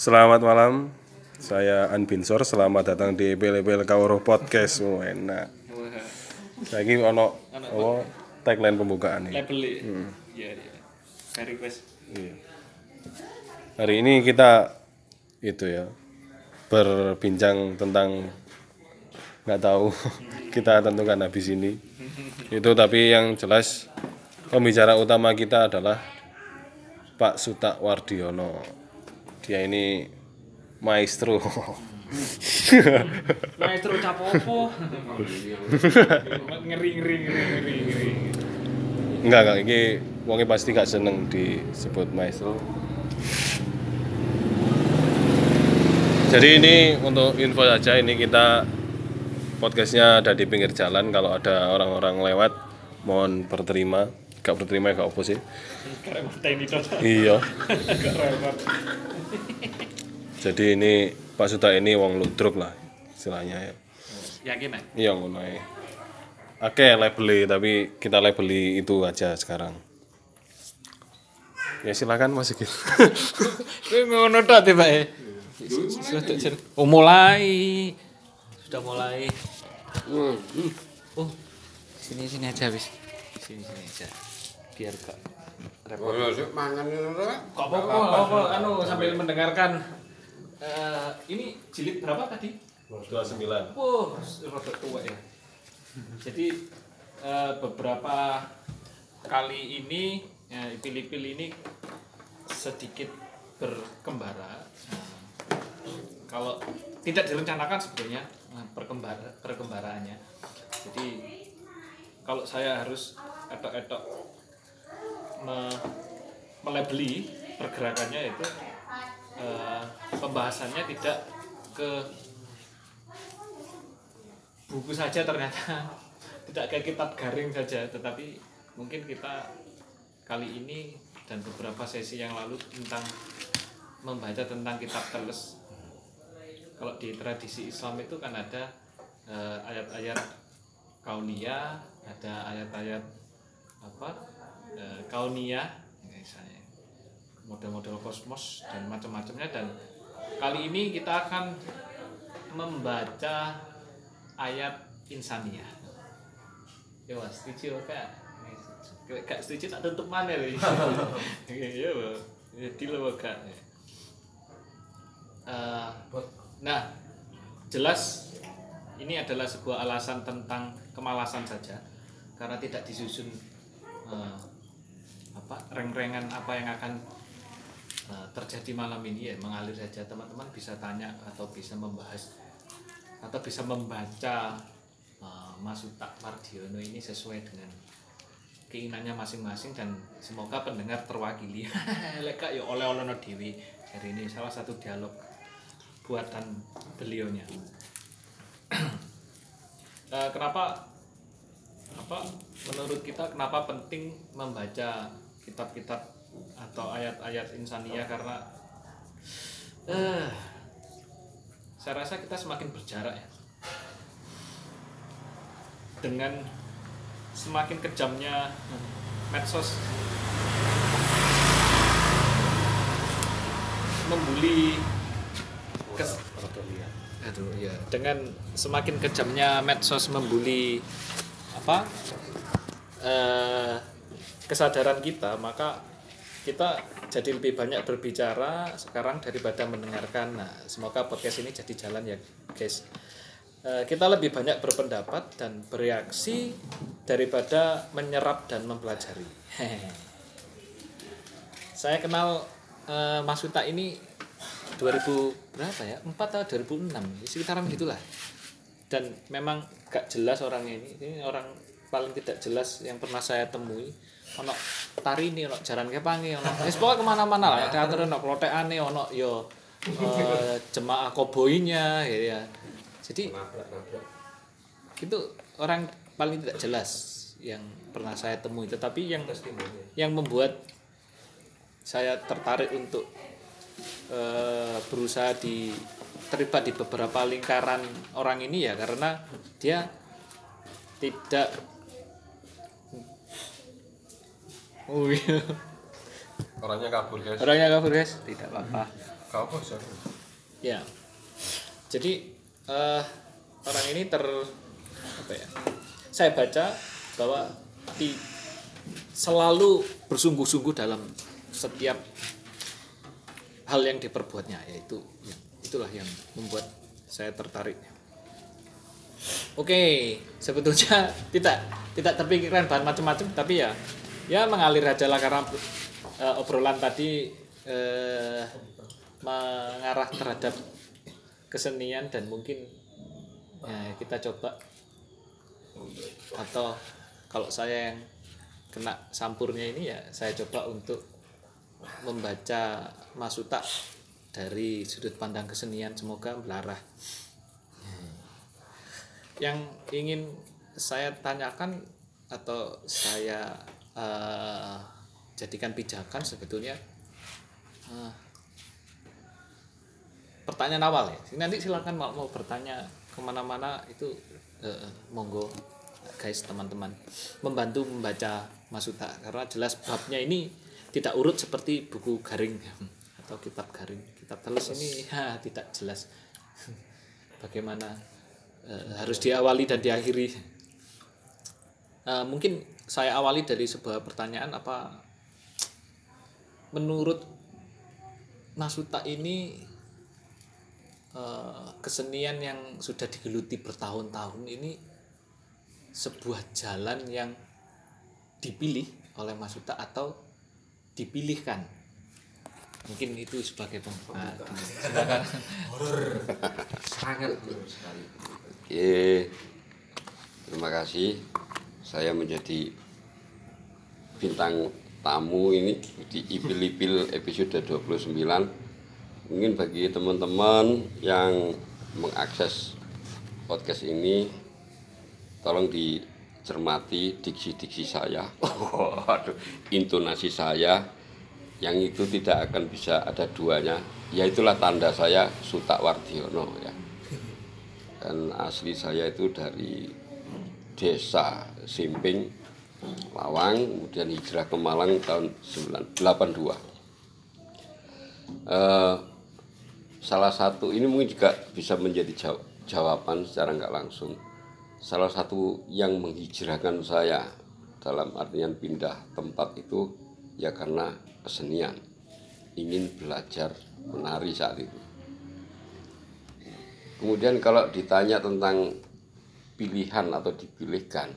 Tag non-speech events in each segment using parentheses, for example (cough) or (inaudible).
Selamat malam, saya An Binsor. Selamat datang di Bel-Bel Kauro Podcast. Oh, enak. Saya ini ono apa tagline pembukaan ini. label ya ya very request Iya. Hari ini kita itu ya berbincang tentang nggak tahu (laughs) kita tentukan habis ini itu tapi yang jelas pembicara utama kita adalah Pak Suta Wardiono dia ini maestro. Maestro capopo ngeri ngeri ngeri ngeri ngeri. Enggak enggak. Ini wongnya pasti gak seneng disebut maestro. Jadi ini untuk info saja ini kita podcastnya ada di pinggir jalan. Kalau ada orang-orang lewat mohon berterima gak berterima gak apa sih karena mata ini cocok iya (laughs) jadi ini Pak Suta ini wong ludruk lah istilahnya ya yakin ya iya ngono ae. Oke, labeli tapi kita labeli itu aja sekarang. Ya silakan Mas Sigit. (laughs) Kowe ngono tok tiba ya. Oh mulai. Sudah mulai. Oh. Sini sini aja habis. Sini sini. Biar gak repot. Oh, sik mangan ngono ta? Kok apa apa anu sambil mendengarkan eh, ini jilid berapa tadi? 29. Wah, rada tua ya. Jadi eh, beberapa kali ini ya, pil-pil ini sedikit berkembara. Nah, kalau tidak direncanakan sebetulnya nah, perkembara perkembaraannya. Jadi kalau saya harus etok-etok me- melebeli pergerakannya itu eh, pembahasannya tidak ke buku saja ternyata. (laughs) Tidak kayak kitab garing saja tetapi mungkin kita kali ini dan beberapa sesi yang lalu tentang membaca tentang kitab teles. Kalau di tradisi Islam itu kan ada eh, ayat-ayat kaunia ada ayat-ayat apa eh, kaunia misalnya. Model-model kosmos dan macam-macamnya. Dan kali ini kita akan membaca ayat insania. Ya setuju kak gak setuju tak tutup mana lho? (laughs) Ya ya dilo kak. Eh, nah jelas ini adalah sebuah alasan tentang kemalasan saja karena tidak disusun eh, apa reng-rengan apa yang akan eh, terjadi malam ini ya mengalir saja teman-teman bisa tanya atau bisa membahas atau bisa membaca uh, Mas Uta Mardiono ini sesuai dengan keinginannya masing-masing dan semoga pendengar terwakili. (laughs) Leka ya oleh-oleh no dewi. Jadi ini salah satu dialog buatan beliaunya. (clears throat) Eh, kenapa apa menurut kita kenapa penting membaca kitab-kitab atau ayat-ayat insania karena eh saya rasa kita semakin berjarak ya dengan semakin kejamnya medsos membuli kes Aduh, ya. dengan semakin kejamnya medsos membuli apa eh, kesadaran kita maka kita jadi lebih banyak berbicara sekarang daripada mendengarkan. Nah, semoga podcast ini jadi jalan ya, guys. Eh, kita lebih banyak berpendapat dan bereaksi daripada menyerap dan mempelajari. (laughs) Saya kenal eh, Mas Uta ini 2000 berapa ya? 4 atau 2006, sekitaran gitulah. Dan memang gak jelas orangnya ini. Ini orang paling tidak jelas yang pernah saya temui ono tari ini ono jalan kepangi ono wis pokoknya ke mana-mana lah ya. Teater ono klotekane ono yo eh, jemaah koboinya ya, ya. jadi itu orang paling tidak jelas yang pernah saya temui. Tetapi yang yang membuat saya tertarik untuk eh, berusaha di terlibat di beberapa lingkaran orang ini ya karena dia tidak Oh iya. orangnya kabur guys Orangnya kabur guys, tidak apa-apa. kabur sih Ya. Jadi eh, orang ini ter apa ya? Saya baca bahwa di, selalu bersungguh-sungguh dalam setiap hal yang diperbuatnya yaitu ya, itulah yang membuat saya tertarik. Oke, sebetulnya (laughs) tidak tidak terpikirkan bahan macam-macam tapi ya ya mengalir aja lah karena eh, obrolan tadi eh, mengarah terhadap kesenian dan mungkin ya, kita coba. Atau kalau saya yang kena sampurnya ini ya saya coba untuk membaca Masuta dari sudut pandang kesenian. Semoga melarah. Yang ingin saya tanyakan atau saya eh, jadikan pijakan sebetulnya eh, pertanyaan awal ya. Nanti silakan mau, mau bertanya ke mana-mana itu eh, monggo guys teman-teman. Membantu membaca Masuta karena jelas babnya ini tidak urut seperti buku garing (laughs) atau kitab garing. Kitab teles ini ha, (laughs) tidak jelas. (laughs) Bagaimana eh, harus diawali dan diakhiri. Eh, mungkin saya awali dari sebuah pertanyaan apa menurut Masuta ini eh, kesenian yang sudah digeluti bertahun-tahun ini sebuah jalan yang dipilih oleh Masuta atau dipilihkan? Mungkin itu sebagai pembuka silakan sangat sekali. Oke. Terima kasih saya menjadi bintang tamu ini di Ipil-Ipil episode 29 mungkin bagi teman-teman yang mengakses podcast ini tolong dicermati diksi-diksi saya. (laughs) Waduh, intonasi saya yang itu tidak akan bisa ada duanya. Ya itulah tanda saya Suta Wardiono ya. Dan asli saya itu dari desa Simping Lawang kemudian hijrah ke Malang tahun 1982 Eh, salah satu ini mungkin juga bisa menjadi jaw- jawaban secara nggak langsung. Salah satu yang menghijrahkan saya dalam artian pindah tempat itu ya karena kesenian. Ingin belajar menari saat itu. Kemudian kalau ditanya tentang pilihan atau dipilihkan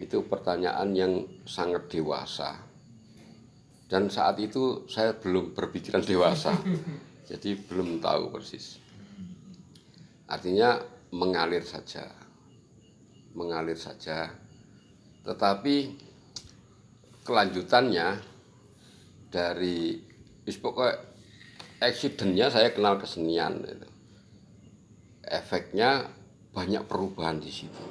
itu pertanyaan yang sangat dewasa. Dan saat itu saya belum berpikiran dewasa (laughs) jadi belum tahu persis. Artinya mengalir saja mengalir saja. Tetapi kelanjutannya dari pokoknya accidentnya saya kenal kesenian efeknya banyak perubahan di situ.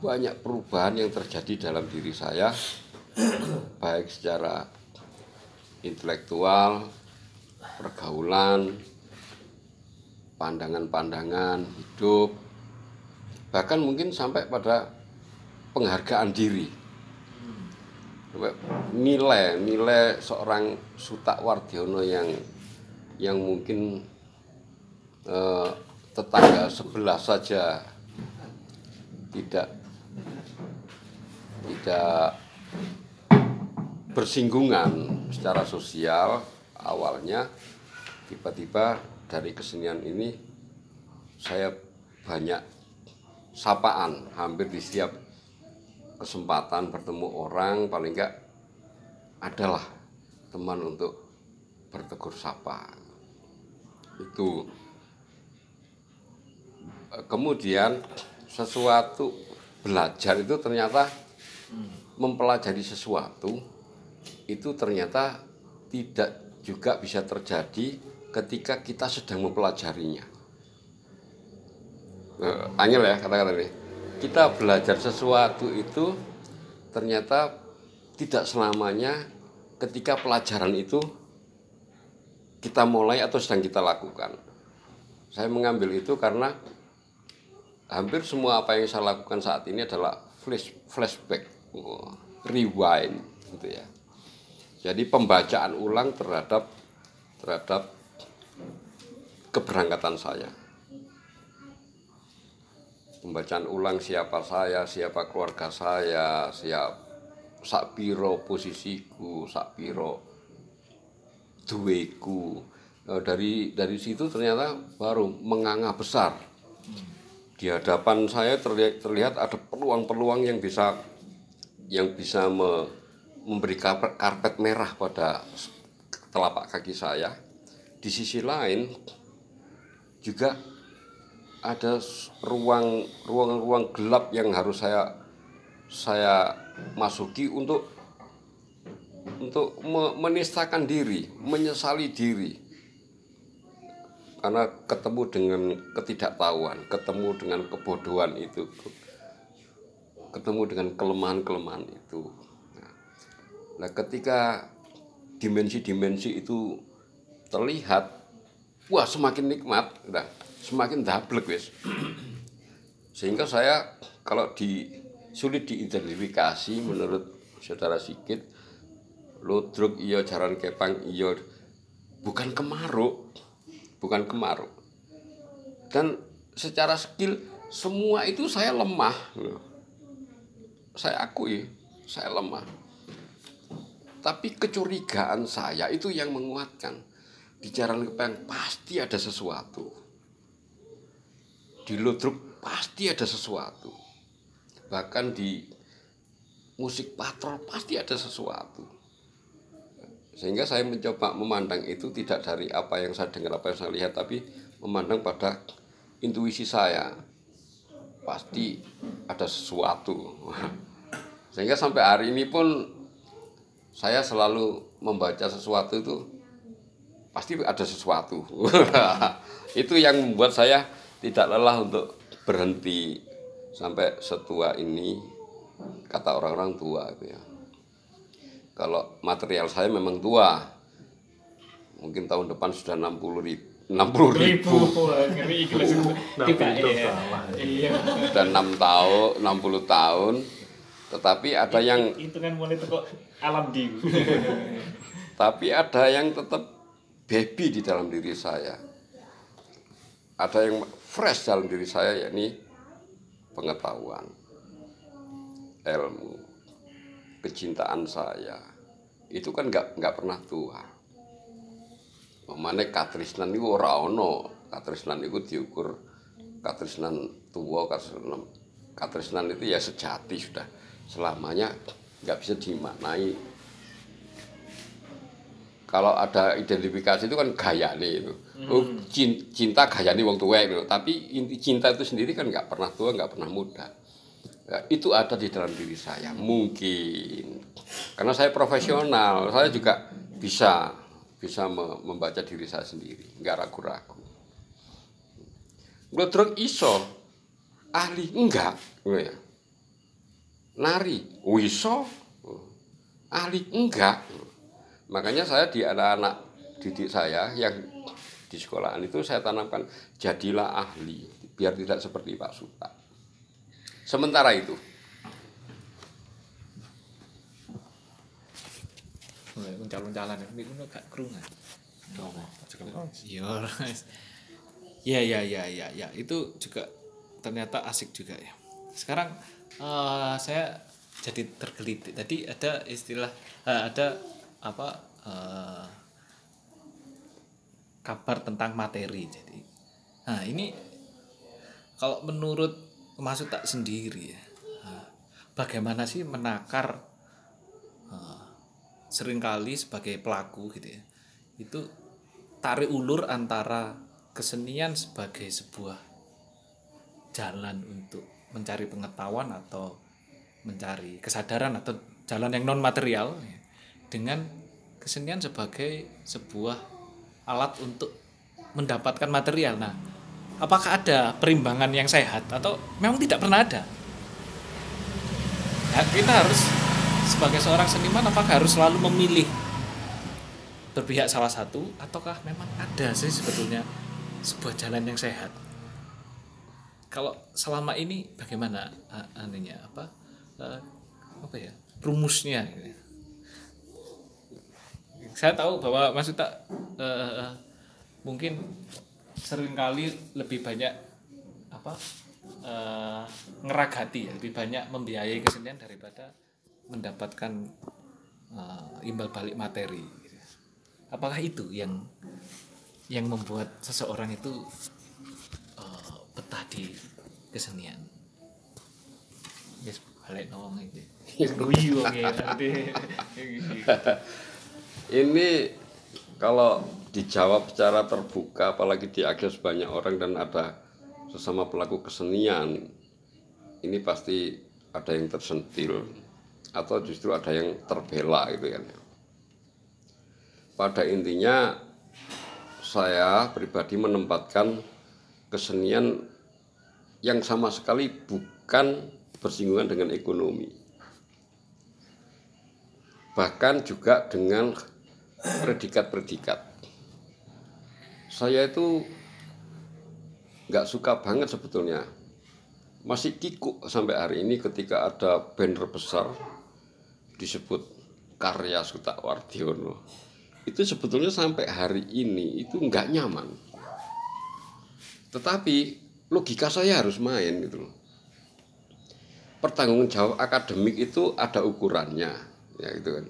Banyak perubahan yang terjadi dalam diri saya (clears throat) baik secara intelektual pergaulan pandangan-pandangan hidup bahkan mungkin sampai pada penghargaan diri. Nilai nilai seorang Suta Wardiono yang yang mungkin eh, tetangga sebelah saja. Tidak tidak bersinggungan secara sosial awalnya. Tiba-tiba dari kesenian ini saya banyak sapaan hampir di setiap kesempatan bertemu orang paling enggak adalah teman untuk bertegur sapa. Itu kemudian sesuatu belajar itu ternyata mempelajari sesuatu itu ternyata tidak juga bisa terjadi ketika kita sedang mempelajarinya. Eh, angel ya kata-kata ini. Kita belajar sesuatu itu ternyata tidak selamanya ketika pelajaran itu kita mulai atau sedang kita lakukan. Saya mengambil itu karena hampir semua apa yang saya lakukan saat ini adalah flash flashback, oh, rewind gitu ya. Jadi pembacaan ulang terhadap terhadap keberangkatan saya. Pembacaan ulang siapa saya, siapa keluarga saya, siap sakpiro posisiku, sakpiro duweku. Eh, dari dari situ ternyata baru menganga besar. Di hadapan saya terlihat, terlihat ada peluang-peluang yang bisa yang bisa me- memberi karpet, karpet merah pada telapak kaki saya. Di sisi lain juga ada ruang-ruang gelap yang harus saya saya masuki untuk untuk me- menistakan diri, menyesali diri. Karena ketemu dengan ketidaktahuan, ketemu dengan kebodohan itu, ketemu dengan kelemahan-kelemahan itu. Nah, Nah, ketika dimensi-dimensi itu terlihat, wah semakin nikmat, udah semakin dablek wis. Sehingga saya kalau di sulit diidentifikasi menurut saudara Sigit, Ludruk iya jaran kepang iya bukan kemaruk, bukan kemaruk. Dan secara skill semua itu saya lemah. loh. Saya akui, saya lemah. Tapi kecurigaan saya itu yang menguatkan. Di jalan kepang pasti ada sesuatu. Di Ludruk pasti ada sesuatu. Bahkan di musik patrol pasti ada sesuatu. Sehingga saya mencoba memandang itu tidak dari apa yang saya dengar, apa yang saya lihat, tapi memandang pada intuisi saya. Pasti ada sesuatu. (laughs) Sehingga sampai hari ini pun saya selalu membaca sesuatu itu pasti ada sesuatu. (laughs) itu yang membuat saya tidak lelah untuk berhenti sampai setua ini kata orang-orang tua itu ya. Kalau material saya memang tua. Mungkin tahun depan sudah 60 ribu. 60 ribu. ngeri (laughs) ikhlas tiba ya iya Sudah 6 tahun, 60 tahun. Tetapi ada yang itu kan mulai kok alam di (laughs) tapi ada yang tetap baby di dalam diri saya. Ada yang fresh dalam diri saya yakni pengetahuan, ilmu, kecintaan saya. Itu kan nggak nggak pernah tua. Memane katrisnan itu ora ono. Katrisnan itu diukur katrisnan tua, katrisnan, katrisnan itu ya sejati sudah selamanya nggak bisa dimaknai kalau ada identifikasi itu kan gaya nih itu. Oh, cin- cinta gaya nih wong tua itu. Tapi inti cinta itu sendiri kan nggak pernah tua, nggak pernah muda. Ya, itu ada di dalam diri saya mungkin karena saya profesional saya juga bisa bisa me- membaca diri saya sendiri nggak ragu-ragu Glodrok iso ahli enggak ya. nari oh, iso ahli enggak Makanya saya di anak-anak didik saya yang di sekolahan itu saya tanamkan jadilah ahli biar tidak seperti Pak Suta. Sementara itu. Calon-calon gak kerungan. Iya ya ya ya ya ya. Itu juga ternyata asik juga ya. Sekarang eh, saya jadi tergelitik. Tadi ada istilah eh, ada apa eh, kabar tentang materi. Jadi nah ini kalau menurut maksud tak sendiri ya nah, bagaimana sih menakar eh, sering kali sebagai pelaku gitu ya itu tarik ulur antara kesenian sebagai sebuah jalan untuk mencari pengetahuan atau mencari kesadaran atau jalan yang non material ya, dengan kesenian sebagai sebuah alat untuk mendapatkan material. Nah, apakah ada perimbangan yang sehat atau memang tidak pernah ada? Nah, kita harus sebagai seorang seniman apakah harus selalu memilih berpihak salah satu ataukah memang ada sih sebetulnya sebuah jalan yang sehat? Kalau selama ini bagaimana uh, anunya apa? eh, apa ya? rumusnya gitu. saya tahu bahwa Mas Uta eh, mungkin sering kali lebih banyak apa eh, ngeragati ya, lebih banyak membiayai kesenian daripada mendapatkan eh, imbal balik materi. Apakah itu yang yang membuat seseorang itu eh, betah di kesenian? Yes, balik nong itu. (laughs) Ini kalau dijawab secara terbuka, apalagi diakses banyak orang dan ada sesama pelaku kesenian, ini pasti ada yang tersentil atau justru ada yang terbela gitu kan. Pada intinya saya pribadi menempatkan kesenian yang sama sekali bukan bersinggungan dengan ekonomi. Bahkan juga dengan predikat-predikat. Saya itu nggak suka banget sebetulnya. Masih kikuk sampai hari ini ketika ada banner besar disebut karya Suta Wardiono. Itu sebetulnya sampai hari ini itu nggak nyaman. Tetapi logika saya harus main gitu loh. Pertanggung jawab akademik itu ada ukurannya, ya gitu kan.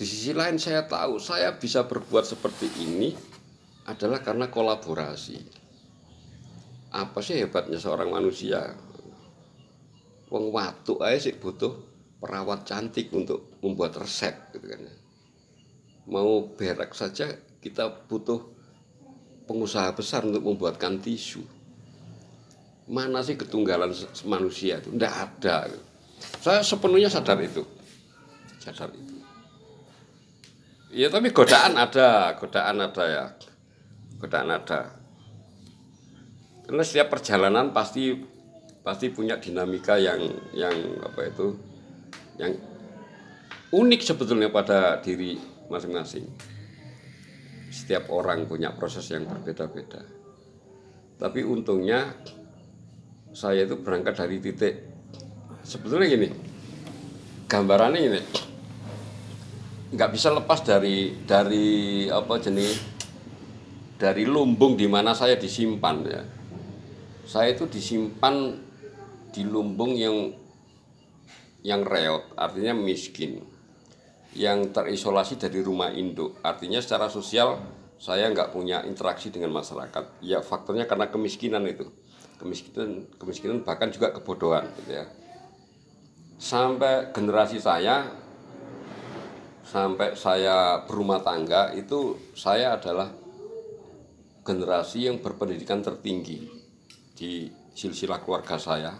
Di sisi lain saya tahu saya bisa berbuat seperti ini adalah karena kolaborasi. Apa sih hebatnya seorang manusia? Wong watu aja sih butuh perawat cantik untuk membuat resep gitu kan. Mau berak saja kita butuh pengusaha besar untuk membuatkan tisu. Mana sih ketunggalan manusia itu? Tidak ada. Saya sepenuhnya sadar itu. Sadar itu. Iya tapi godaan ada, godaan ada ya. Godaan ada. Karena setiap perjalanan pasti pasti punya dinamika yang yang apa itu yang unik sebetulnya pada diri masing-masing. Setiap orang punya proses yang berbeda-beda. Tapi untungnya saya itu berangkat dari titik sebetulnya gini. Gambarannya ini nggak bisa lepas dari dari apa jenis dari lumbung di mana saya disimpan ya. Saya itu disimpan di lumbung yang yang reot, artinya miskin. Yang terisolasi dari rumah induk, artinya secara sosial saya nggak punya interaksi dengan masyarakat. Ya faktornya karena kemiskinan itu, kemiskinan, kemiskinan bahkan juga kebodohan, gitu ya. Sampai generasi saya sampai saya berumah tangga itu saya adalah generasi yang berpendidikan tertinggi di silsilah keluarga saya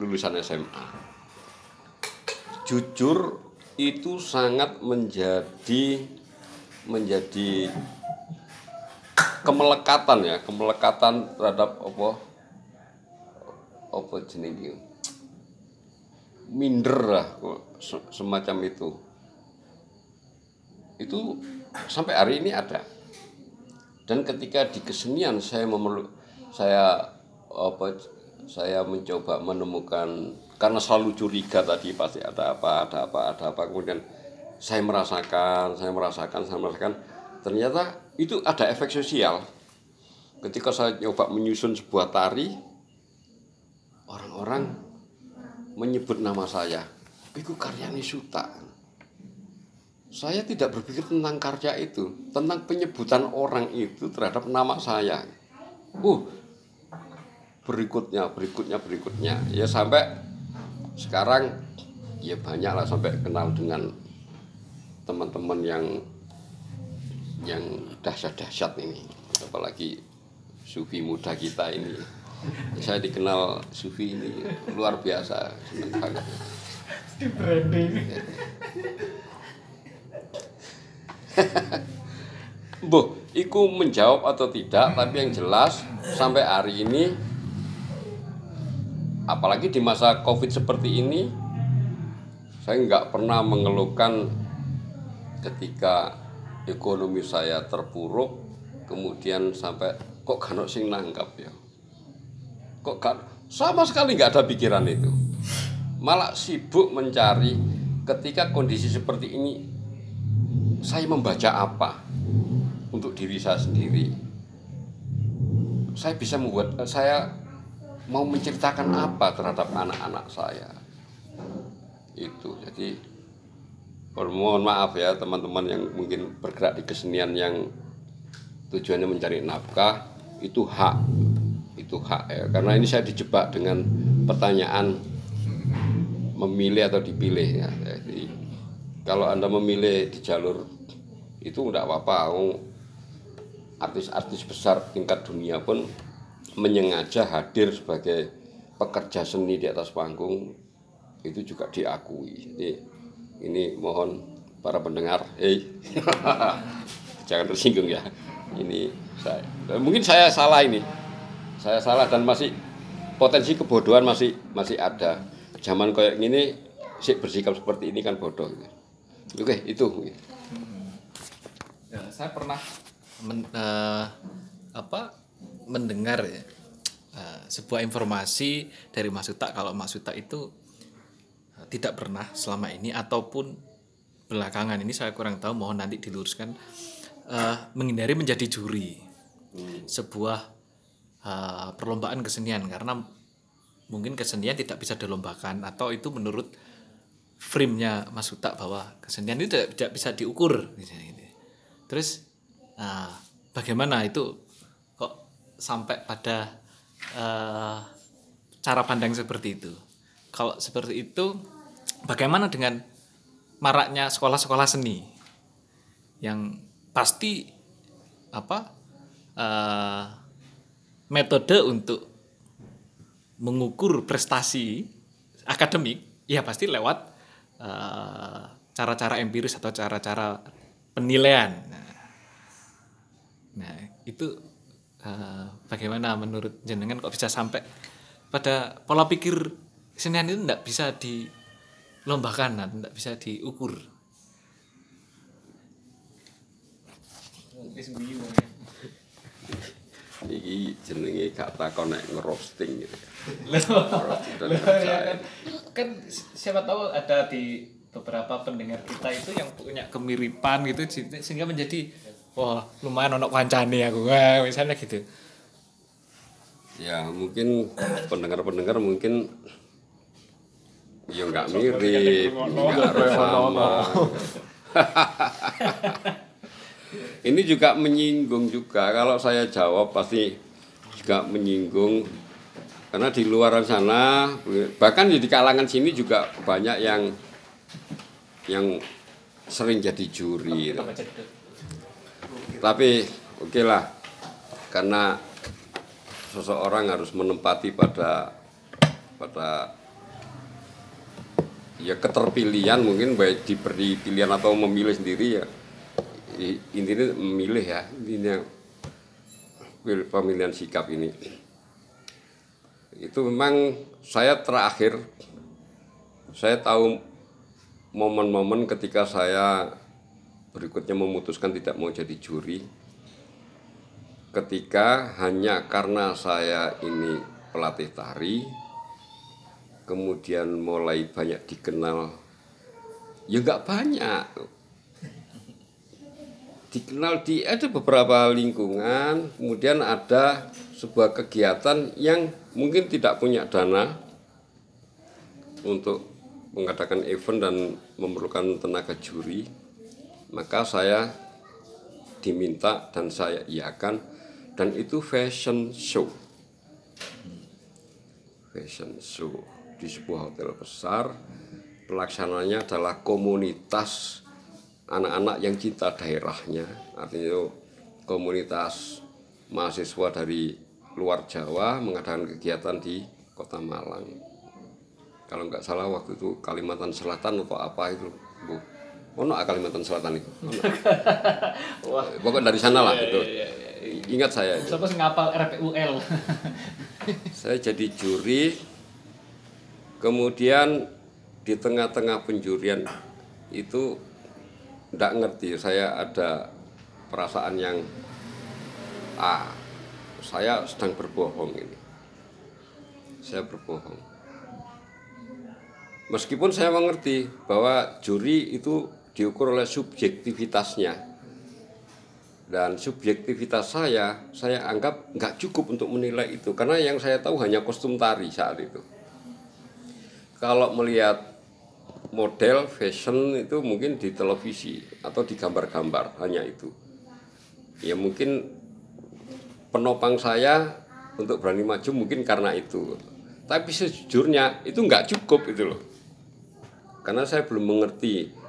lulusan SMA. Jujur itu sangat menjadi menjadi kemelekatan ya, kemelekatan terhadap apa apa jenis minder lah se- semacam itu. Itu sampai hari ini ada dan ketika di kesenian saya memerlu saya apa saya mencoba menemukan karena selalu curiga tadi pasti ada apa ada apa ada apa. Kemudian saya merasakan saya merasakan saya merasakan. Ternyata itu ada efek sosial. Ketika saya coba menyusun sebuah tari orang-orang menyebut nama saya. Itu karyanya Suta saya tidak berpikir tentang karya itu, tentang penyebutan orang itu terhadap nama saya. Uh, berikutnya, berikutnya, berikutnya. Ya sampai sekarang ya banyak lah sampai kenal dengan teman-teman yang yang dahsyat-dahsyat ini. Apalagi sufi muda kita ini. Saya dikenal sufi ini luar biasa, senang banget. Di branding. (laughs) Boh, iku menjawab atau tidak, tapi yang jelas sampai hari ini, apalagi di masa COVID seperti ini, saya nggak pernah mengeluhkan ketika ekonomi saya terpuruk, kemudian sampai kok kan sing nanggap ya, kok kan sama sekali nggak ada pikiran itu, malah sibuk mencari ketika kondisi seperti ini saya membaca apa untuk diri saya sendiri saya bisa membuat saya mau menceritakan apa terhadap anak-anak saya. Itu jadi mohon maaf ya teman-teman yang mungkin bergerak di kesenian yang tujuannya mencari nafkah itu hak itu hak ya. Karena ini saya dijebak dengan pertanyaan memilih atau dipilih ya. Jadi kalau anda memilih di jalur itu enggak apa-apa artis-artis besar tingkat dunia pun menyengaja hadir sebagai pekerja seni di atas panggung itu juga diakui. Jadi ini mohon para pendengar hei (laughs) jangan tersinggung ya. Ini saya. Mungkin saya salah ini. Saya salah dan masih potensi kebodohan masih masih ada. Zaman kayak gini sih bersikap seperti ini kan bodoh. Oke itu. Ya, saya pernah men, eh, apa mendengar ya. Eh, sebuah informasi dari Mas Uta kalau Mas Uta itu eh, tidak pernah selama ini ataupun belakangan ini saya kurang tahu mohon nanti diluruskan eh, menghindari menjadi juri. Sebuah eh, perlombaan kesenian. Karena mungkin kesenian tidak bisa dilombakan. Atau itu menurut frame-nya Mas Uta bahwa kesenian itu tidak, bisa diukur gitu. Terus nah, bagaimana itu kok sampai pada eh, cara pandang seperti itu? Kalau seperti itu bagaimana dengan maraknya sekolah-sekolah seni yang pasti apa eh, metode untuk mengukur prestasi akademik ya pasti lewat eh, cara-cara empiris atau cara-cara penilaian. Nah, itu eh, bagaimana menurut jenengan kok bisa sampai pada pola pikir kesenian itu tidak bisa dilombakan, tidak bisa diukur. iki jenenge gak takon nek ngerosting gitu. Loh, ya kan, kan siapa tahu ada di beberapa pendengar kita itu yang punya kemiripan gitu sehingga menjadi wah lumayan ono kancane aku. Wah misalnya gitu. Ya mungkin pendengar-pendengar mungkin ya nggak mirip nggak harus sama. Ini juga menyinggung juga. Kalau saya jawab pasti juga menyinggung. Karena di luar sana bahkan di kalangan sini juga banyak yang yang sering jadi juri. Gitu. Tapi oke lah. Karena seseorang harus menempati pada pada ya keterpilihan mungkin baik diberi pilihan atau memilih sendiri ya. Intinya memilih ya intinya pemilihan sikap ini. Itu memang saya terakhir saya tahu momen-momen ketika saya berikutnya memutuskan tidak mau jadi juri. Ketika hanya karena saya ini pelatih tari kemudian mulai banyak dikenal ya nggak banyak. Dikenal di ada beberapa lingkungan kemudian ada sebuah kegiatan yang mungkin tidak punya dana untuk mengadakan event dan memerlukan tenaga juri maka saya diminta dan saya iakan dan itu fashion show. Fashion show di sebuah hotel besar. Pelaksananya adalah komunitas anak-anak yang cinta daerahnya. Artinya itu komunitas mahasiswa dari luar Jawa mengadakan kegiatan di kota Malang. Kalau nggak salah waktu itu Kalimantan Selatan atau apa itu Bu Ono ah, Kalimantan Selatan itu. Ono. (laughs) pokoknya dari sana lah itu ingat saya itu. siapa ngapal RPUL (laughs) saya jadi juri kemudian di tengah-tengah penjurian itu tidak ngerti. Saya ada perasaan yang ah saya sedang berbohong ini. Saya berbohong. Meskipun saya mengerti bahwa juri itu diukur oleh subjektivitasnya. Dan subjektivitas saya saya anggap nggak cukup untuk menilai itu. Karena yang saya tahu hanya kostum tari saat itu. Kalau melihat model fashion itu mungkin di televisi atau di gambar-gambar hanya itu. Ya mungkin penopang saya untuk berani maju mungkin karena itu. Tapi sejujurnya itu nggak cukup itu loh. Karena saya belum mengerti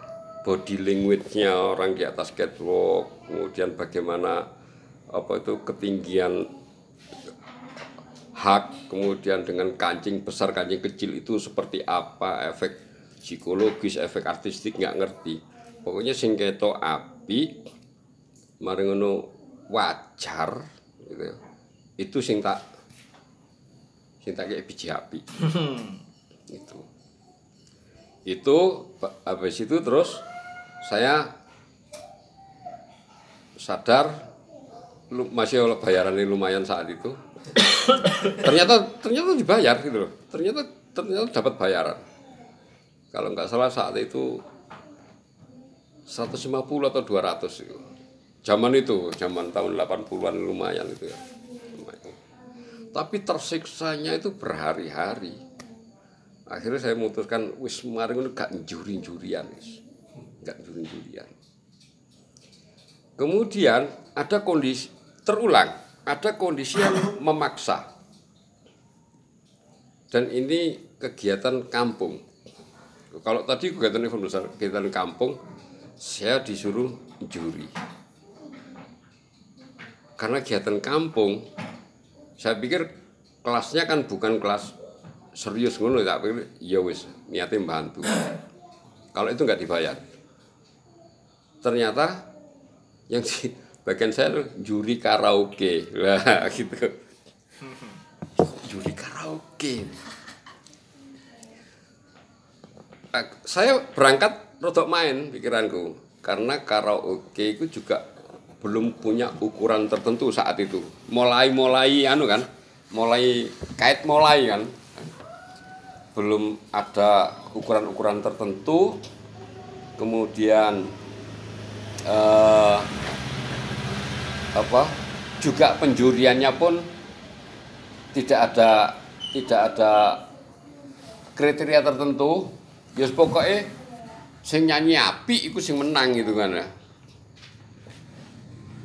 body language-nya orang di atas catwalk kemudian bagaimana apa itu ketinggian hak kemudian dengan kancing besar kancing kecil itu seperti apa efek psikologis efek artistik nggak ngerti. Pokoknya sing keto api mari ngono wajar gitu ya. itu sing tak sing tak kayak biji api. Itu. Itu ba- habis itu terus saya sadar masih oleh bayaran ini lumayan saat itu. Ternyata ternyata dibayar gitu loh. Ternyata ternyata dapat bayaran. Kalau nggak salah saat itu 150 atau 200 itu. Zaman itu zaman tahun 80-an lumayan itu ya. Lumayan. tapi tersiksanya itu berhari-hari. Akhirnya saya memutuskan wis mari ngono gak juri-jurian wis gak juri-jurian kemudian ada kondisi terulang ada kondisi yang memaksa. Dan ini kegiatan kampung. Kalau tadi kegiatan besar kegiatan kampung saya disuruh juri. Karena kegiatan kampung saya pikir kelasnya kan bukan kelas serius ngono tak pikir ya wis niatnya bantu. Kalau itu nggak dibayar ternyata yang di (laughs) bagian saya juri karaoke. Lah (laughs) gitu. Juri karaoke. Eh, saya berangkat rodok main pikiranku. Karena karaoke itu juga belum punya ukuran tertentu saat itu. Mulai mulai anu kan mulai kait mulai kan. Belum ada ukuran-ukuran tertentu. Kemudian eh, apa juga penjuriannya pun tidak ada tidak ada kriteria tertentu. Ya pokoknya sing nyanyi api itu sing menang gitu kan ya.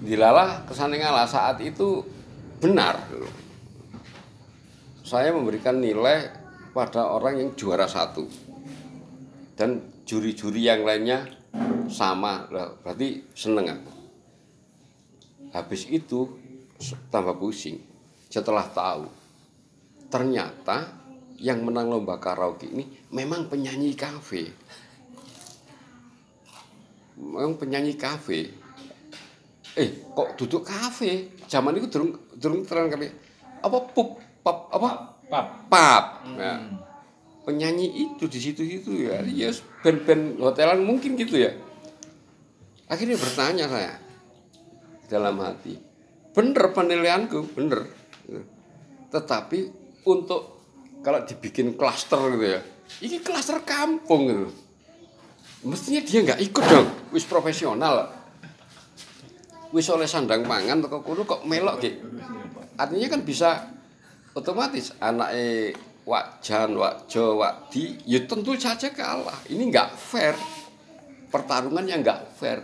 Dilalah kesane ngalah saat itu benar. Saya memberikan nilai pada orang yang juara satu. Dan juri-juri yang lainnya sama berarti seneng aku. Habis itu tambah pusing. Setelah tahu ternyata yang menang lomba karaoke ini memang penyanyi kafe. Memang penyanyi kafe. Eh kok duduk kafe? Zaman itu durung durung terang kafe. Apa pup pap apa? Pap. pap. Nah, penyanyi itu di situ itu ya. Ya band-band hotelan mungkin gitu ya. Akhirnya bertanya saya dalam hati bener penilaianku? Bener. Tetapi untuk kalau dibikin klaster gitu ya ini klaster kampung gitu. Mestinya dia nggak ikut dong. Wis profesional. Wis oleh sandang pangan kudu kok melok gitu artinya kan bisa otomatis anaknya Wak Jan, Wak Jo, Wak Di, ya tentu saja kalah. Ini nggak fair. Pertarungan yang nggak fair.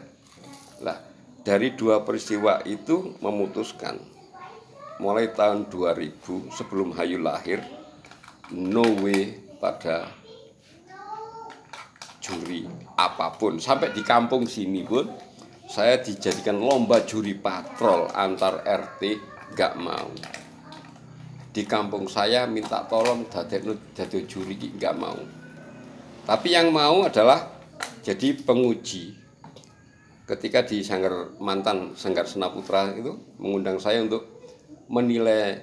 Lah, dari dua peristiwa itu memutuskan mulai tahun 2000 sebelum Hayu lahir no way pada juri apa pun sampai di kampung sini pun saya dijadikan lomba juri patrol antar RT nggak mau di kampung saya minta tolong dadekno dadi juri nggak mau. Tapi yang mau adalah jadi penguji. Ketika di Sanggar mantan Sanggar Senaputra itu mengundang saya untuk menilai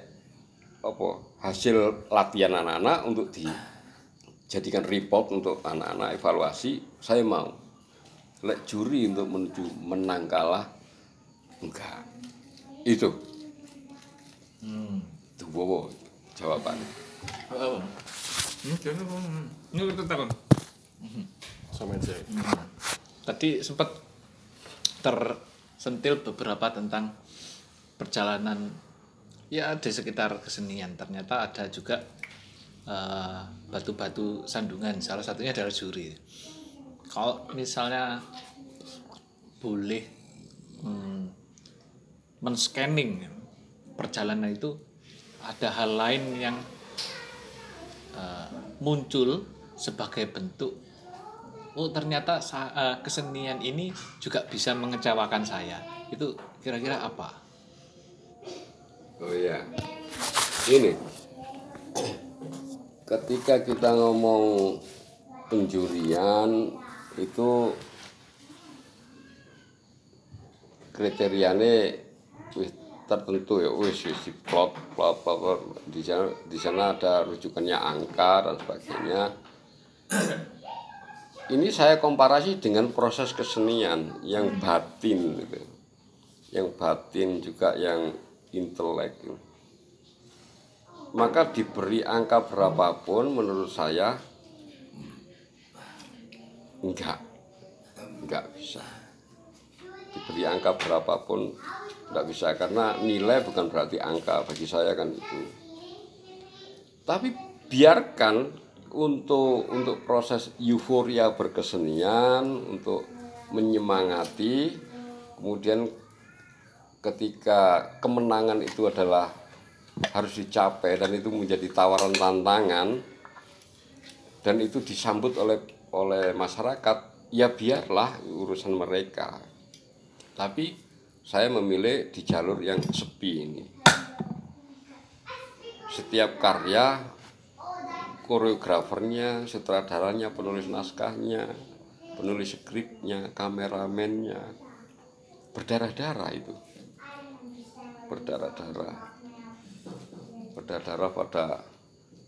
apa hasil latihan anak-anak untuk dijadikan report untuk anak-anak evaluasi saya mau. Lek juri untuk menuju menang kalah enggak. Itu. Hmm. Jawabannya Oh. Hmm, jangan, hmm. Ini kita takon. sama aja. Tadi sempat tersentil beberapa tentang perjalanan ya di sekitar kesenian. Ternyata ada juga eh, batu-batu sandungan. Salah satunya adalah juri. Kalau misalnya boleh hmm, men-scanning perjalanan itu ada hal lain yang eh, muncul sebagai bentuk oh ternyata eh, kesenian ini juga bisa mengecewakan saya itu kira-kira apa Oh iya. Ini. Ketika kita ngomong penjurian itu kriterianya tertentu ya wis wis di plot plot plot, plot. di sana di sana ada rujukannya angka dan sebagainya. Ini saya komparasi dengan proses kesenian yang batin gitu. Yang batin juga yang intelek maka diberi angka berapapun menurut saya enggak. Enggak bisa. Diberi angka berapapun enggak bisa karena nilai bukan berarti angka. Bagi saya kan itu. Tapi biarkan untuk untuk proses euforia berkesenian untuk menyemangati kemudian ketika kemenangan itu adalah harus dicapai dan itu menjadi tawaran tantangan dan itu disambut oleh oleh masyarakat ya biarlah urusan mereka. Tapi saya memilih di jalur yang sepi ini. Setiap karya koreografernya sutradaranya penulis naskahnya penulis skripnya kameramennya. Berdarah-darah itu. Berdarah-darah. Berdarah-darah pada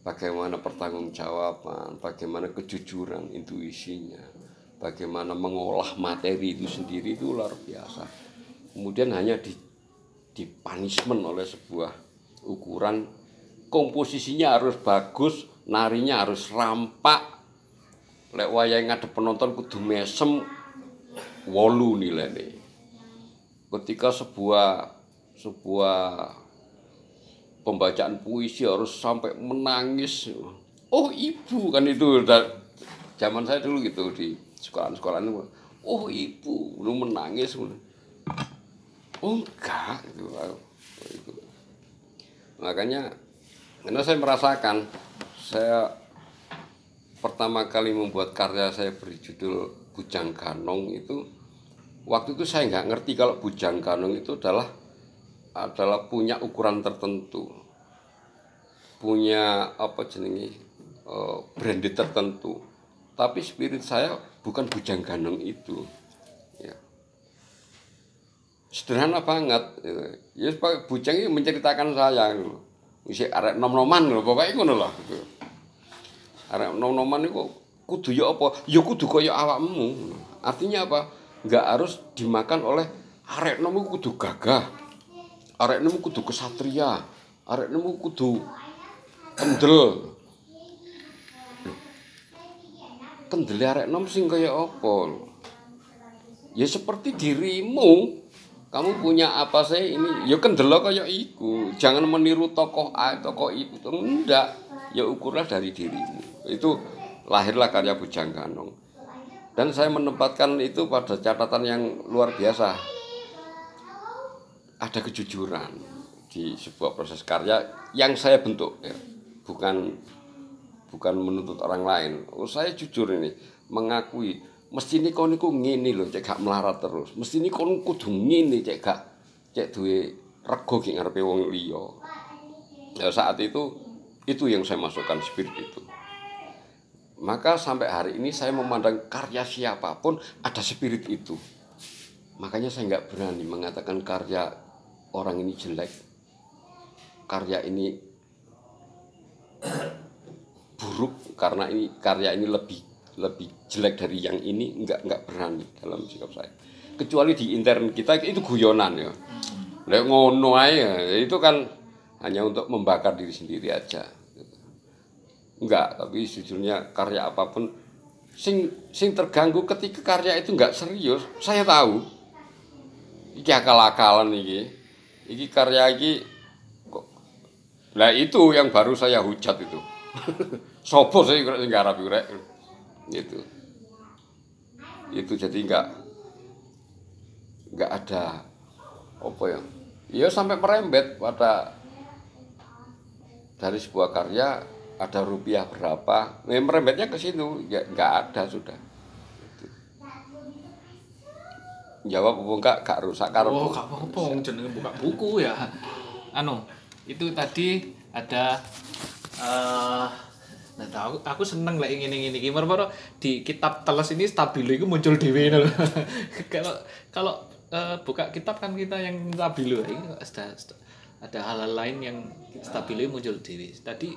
bagaimana pertanggungjawaban bagaimana kejujuran intuisinya bagaimana mengolah materi itu sendiri itu luar biasa kemudian hanya di di punishment oleh sebuah ukuran. Komposisinya harus bagus narinya harus rampak. Lek wayang ngadep penonton kudu mesem wolu nilainya ketika sebuah sebuah pembacaan puisi harus sampai menangis. Oh ibu kan itu zaman saya dulu gitu di sekolah-sekolah itu. Oh ibu lu menangis oh enggak gitu. Itu. makanya karena saya merasakan saya pertama kali membuat karya saya beri judul Bujang Ganong itu waktu itu saya nggak ngerti kalau Bujang Ganong itu adalah adalah punya ukuran tertentu. Punya apa jenenge eh, branded tertentu. Tapi spirit saya bukan Bujang Ganong itu sederhana banget ya Pak Bujang ini menceritakan saya gitu. Arek nom-noman lho pokoknya ngono lah gitu. Arek nom-noman itu kudu ya apa? Ya kudu kaya awakmu. Artinya apa? Enggak harus dimakan oleh arek nom iku kudu gagah. Arek nom kudu kesatria. Arek nom kudu kendel. Kendel arek nom sing kaya apa? lho? Ya seperti dirimu. Kamu punya apa sih ini? Ya kendelo kaya iku. Jangan meniru tokoh A, tokoh ibu. Enggak. Ya ukurlah dari dirimu. Itu lahirlah karya Bujang Ganong. Dan saya menempatkan itu pada catatan yang luar biasa. Ada kejujuran di sebuah proses karya yang saya bentuk ya. Bukan bukan menuntut orang lain. Oh, saya jujur ini mengakui mesti ini kau niku ngene lho cek gak melarat terus. Mesti ini kau kudu ngene cek gak cek duwe rego ki ngarepe wong liya. Ya saat itu itu yang saya masukkan spirit itu. Maka sampai hari ini saya memandang karya siapa pun ada spirit itu. Makanya saya nggak berani mengatakan karya orang ini jelek. Karya ini buruk karena ini karya ini lebih lebih jelek dari yang ini nggak nggak berani dalam sikap saya. Kecuali di intern kita itu guyonan ya. Lek ngono ae itu kan hanya untuk membakar diri sendiri aja. Enggak, tapi sejujurnya karya apa pun sing sing terganggu ketika karya itu nggak serius saya tahu iki akal-akalan iki iki karya iki kok lah itu yang baru saya hujat itu (laughs) sopo sing garap iku rek itu itu jadi nggak nggak ada apa ya. Ya sampai merembet pada dari sebuah karya ada rupiah berapa. Nah, merembetnya ke situ ya nggak ada sudah. Jawab apa enggak gak rusak karep Oh, gak apa-apa jenenge buka buku ya. Anu, itu tadi ada eh Nah, tahu aku seneng lah ingin ingin ini. Mereka di kitab teles ini stabilo itu muncul dewi loh. (laughs) kalau kalau eh, buka kitab kan kita yang stabilo ini ada ada hal-hal lain yang stabilo muncul dewi. Tadi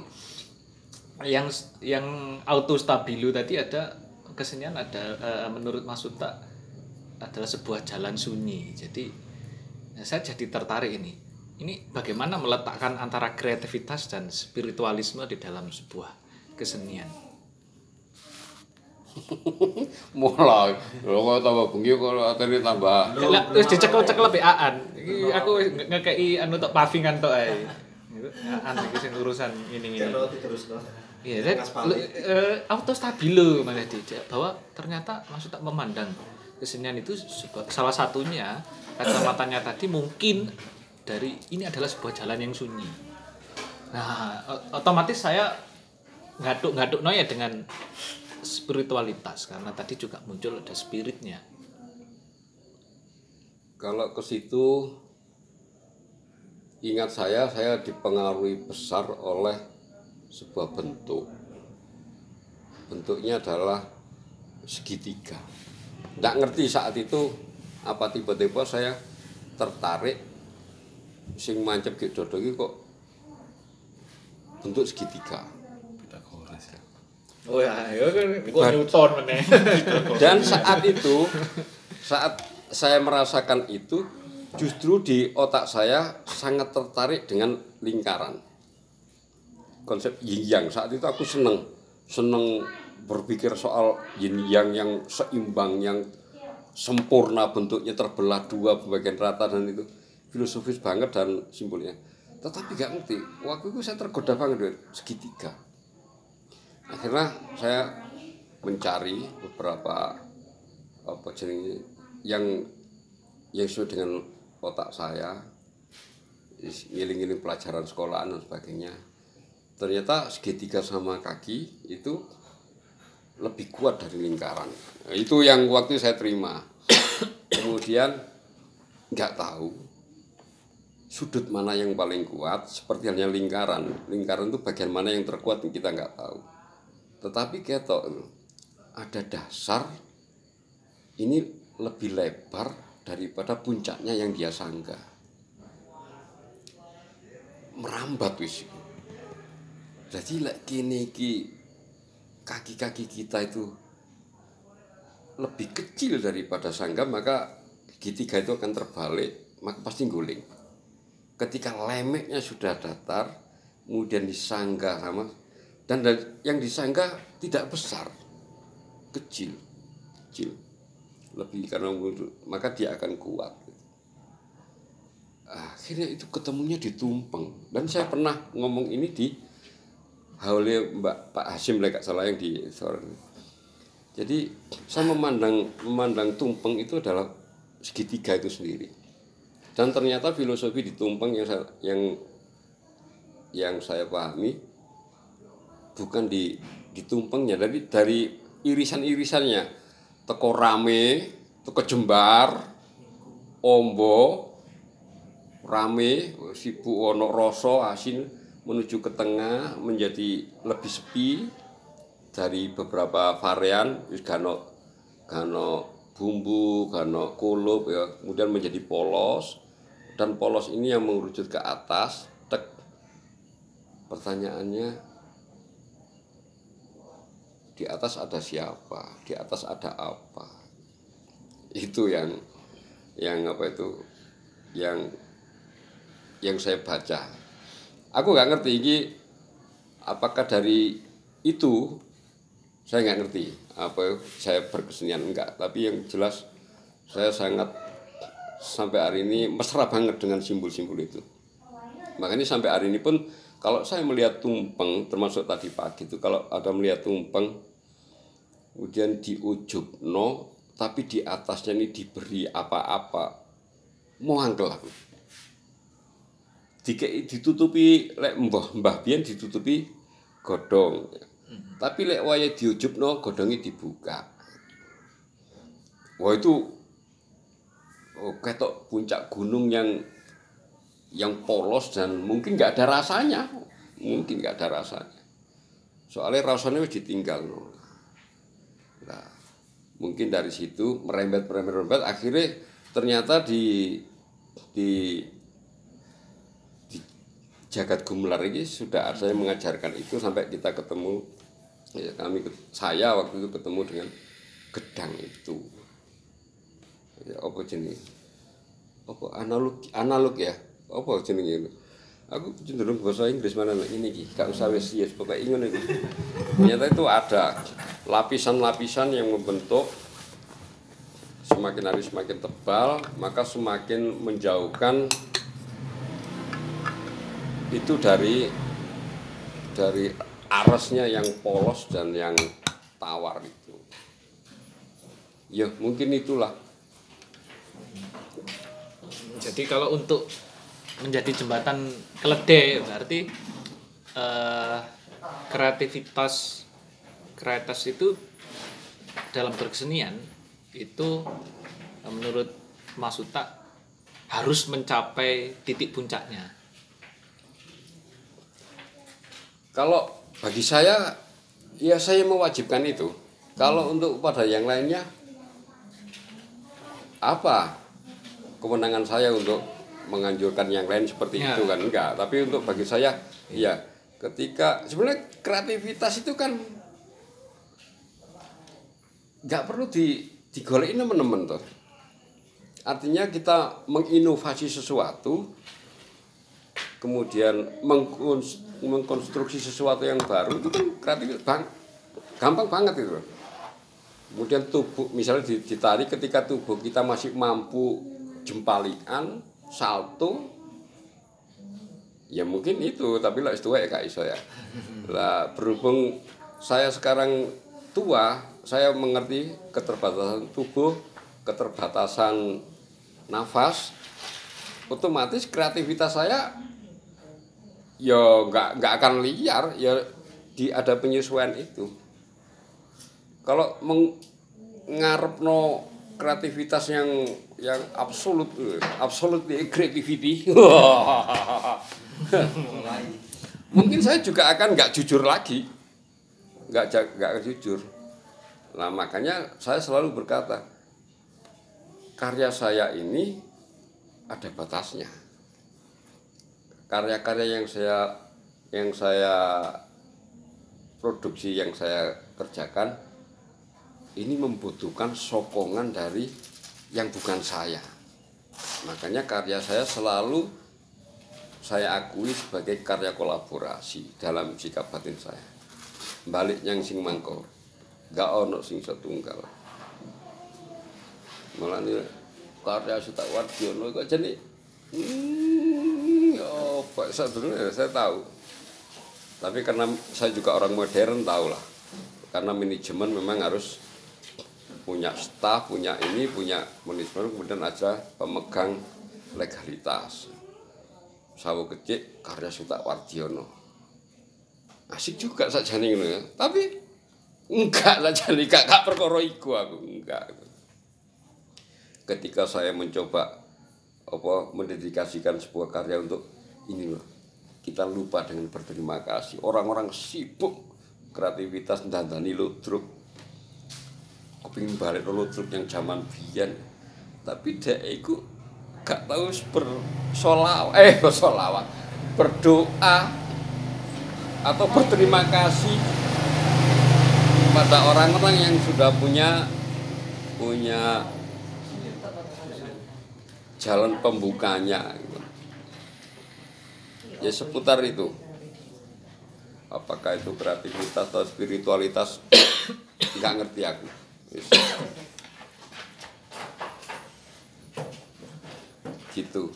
yang yang auto stabilo tadi ada kesenian ada eh, menurut Uta adalah sebuah jalan sunyi. Jadi saya jadi tertarik ini. Ini bagaimana meletakkan antara kreativitas dan spiritualisme di dalam sebuah kesenian. (laughs) mulai lho kok tambah bengi kok atene tambah wis dicekel-cekel lebih aan. Iki aku wis nge- ngekei anu tok pavingan tok ae. Gitu. Aan iki sing urusan ini ini. Iya, dan eh, auto stabilo malah dijak bahwa ternyata maksud tak memandang kesenian itu salah satunya kacamatanya tadi mungkin dari ini adalah sebuah jalan yang sunyi. Nah, otomatis saya ngaduk-ngaduk no ya dengan spiritualitas karena tadi juga muncul ada spiritnya. kalau ke situ ingat saya saya dipengaruhi besar oleh sebuah bentuk bentuknya adalah segitiga nggak ngerti saat itu apa tiba-tiba saya tertarik sing mancep iki kok bentuk segitiga. Oh ya, ya kan gua Newton meneh. (laughs) Dan saat itu, saat saya merasakan itu, justru di otak saya sangat tertarik dengan lingkaran. Konsep yin yang saat itu aku seneng, seneng berpikir soal yin yang yang seimbang, yang sempurna bentuknya terbelah dua bagian rata dan itu filosofis banget dan simbolnya. Tetapi gak ngerti, waktu itu saya tergoda banget segitiga akhirnya saya mencari beberapa apa jenis yang yang sesuai dengan otak saya ngiling-ngiling pelajaran sekolahan dan sebagainya. Ternyata segitiga sama kaki itu lebih kuat dari lingkaran. Nah, itu yang waktu saya terima. Kemudian nggak tahu sudut mana yang paling kuat seperti halnya lingkaran. Lingkaran itu bagian mana yang terkuat kita nggak tahu tetapi ketok ada dasar ini lebih lebar daripada puncaknya yang dia sangka. Merambat wis jadi kini ki kaki-kaki kita itu lebih kecil daripada sangga maka segitiga itu akan terbalik maka pasti guling. Ketika lemeknya sudah datar kemudian disangga sama dan da- yang disangga tidak besar kecil kecil. Lebih karena maka dia akan kuat. Akhirnya itu ketemunya di Tumpeng. Dan saya pernah ngomong ini di haule Mbak Pak Hasim lah gak salah yang di sore jadi saya memandang memandang Tumpeng itu adalah segitiga itu sendiri. Dan ternyata filosofi di Tumpeng yang saya, yang yang saya pahami bukan di di tumpengnya dari dari irisan-irisannya. Teko rame teko jembar ombo rame sibu ono rasa asin menuju ke tengah menjadi lebih sepi. Dari beberapa varian wis gano gano bumbu gano kulup ya kemudian menjadi polos. Dan polos ini yang mengerucut ke atas tek. Pertanyaannya di atas ada siapa, di atas ada apa. Itu yang yang apa itu? Yang yang saya baca. Aku nggak ngerti ini apakah dari itu? Saya nggak ngerti. Apa saya berkesenian enggak. Tapi yang jelas saya sangat sampai hari ini mesra banget dengan simbol-simbol itu. Makanya sampai hari ini pun kalau saya melihat tumpeng termasuk tadi pagi itu kalau ada melihat tumpeng kemudian di ujub no tapi di atasnya ini diberi apa-apa mau angkel aku. Dikei ditutupi lek mbah mbah biyen ditutupi godhong. Tapi lek waya diujubno godhongnya dibuka. Wah itu oh, ketok puncak gunung yang yang polos dan mungkin nggak ada rasanya. Mungkin nggak ada rasanya. Soalnya rasanya wis ditinggal nah mungkin dari situ merembet merembet merembet akhirnya ternyata di di di jagat gumelar ini sudah saya mengajarkan itu sampai kita ketemu ya kami saya waktu itu ketemu dengan gedang itu. Ya apa jenis? Apa analog analog ya apa itu? Aku cenderung bahasa Inggris mana ini ki gak usah wes yes pokoknya ingat itu ternyata itu ada lapisan-lapisan yang membentuk semakin hari semakin tebal maka semakin menjauhkan itu dari dari arasnya yang polos dan yang tawar itu. Ya mungkin itulah. Jadi kalau untuk menjadi jembatan keledai berarti eh, kreativitas kreatif itu dalam berkesenian itu eh, menurut Mas Uta harus mencapai titik puncaknya. Kalau bagi saya, ya saya mewajibkan itu. Kalau untuk pada yang lainnya, apa kewenangan saya untuk menganjurkan yang lain seperti Ya. itu kan enggak. Tapi untuk bagi saya, ya ketika sebenarnya kreativitas itu kan nggak perlu di digolekin teman-teman tuh. Artinya kita menginovasi sesuatu, kemudian mengkons- mengkonstruksi sesuatu yang baru itu kan kreatif bang, gampang banget itu. Kemudian tubuh misalnya di- ditarik ketika tubuh kita masih mampu jempalian, salto, ya mungkin itu tapi lah tua ya kak iso ya. Lah berhubung saya sekarang tua, saya mengerti keterbatasan tubuh, keterbatasan nafas, otomatis kreativitas saya ya nggak nggak akan liar ya di ada penyesuaian itu kalau mengarepno kreativitas yang yang absolut absolut creativity. (laughs) Mungkin saya juga akan nggak jujur lagi. Nggak nggak jujur. Nah makanya saya selalu berkata karya saya ini ada batasnya. Karya-karya yang saya yang saya produksi yang saya kerjakan ini membutuhkan sokongan dari yang bukan saya. Makanya karya saya selalu saya akui sebagai karya kolaborasi dalam sikap batin saya. Balik yang sing mangkor gak ono sing setunggal malah ini karya Suta Wardiono kok jadi hmm, ya apa sebenarnya saya tahu. Tapi karena saya juga orang modern tahu lah karena manajemen memang harus punya staff punya ini punya manajemen kemudian aja pemegang legalitas. Sawo kecil karya Suta Wardiono asik juga saja nih ya. Tapi enggak lah gak, gak perkara aku enggak. Ketika saya mencoba apa mendedikasikan sebuah karya untuk ini loh kita lupa dengan berterima kasih. Orang-orang sibuk kreativitas dandani ludruk kepingin balik ludruk yang zaman biyen. Tapi dia itu gak tahu bersolawat eh (laughs) bersolawat berdoa atau berterima kasih pada orang-orang yang sudah punya punya jalan pembukanya. Ya seputar itu. Apakah itu kreativitas atau spiritualitas? (coughs) Nggak ngerti aku. Gitu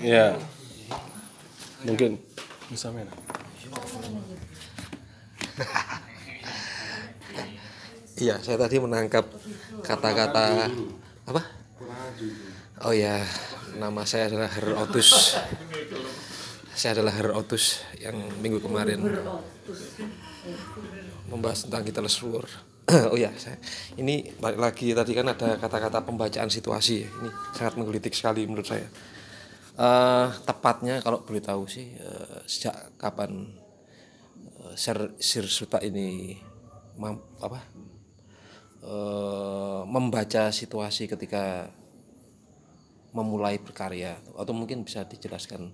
Ya. Mungkin bisa main. Iya, saya tadi menangkap kata-kata apa? Oh ya, nama saya adalah Her Otus. Saya adalah Her Otus yang minggu kemarin membahas tentang kita War. (clears throat) oh ya, saya, ini balik lagi tadi kan ada kata-kata pembacaan situasi. Ini sangat menggelitik sekali menurut saya. Eh, tepatnya kalau boleh tahu sih eh, sejak kapan eh, Sir, Sir Suta ini mam- apa eh, membaca situasi ketika memulai berkarya atau mungkin bisa dijelaskan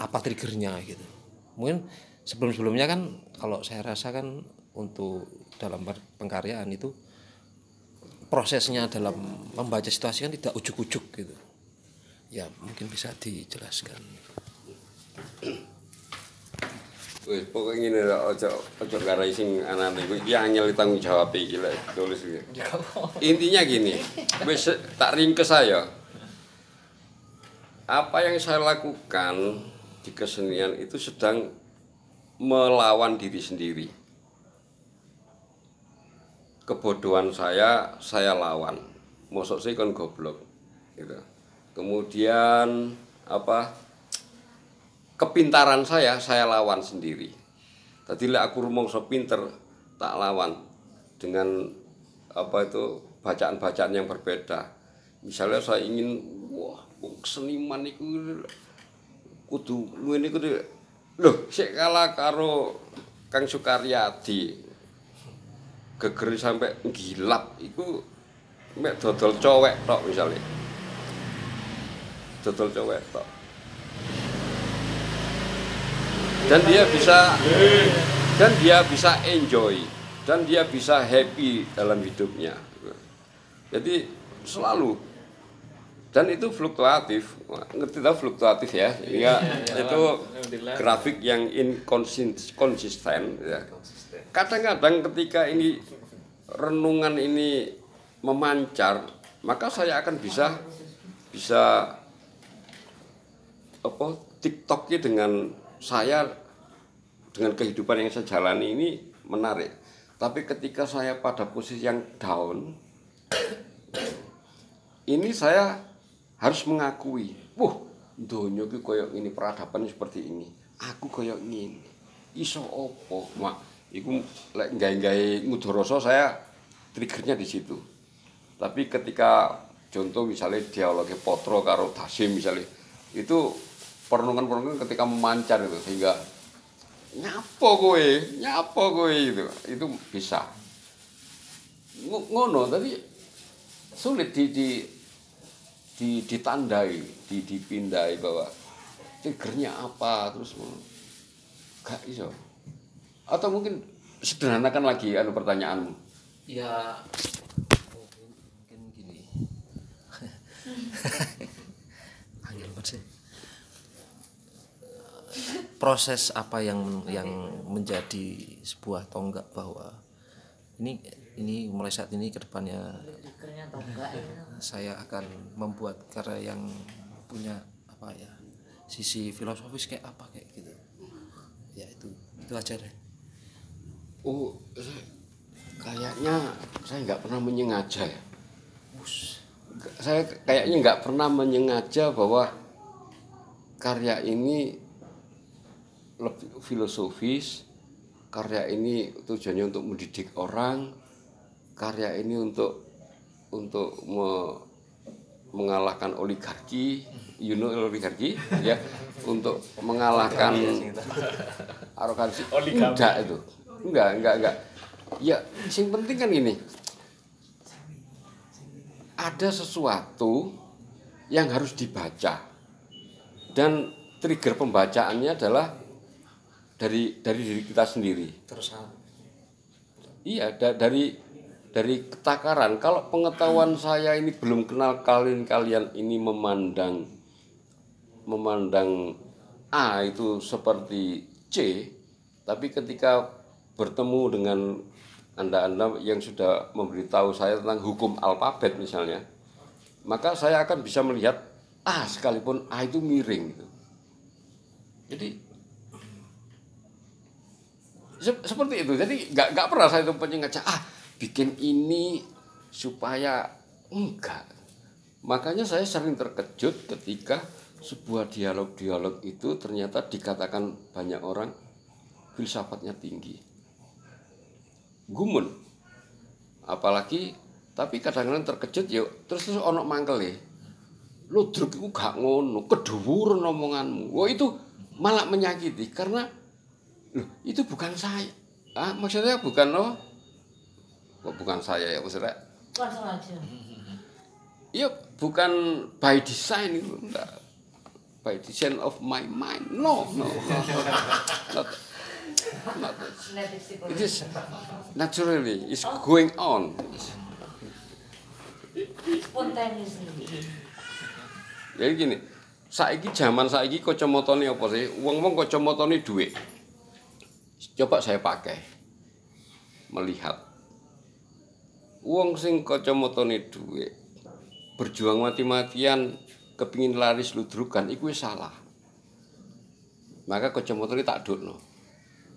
apa triggernya gitu mungkin sebelum sebelumnya kan kalau saya rasa kan untuk dalam pengkaryaan itu prosesnya dalam membaca situasi kan tidak ujuk-ujuk gitu ya mungkin bisa dijelaskan Wis pokoknya ngene lho, ojo ojo garai sing anane kuwi iki angel tanggung jawab iki lho tulis iki. Intinya gini, wis tak ringkes saya. Apa yang saya lakukan di kesenian itu sedang melawan diri sendiri. Kebodohan saya saya lawan. Mosok sih kon goblok gitu. Kemudian apa? kepintaran saya saya lawan sendiri. Tadi lek aku rumangsa pinter tak lawan dengan apa itu bacaan-bacaan yang berbeda. Misalnya saya ingin wah seniman iku kudu ngene kudu lho sik kalah karo Kang Sukaryadi. Geger sampai gilap iku mek dodol cowek tok misalnya dodol cowek tok. Dan dia bisa dan dia bisa enjoy. Dan dia bisa happy dalam hidupnya. Jadi selalu dan itu fluktuatif. Ngerti tau fluktuatif ya? Ya itu grafik yang inkonsisten ya. Kadang-kadang ketika ini renungan ini memancar maka saya akan bisa bisa apa tiktoknya dengan saya dengan kehidupan yang saya jalani ini menarik. Tapi ketika saya pada posisi yang down, ini saya harus mengakui, wah, donya ki koyo ini peradaban seperti ini. Aku koyo ngene. Iso opo? Mak, iku lek gawe-gawe saya triggernya di situ. Tapi ketika contoh misalnya dialognya Potro karo Dasim misalnya itu perenungan-perenungan ketika memancar itu sehingga nyapo kowe, nyapo kowe itu itu bisa. Ng- Ngono tapi sulit di, di ditandai, di, dipindai bahwa triggernya apa terus gak iso. Atau mungkin sederhanakan lagi anu pertanyaanmu. ya mungkin, gini (laughs) Angel banget sih. proses apa yang yang menjadi sebuah tonggak bahwa ini ini mulai saat ini ke depannya saya akan membuat karya yang punya apa ya sisi filosofis kayak apa kayak gitu. Ya itu itu aja deh. Oh, saya- kayaknya saya nggak pernah menyengaja ya. Saya kayaknya nggak pernah menyengaja bahwa karya ini lebih filosofis, karya ini tujuannya untuk mendidik orang, karya ini untuk untuk me- mengalahkan oligarki, you know oligarki, ya, untuk mengalahkan arogansi. Enggak itu, enggak, enggak, enggak. Ya, yang penting kan ini, ada sesuatu yang harus dibaca dan trigger pembacaannya adalah dari dari diri kita sendiri. terus Iya, da- dari dari ketakaran. Kalau pengetahuan saya ini belum kenal kalian kalian ini memandang memandang A itu seperti C, tapi ketika bertemu dengan anda-anda yang sudah memberitahu saya tentang hukum alfabet misalnya, maka saya akan bisa melihat ah sekalipun a itu miring gitu. Jadi se- seperti itu. Jadi nggak pernah saya itu ngaca ah bikin ini supaya enggak. Makanya saya sering terkejut ketika sebuah dialog-dialog itu ternyata dikatakan banyak orang filsafatnya tinggi. Gumun. Apalagi tapi kadang-kadang terkejut yuk terus terus ono mangkel Lu druk iku gak ngono, kedhuwuran omonganmu. Wah itu malah menyakiti karena loh, itu bukan saya. Ah, maksudnya bukan lo. Bukan saya ya maksudnya? Langsung aja. Iya, bukan by design itu enggak. By design of my mind. No, no, no. Not, not. It is naturally, it's going on. Spontaneously. Jadi gini, saiki zaman saiki kacamatane apa sih? Wong-wong kacamatane dhuwit. Coba saya pakai. Melihat. Wong sing kacamatane dhuwit berjuang mati-matian kepingin laris ludrukan iku salah. Maka kacamatane tak dukno.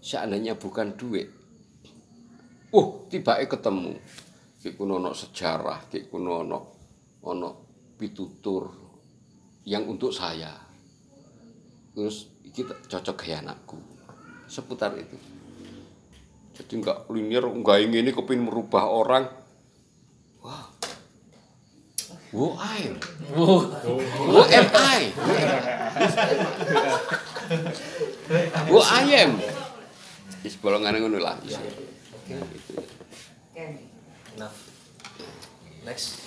Seandainya bukan duit. Uh, tibake ketemu. Ki kuno sejarah, ki kuno ono ono pitutur yang untuk saya. Terus kita cocok kayak anakku. Seputar itu. Jadi enggak linear, enggak ingin ini kepin merubah orang. Who I? Who am I? Who I am? Is bolongan ngono lah. isi. Next.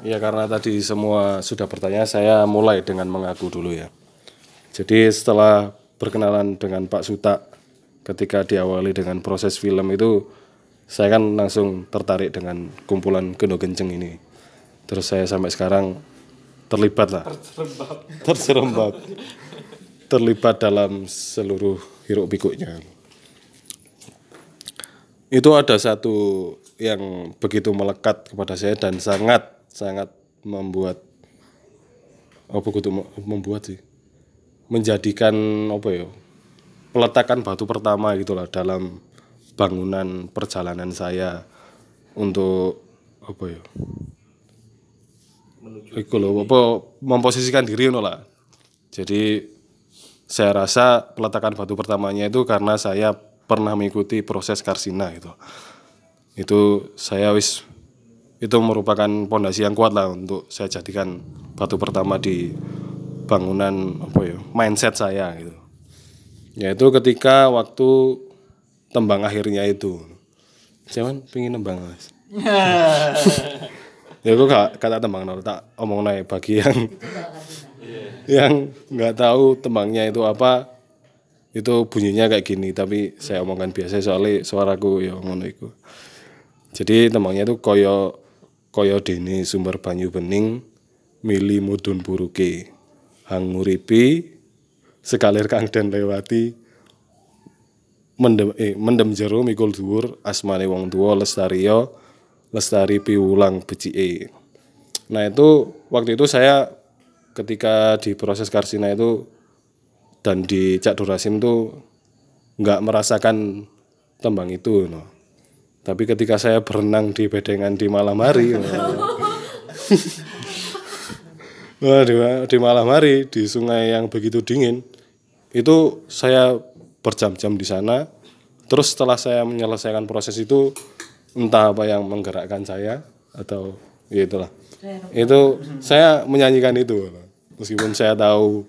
Ya karena tadi semua sudah bertanya, saya mulai dengan mengaku dulu ya. Jadi setelah berkenalan dengan Pak Suta, ketika diawali dengan proses film itu, saya kan langsung tertarik dengan kumpulan Gendo Kenceng ini. Terus saya sampai sekarang terlibat lah. Terserembab. terlibat dalam seluruh hiruk pikuknya. Itu ada satu yang begitu melekat kepada saya dan sangat sangat membuat apa kudu me- membuat sih menjadikan apa ya peletakan batu pertama gitulah dalam bangunan perjalanan saya untuk apa ya Iku lho, apa memposisikan diri ngono lah. Jadi saya rasa peletakan batu pertamanya itu karena saya pernah mengikuti proses Karsina gitu. Itu saya wis itu merupakan pondasi yang kuat lah untuk saya jadikan batu pertama di bangunan apa ya mindset saya gitu. Yaitu ketika waktu tembang akhirnya itu. Cuman pingin nembang mas. (laughs) ya gue gak kata tembang no, tak omong naik bagi yang yang nggak tahu tembangnya itu apa. Itu bunyinya kayak gini tapi saya omongkan biasa soalnya suaraku ya ngono iku. Jadi tembangnya itu koyo koyo dene sumber banyu bening mili mudun buruke. Hang nguripi sekalir kang den lewati mendem eh, mendem jero mikul dhuwur asmane wong tuwa lestariya lestari piwulang becike nah itu waktu itu saya ketika di proses karsina itu dan di Cak Durasim itu nggak merasakan tembang itu no. tapi ketika saya berenang di bedengan di malam hari Wah, (laughs) di, di malam hari di sungai yang begitu dingin itu saya berjam-jam di sana. Terus setelah saya menyelesaikan proses itu entah apa yang menggerakkan saya atau ya itulah. Itu saya menyanyikan itu. Meskipun saya tahu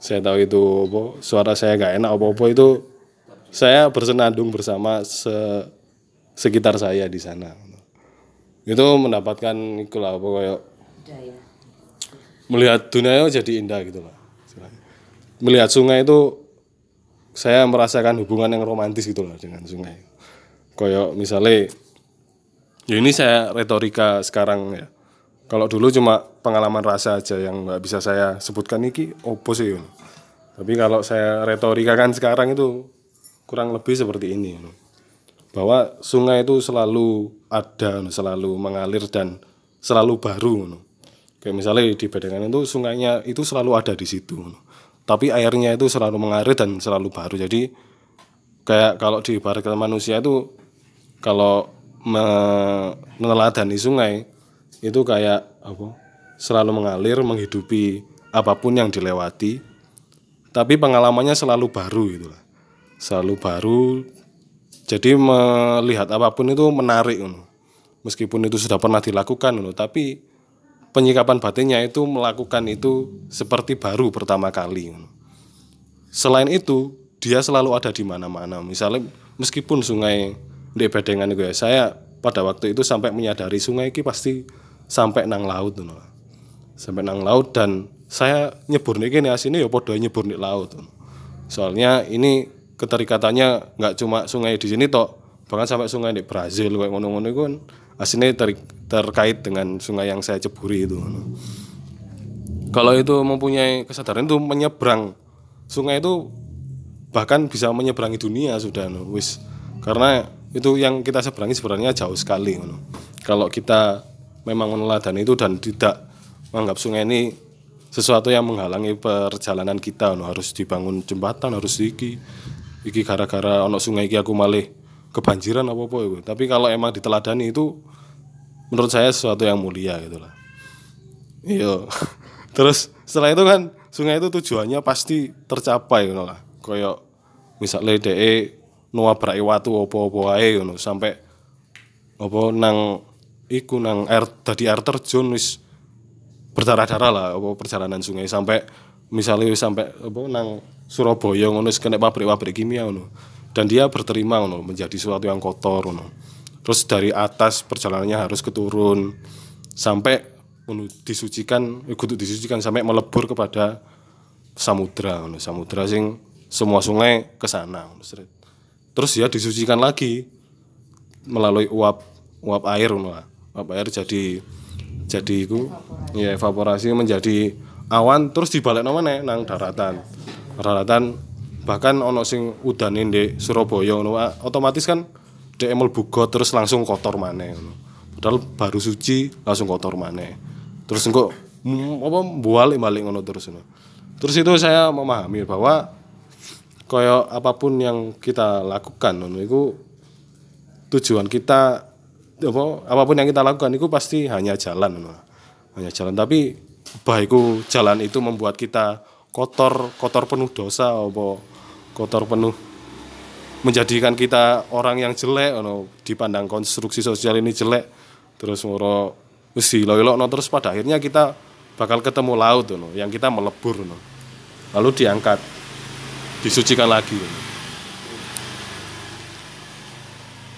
saya tahu itu apa suara saya gak enak apa apa itu saya bersenandung bersama se- sekitar saya di sana. Itu mendapatkan itulah apa kayak melihat dunia itu jadi indah gitu lah. Melihat sungai itu saya merasakan hubungan yang romantis gitu lah dengan sungai. Koyok misalnya ya ini saya retorika sekarang ya kalau dulu cuma pengalaman rasa aja yang nggak bisa saya sebutkan iki opo sih. Tapi kalau saya retorika kan sekarang itu kurang lebih seperti ini. Bahwa sungai itu selalu ada, selalu mengalir dan selalu baru. Kayak misalnya di Bedengan itu sungainya itu selalu ada di situ. Tapi airnya itu selalu mengalir dan selalu baru. Jadi kayak kalau diibaratkan manusia itu kalau meneladani sungai itu kayak apa selalu mengalir menghidupi apa pun yang dilewati tapi pengalamannya selalu baru gitu lah selalu baru jadi melihat apa pun itu menarik ngono. meskipun itu sudah pernah dilakukan ngono, tapi penyikapan batinnya itu melakukan itu seperti baru pertama kali. Selain itu, dia selalu ada di mana-mana. Misalnya meskipun sungai di Bedengan itu ya, saya pada waktu itu sampai menyadari sungai ini pasti sampai nang laut ngono. Sampai nang laut dan saya nyebur nih ini asini ya podo nyebur nih laut. ngono. Soalnya ini keterikatannya nggak cuma sungai di sini toh, bahkan sampai sungai di Brazil kayak ngono-ngono itu kan ter- terkait dengan sungai yang saya ceburi itu. ngono. Kalau itu mempunyai kesadaran itu menyeberang sungai itu bahkan bisa menyeberangi dunia sudah no. wis karena itu yang kita seberangi sebenarnya jauh sekali ngono. Kalau kita memang meneladani itu dan tidak menganggap sungai ini sesuatu yang menghalangi perjalanan kita no. harus dibangun jembatan harus iki iki gara-gara ono sungai iki aku malih kebanjiran apa apa itu. Tapi kalau emang diteladani itu menurut saya sesuatu yang mulia gitu lah. Iya. (laughs) Terus setelah itu kan sungai itu tujuannya pasti tercapai ngono lah. Kayak misalnya DE nuwabraki watu apa-apa wae ngono sampai apa nang iku nang air tadi air terjun wis berdarah-darah lah apa perjalanan sungai sampai misalnya sampai apa nang Surabaya ngono kena pabrik-pabrik kimia ngono. Dan dia berterima ngono menjadi sesuatu yang kotor ngono. Terus dari atas perjalanannya harus keturun sampai disucikan eh, kudu disucikan sampai melebur kepada samudra ngono. Samudra sing semua sungai ke sana. Terus ya disucikan lagi melalui uap uap air lah. Uap air jadi jadi iku ya evaporasi menjadi awan terus dibalik mana nang daratan. Daratan bahkan ono sing udane ndek Surabaya ngono ah, otomatis kan dhek mlebu got terus langsung kotor maneh ngono. Padahal baru suci langsung kotor maneh. Terus engko mm, apa balik-balik ngono terus ngono. Terus itu saya memahami bahwa koyo apa pun yang kita lakukan ngono iku tujuan kita apa apa pun yang kita lakukan itu pasti hanya jalan ngono. hanya jalan. Tapi baikku jalan itu membuat kita kotor kotor penuh dosa apa kotor penuh menjadikan kita orang yang jelek ngono. Dipandang konstruksi sosial ini jelek terus ngoro wis dilok-lokno terus pada akhirnya kita bakal ketemu laut ngono yang kita melebur ngono. Lalu diangkat disucikan lagi.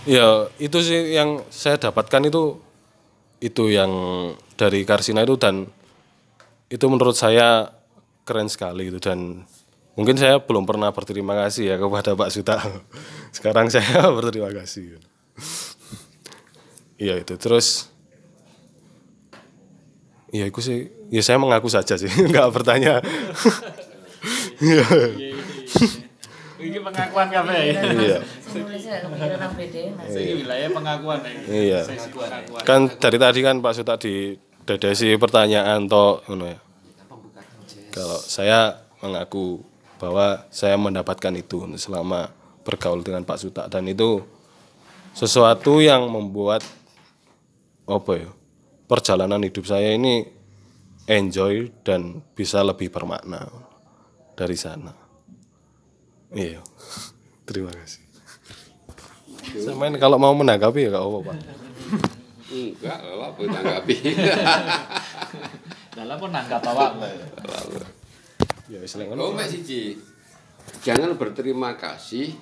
Ya, itu sih yang saya dapatkan itu itu yang dari Karsina itu dan itu menurut saya keren sekali itu dan mungkin saya belum pernah berterima kasih ya kepada Pak Suta. (laughs) Sekarang saya (laughs) berterima kasih. Iya itu terus Iya, itu sih. Ya saya mengaku saja sih, (laughs) nggak bertanya. Iya. Ini pengakuan kafe ya. Iya. Nulisnya kepikiran nang BD Mas. Ini wilayah pengakuan ya. Iya. Kan dari tadi kan Pak Suta di dedesi pertanyaan toh ngono ya. Kalau saya mengaku bahwa saya mendapatkan itu selama bergaul dengan Pak Suta dan itu sesuatu yang membuat apa ya? Perjalanan hidup saya ini enjoy dan bisa lebih bermakna dari sana. Iya. Terima kasih. Samain kalau mau menanggapi ya gak apa Pak. Enggak, lah apa tanggapi. (laughs) Dalam pun nanggap awak. Ya wis lek ngono. Oh, Mbak Siji. Jangan berterima kasih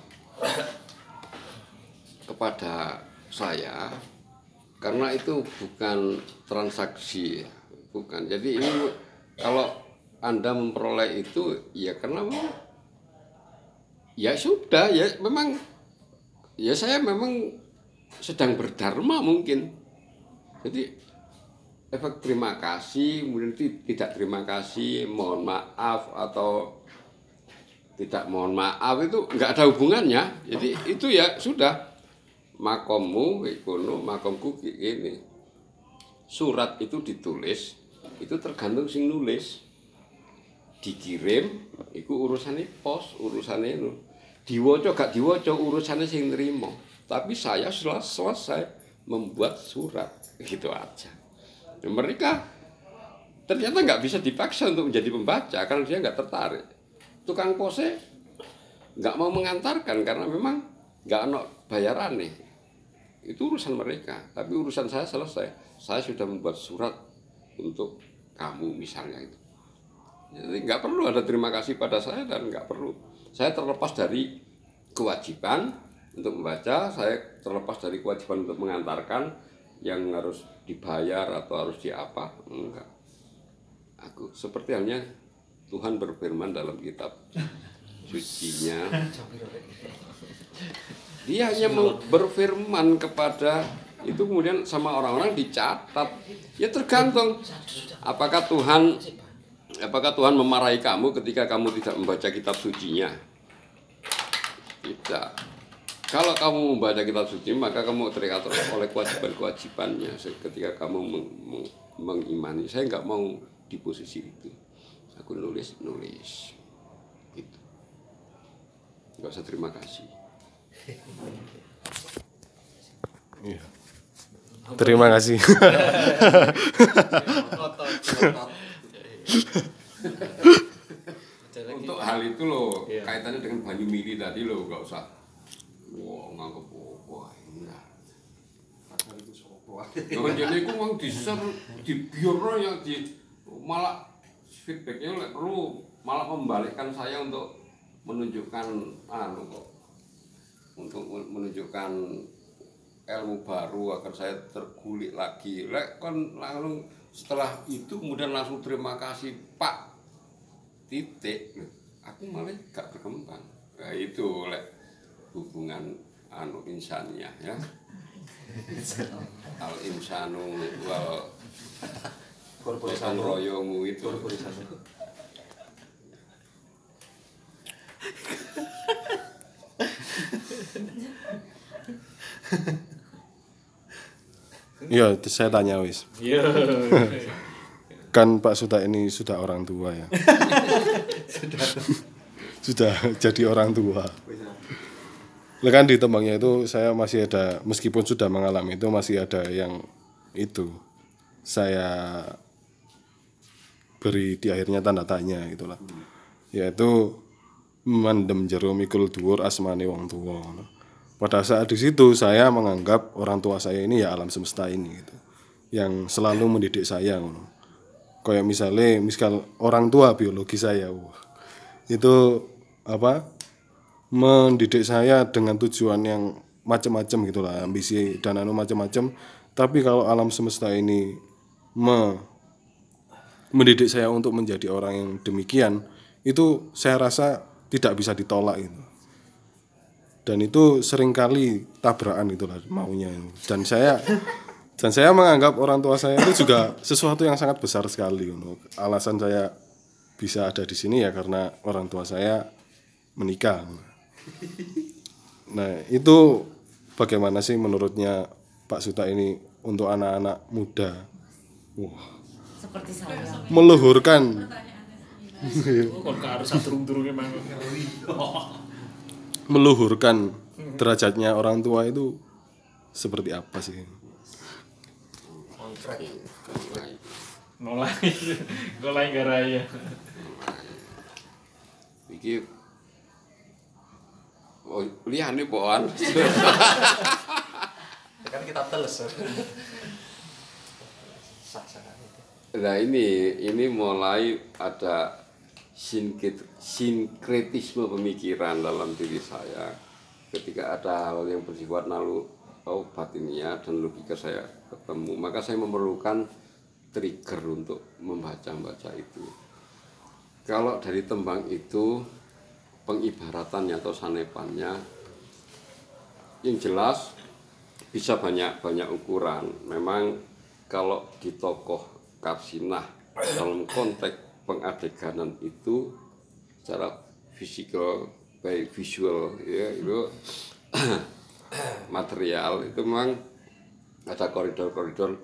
kepada saya karena itu bukan transaksi, bukan. Jadi ini kalau Anda memperoleh itu ya karena ya sudah ya memang ya saya memang sedang berdharma mungkin. Jadi efek terima kasih, kemudian ti- tidak terima kasih, mohon maaf atau tidak mohon maaf itu nggak ada hubungannya. Jadi itu ya sudah. Makommu ikono makomku ini surat itu ditulis itu tergantung sing nulis. Dikirim itu urusannya pos urusannya itu diwoco gak diwoco urusannya sing nerimo tapi saya sudah selesai membuat surat gitu aja. Ya, mereka ternyata nggak bisa dipaksa untuk menjadi pembaca karena dia nggak tertarik. Tukang pose nggak mau mengantarkan karena memang nggak ada bayaran nih itu urusan mereka tapi urusan saya selesai. Saya sudah membuat surat untuk kamu misalnya itu. Jadi nggak perlu ada terima kasih pada saya dan nggak perlu saya terlepas dari kewajiban untuk membaca saya terlepas dari kewajiban untuk mengantarkan yang harus dibayar atau harus diapa enggak. Aku seperti halnya Tuhan berfirman dalam kitab sucinya. Dia hanya berfirman kepada itu kemudian sama orang-orang dicatat. Ya tergantung apakah Tuhan apakah Tuhan memarahi kamu ketika kamu tidak membaca kitab sucinya? Tidak. Kalau kamu membaca kitab suci maka kamu terikat oleh kewajiban-kewajibannya ketika kamu meng- meng- mengimani. Saya nggak mau di posisi itu. Aku nulis nulis. Gitu. Nggak usah terima kasih. Iya. Terima kasih. (laughs) untuk hal itu loh kaitannya dengan Banyu Mili tadi loh nggak usah. Wah nganggep wah enggak Jangan jadi aku mau di share di biar yang di malah feedbacknya lek perlu malah membalikkan saya untuk menunjukkan anu kok untuk menunjukkan ilmu baru agar saya tergulik lagi. Lek kan langsung setelah itu kemudian langsung terima kasih Pak titik. Aku malah gak berkembang. Nah, itu lek hubungan anu insaniah ya. Al insanu wal gotong royomu itu (laughs) Iya, saya tanya wis. Iya. (laughs) Kan Pak Suta ini sudah orang tua ya. (laughs) sudah jadi orang tua. Lah kan di tembangnya itu saya masih ada meskipun sudah mengalami itu masih ada yang itu saya beri di akhirnya tanda tanya gitulah. Yaitu mandem jero mikul dhuwur asmane wong tua. Pada saat di situ saya menganggap orang tua saya ini ya alam semesta ini gitu. Yang selalu mendidik saya ngono. Kayak misalnya misal orang tua biologi saya. wah, itu apa? mendidik saya dengan tujuan yang macam-macam gitulah ambisi dan anu macam-macam tapi kalau alam semesta ini me- mendidik saya untuk menjadi orang yang demikian itu saya rasa tidak bisa ditolak itu dan itu sering kali tabrakan itulah maunya. Dan saya dan saya menganggap orang tua saya itu juga sesuatu yang sangat besar sekali untuk alasan saya bisa ada di sini ya karena orang tua saya menikah. Nah itu bagaimana sih menurutnya Pak Suta ini untuk anak-anak muda? Wah. Seperti saya. meluhurkan. Kok gak harus. Meluhurkan derajatnya orang tua itu seperti apa sih? Nolai. Nolai garaya. iki oh liyane poan (laughs) kan kita teles. Nah ini ini mulai ada sinkretisme pemikiran dalam diri saya ketika ada hal yang bersifat nalu oh, batinia dan logika saya ketemu maka saya memerlukan trigger untuk membaca-baca itu kalau dari tembang itu pengibaratannya atau sanepannya yang jelas bisa banyak banyak ukuran. Memang kalau di tokoh Karsinah dalam konteks pengadeganan itu secara physical baik visual ya itu (clears throat) material itu memang ada koridor-koridor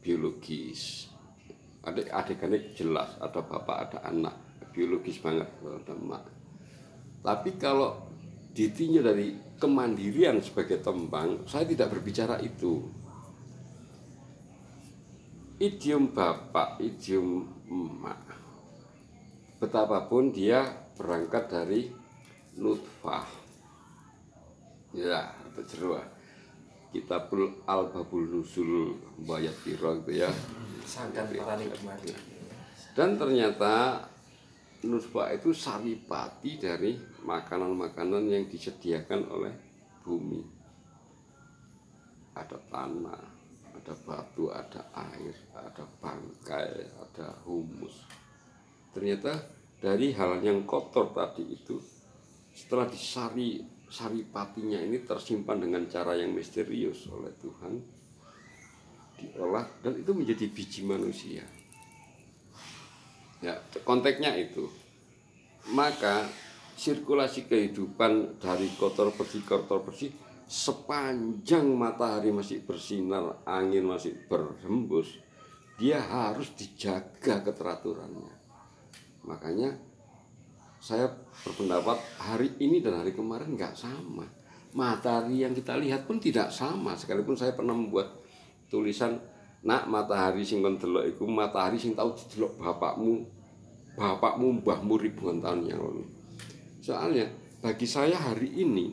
biologis. Adik adegannya jelas ada bapak ada anak biologis banget ada emak. Tapi kalau ditinjau dari kemandirian sebagai tembang saya tidak berbicara itu. Idiom bapak idiom emak betapapun dia berangkat dari nutfah. Ya atau jeruah kitabul al babul nusul bayat piro gitu ya. Sangkan parani gimana dan ternyata nutfah itu saripati dari makanan-makanan yang disediakan oleh bumi. Ada tanah ada batu ada air ada bangkai ada humus. Ternyata dari hal yang kotor tadi itu setelah disari saripatinya ini tersimpan dengan cara yang misterius oleh Tuhan diolah dan itu menjadi biji manusia. Ya konteksnya itu maka sirkulasi kehidupan dari kotor bersih kotor bersih sepanjang matahari masih bersinar angin masih berhembus dia harus dijaga keteraturannya makanya saya berpendapat hari ini dan hari kemarin nggak sama. Matahari yang kita lihat pun tidak sama. Sekalipun saya pernah membuat tulisan nak matahari sing kon iku matahari sing tau didelok bapakmu bapakmu mbahmu ribuan tahun yang lalu. Soalnya bagi saya hari ini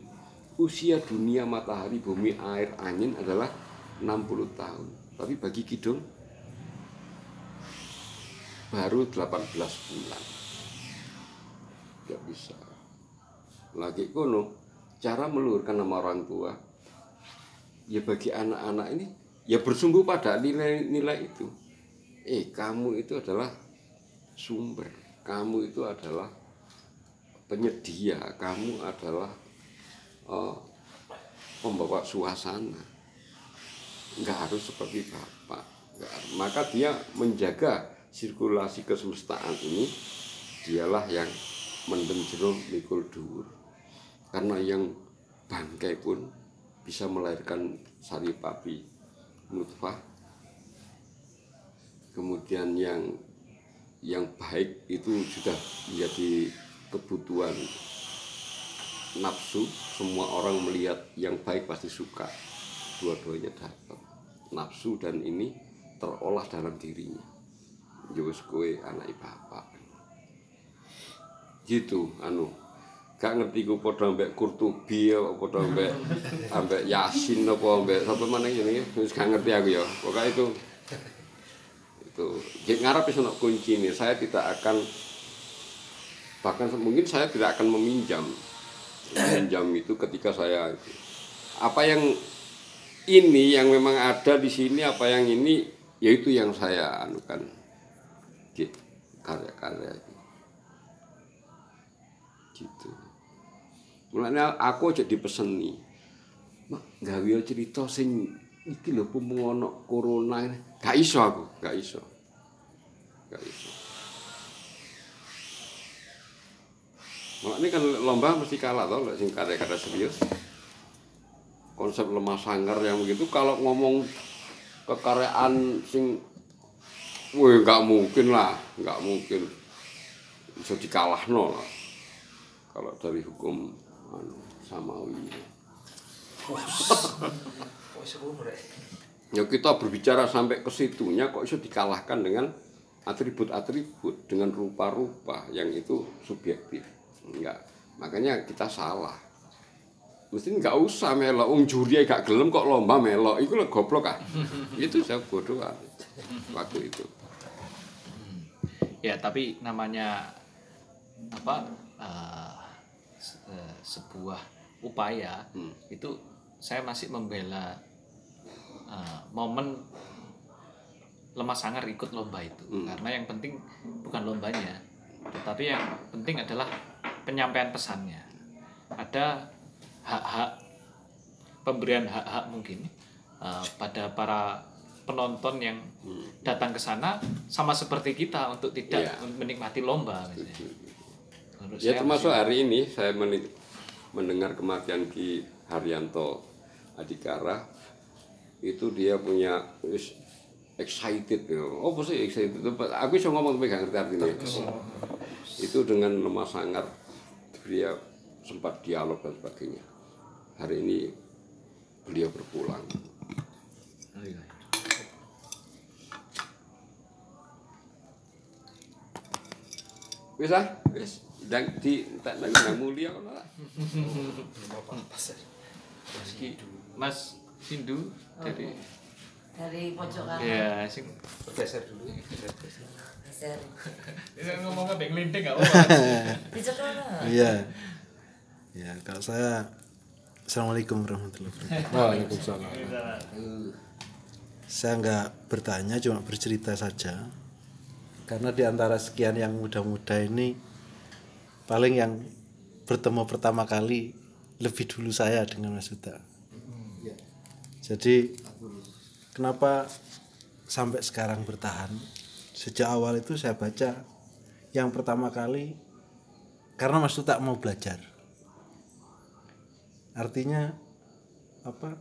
usia dunia matahari bumi air angin adalah 60 tahun. Tapi bagi kidung baru 18 bulan. Nggak bisa. Lagi kono cara meluruskan nama orang tua ya bagi anak-anak ini ya bersungguh pada nilai-nilai itu. Eh kamu itu adalah sumber. Kamu itu adalah penyedia. Kamu adalah eh, pembawa suasana. Nggak harus seperti bapak. Nggak maka dia menjaga sirkulasi kesemestaan ini dialah yang mendem mikul dhuwur. Karena yang bangkai pun bisa melahirkan saripati nutfah. Kemudian yang yang baik itu sudah menjadi kebutuhan nafsu. Semua orang melihat yang baik pasti suka. Dua-duanya dapat nafsu dan ini terolah dalam dirinya Jus kue anak bapak. Gitu anu. Gak ngerti ku padha ambek Kurtubi apa padha ambek (laughs) ambek Yasin apa ambek sapa maneh jenenge wis gak ngerti aku ya. Pokoknya itu itu. Jadi ngarep wis ono kunci nih saya tidak akan bahkan mungkin saya tidak akan meminjam meminjam itu ketika saya apa yang ini yang memang ada di sini apa yang ini yaitu yang saya anukan karya-karya itu gitu. Mulanya aku aja dipeseni. Mak gawe cerita sing iki lho pemung ono corona ini. Gak iso aku gak iso. Gak iso. Makanya kan lomba mesti kalah tau lek sing karya-karya serius. Konsep lemah sanggar yang begitu kalau ngomong kekaryaan sing Wih, nggak mungkin lah, nggak mungkin bisa dikalah lah. Kalau dari hukum anu, samawi. Ya kita berbicara sampai ke situnya kok bisa dikalahkan dengan atribut-atribut, dengan rupa-rupa yang itu subjektif. Enggak. Makanya kita salah. Mesti nggak usah melok, um juri gak gelem kok lomba melok, itu lo goblok kan? itu saya bodohan waktu itu. Ya tapi namanya apa eh, se- eh, sebuah upaya Hmm. itu saya masih membela eh, momen lemah sangar ikut lomba itu Hmm. karena yang penting bukan lombanya tetapi yang penting adalah penyampaian pesannya ada hak-hak pemberian hak-hak mungkin eh, pada para penonton yang datang ke sana sama seperti kita untuk tidak Iya. menikmati lomba Ya termasuk hari ini saya mendengar kematian Ki Haryanto Adikara itu dia punya excited ya. Oh apa sih excited? Aku bisa ngomong tapi gak ngerti artinya. Itu dengan lemah sangat dia sempat dialog dan sebagainya. Hari ini beliau berpulang. Wis ah, wis. Dan di tak nang nang mulia kok lah. Mas Sindu dari Dari pojok kanan. ya sing Geser dulu. Geser. ini ngomongnya beng linting gak apa-apa. (laughs) Lah. Iya. Ya, kalau saya Assalamualaikum warahmatullahi wabarakatuh. Waalaikumsalam. Saya nggak bertanya, cuma bercerita saja. Karena di antara sekian yang muda-muda ini, paling yang bertemu pertama kali lebih dulu saya dengan Mas Uta. Jadi, kenapa sampai sekarang bertahan? Sejak awal itu saya baca yang pertama kali karena Mas Uta mau belajar. Artinya apa?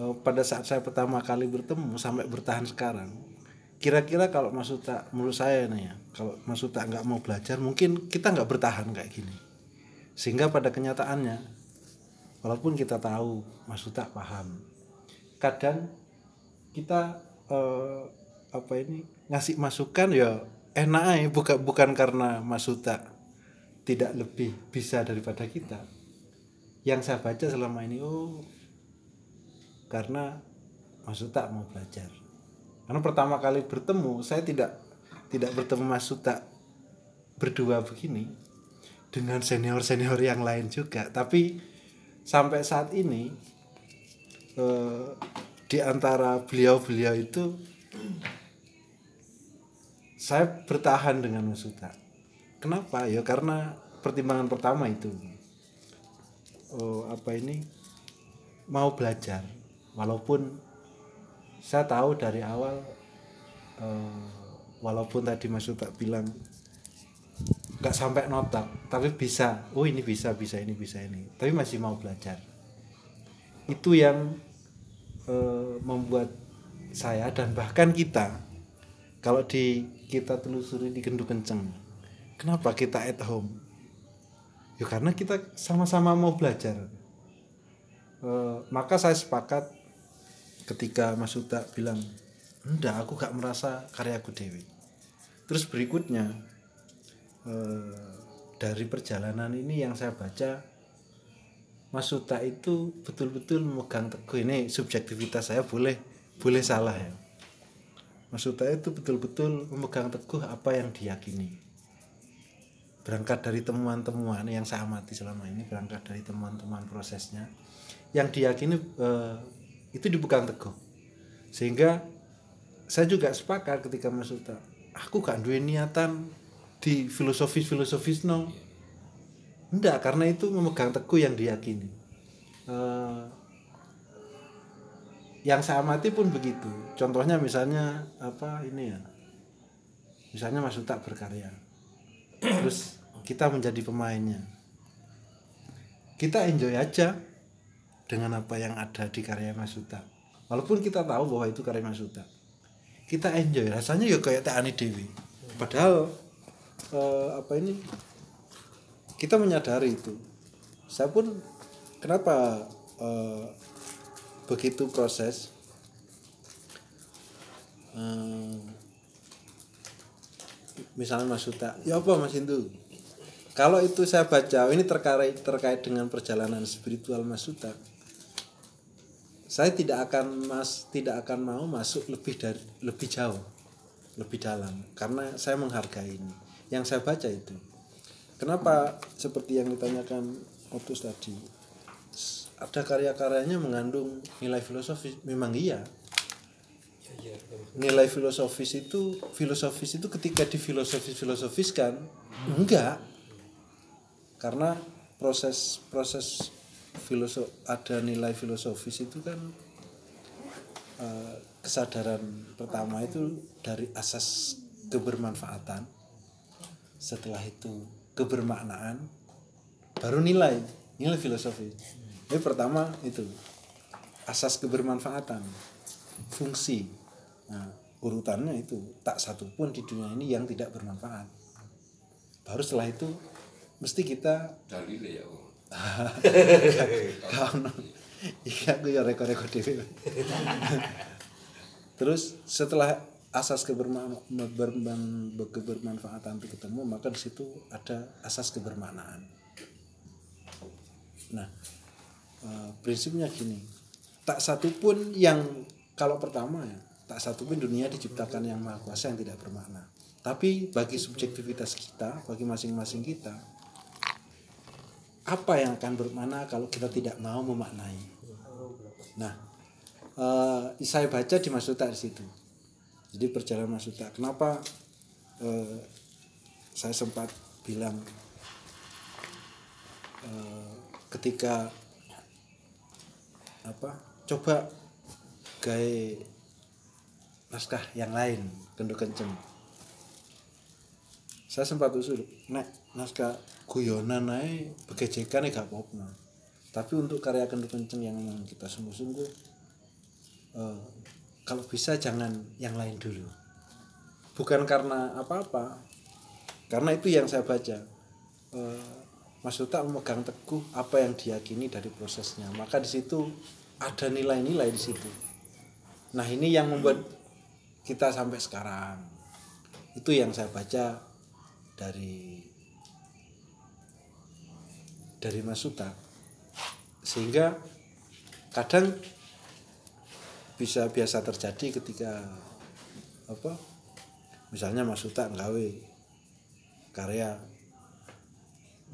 Eh, pada saat saya pertama kali bertemu sampai bertahan sekarang kira-kira kalau Mas Uta menurut saya nih ya kalau Mas Uta nggak mau belajar mungkin kita nggak bertahan kayak gini sehingga pada kenyataannya walaupun kita tahu Mas Uta paham kadang kita eh, apa ini ngasih masukan ya enak aja bukan bukan karena Mas Uta tidak lebih bisa daripada kita yang saya baca selama ini oh karena Mas Suta mau belajar. Karena pertama kali bertemu saya tidak tidak bertemu Mas Suta berdua begini dengan senior senior yang lain juga. Tapi sampai saat ini eh, di antara beliau-beliau itu saya bertahan dengan Mas Suta. Kenapa? Ya karena pertimbangan pertama itu. Oh, apa ini? Mau belajar walaupun saya tahu dari awal eh, walaupun tadi Mas Uta bilang nggak sampai notak tapi bisa. Oh ini bisa bisa ini bisa ini. Tapi masih mau belajar. Itu yang eh, membuat saya dan bahkan kita kalau di kita telusuri di Gendu Kenceng kenapa kita at home? Ya karena kita sama-sama mau belajar. Eh, maka saya sepakat ketika Mas Uta bilang enggak aku gak merasa karyaku dewi. Terus berikutnya eh, dari perjalanan ini yang saya baca Mas Uta itu betul-betul memegang teguh ini subjektivitas saya boleh boleh salah ya. Mas Uta itu betul-betul memegang teguh apa yang diyakini. Berangkat dari temuan-temuan yang saya amati selama ini berangkat dari temuan-temuan prosesnya yang diyakini eh, itu dipegang teguh. Sehingga saya juga sepakat ketika Mas Uta aku gak duwe niatan di filosofis filosofis no. Enggak karena itu memegang teguh yang diyakini. Eh, yang saya amati pun begitu. Contohnya misalnya apa ini ya? Misalnya Mas Uta berkarya. Terus kita menjadi pemainnya. Kita enjoy aja dengan apa yang ada di karya Mas Uta walaupun kita tahu bahwa itu karya Mas Uta kita enjoy rasanya ya kayak Teh Ani Dewi. Padahal eh, apa ini? Kita menyadari itu. Saya pun kenapa eh, begitu proses? Eh, misalnya Mas Uta ya apa Mas Indu kalau itu saya baca ini terkait terkait dengan perjalanan spiritual Mas Uta saya tidak akan mas tidak akan mau masuk lebih dari lebih jauh lebih dalam karena saya menghargai ini. Yang saya baca itu. Kenapa seperti yang ditanyakan Otus tadi? Ada karya-karyanya mengandung nilai filosofis? Memang iya. Nilai filosofis itu filosofis itu ketika difilosofis filosofiskan enggak. Karena proses proses filosof ada nilai filosofis itu kan eh, kesadaran pertama itu dari asas kebermanfaatan. Setelah itu kebermaknaan baru nilai nilai filosofi jadi pertama itu asas kebermanfaatan fungsi. Nah urutannya itu tak satu pun di dunia ini yang tidak bermanfaat. Baru setelah itu mesti kita. Kaono. Iya aku ya rekor-rekor dhewe. Terus setelah asas keberma- berman- kebermanfaatan itu ketemu maka di situ ada asas kebermaknaan. Nah, eh, prinsipnya gini. Tak satu pun yang kalau pertama ya, tak satu pun dunia diciptakan yang maha kuasa yang tidak bermakna. Tapi bagi subjektivitas kita, bagi masing-masing kita, apa yang akan bermakna kalau kita tidak mau memaknai. Nah, eh, saya baca di Masuta di situ. Jadi perjalanan Masuta. Kenapa eh, saya sempat bilang eh, ketika apa coba gaya naskah yang lain kendo kenceng saya sempat usul nek naskah guyonan ae begejekan gak apa-apa. Tapi untuk karya kendo kenceng yang kita sungguh-sungguh eh, kalau bisa jangan yang lain dulu. Bukan karena apa-apa karena itu yang saya baca. Eh, Mas Uta memegang teguh apa yang diyakini dari prosesnya. Maka di situ ada nilai-nilai di situ. Nah ini yang membuat kita sampai sekarang. Itu yang saya baca dari dari Mas Uta sehingga kadang bisa biasa terjadi ketika apa misalnya Mas Uta nggawe karya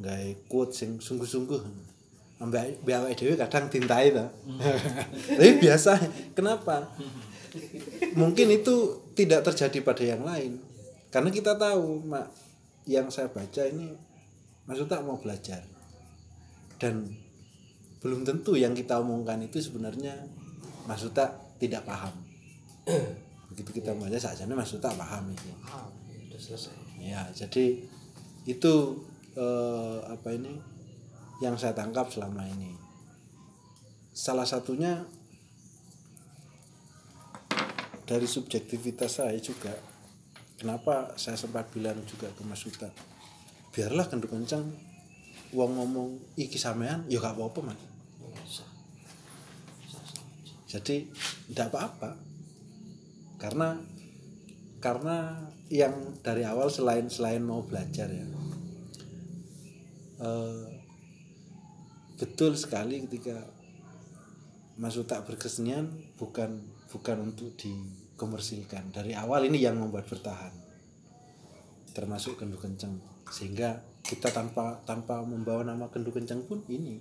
nggawe quote sing sungguh-sungguh ambek awake dhewe kadang tintai to. Tapi biasa. Kenapa? Mungkin itu tidak terjadi pada yang lain. Karena kita tahu, Mak, yang saya baca ini maksudnya mau belajar. Dan belum tentu yang kita omongkan itu sebenarnya maksudnya tidak paham. (clears throat) Begitu kita baca saja maksudnya paham itu. Udah selesai. Ya, jadi itu eh, apa ini yang saya tangkap selama ini. Salah satunya dari subjektivitas saya juga. Kenapa saya sempat bilang juga ke Mas Uta, biarlah kendu kencang wong ngomong iki sampean ya gak apa-apa mas. Jadi tidak apa-apa. Karena karena yang dari awal selain selain mau belajar ya eh, betul sekali ketika Mas Uta berkesenian bukan bukan untuk dikomersilkan. Dari awal ini yang membuat bertahan termasuk kendu kenceng. Sehingga kita tanpa tanpa membawa nama kendu kenceng pun ini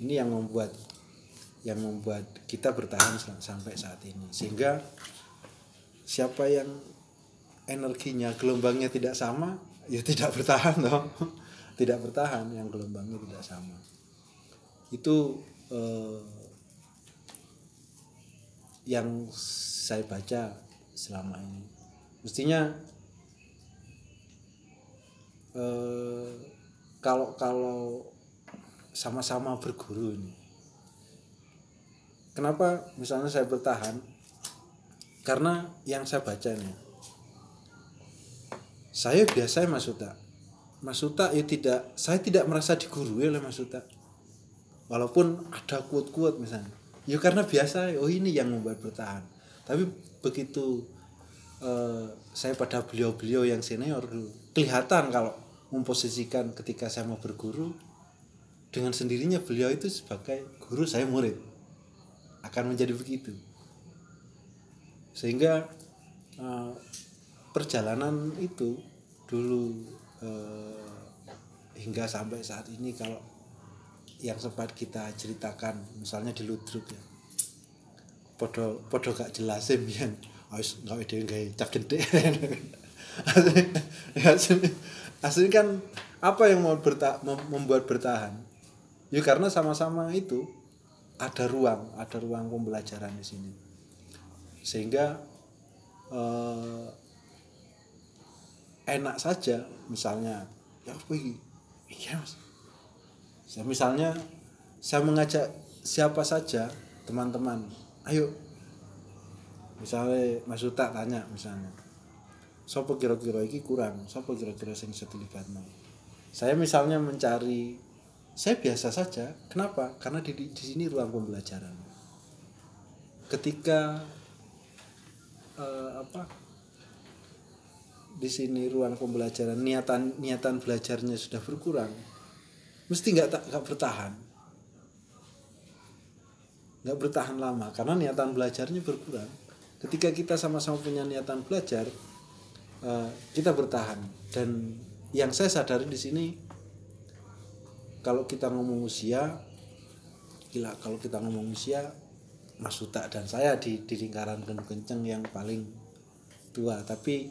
ini yang membuat yang membuat kita bertahan sampai saat ini. Sehingga siapa yang energinya gelombangnya tidak sama ya tidak bertahan (laughs) dong. Tidak bertahan yang gelombangnya tidak sama. Itu eh, yang saya baca selama ini. Mestinya eh, kalau kalau sama-sama berguru ini kenapa misalnya saya bertahan? Karena yang saya baca nih saya biasa Mas Uta Mas Uta ya tidak saya tidak merasa digurui oleh Mas Uta walaupun ada kuat-kuat misalnya. Ya karena biasa oh ini yang membuat bertahan. Tapi begitu eh, saya pada beliau-beliau yang senior kelihatan kalau memposisikan ketika saya mau berguru dengan sendirinya beliau itu sebagai guru saya murid akan menjadi begitu. Sehingga eh, perjalanan itu dulu eh, hingga sampai saat ini kalau yang sempat kita ceritakan misalnya di Ludruk ya. Podo podo gak jelas sih biyen harus gawe dhewe gawe cap asli, (laughs) asli kan apa yang mau berta, mem- membuat bertahan? Ya karena sama-sama itu ada ruang ada ruang pembelajaran di sini. Sehingga eh, enak saja misalnya ya apa iya mas. Saya misalnya saya mengajak siapa saja teman-teman ayo. Misalnya Mas Uta tanya misalnya siapa kira-kira ini kurang? Siapa kira-kira yang bisa dilibatno? Saya misalnya mencari saya biasa saja. Kenapa? Karena di, di sini ruang pembelajaran. Ketika eh, apa di sini ruang pembelajaran niatan niatan belajarnya sudah berkurang mesti nggak nggak bertahan. Nggak bertahan lama karena niatan belajarnya berkurang. Ketika kita sama-sama punya niatan belajar eh, kita bertahan. Dan yang saya sadari di sini kalau kita ngomong usia gila kalau kita ngomong usia Mas Suta dan saya di, di lingkaran Gendu Kenceng yang paling tua. Tapi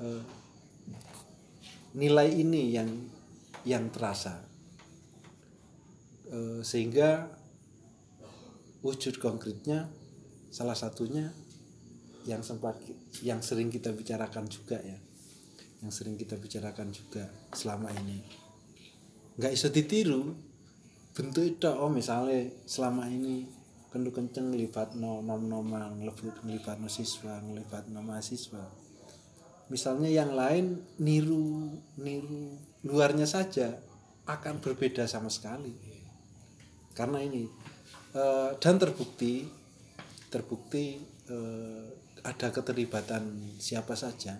eh, nilai ini yang yang terasa. Eh, sehingga wujud konkretnya salah satunya yang sempat yang sering kita bicarakan juga ya. Yang sering kita bicarakan juga selama ini. Nggak bisa ditiru bentuk itu oh misalnya selama ini kendu kenceng ngelibat no nom noman ngelibat no siswa ngelibat no mahasiswa. Misalnya yang lain niru niru luarnya saja akan berbeda sama sekali. Karena ini eh, dan terbukti terbukti eh, ada keterlibatan siapa saja.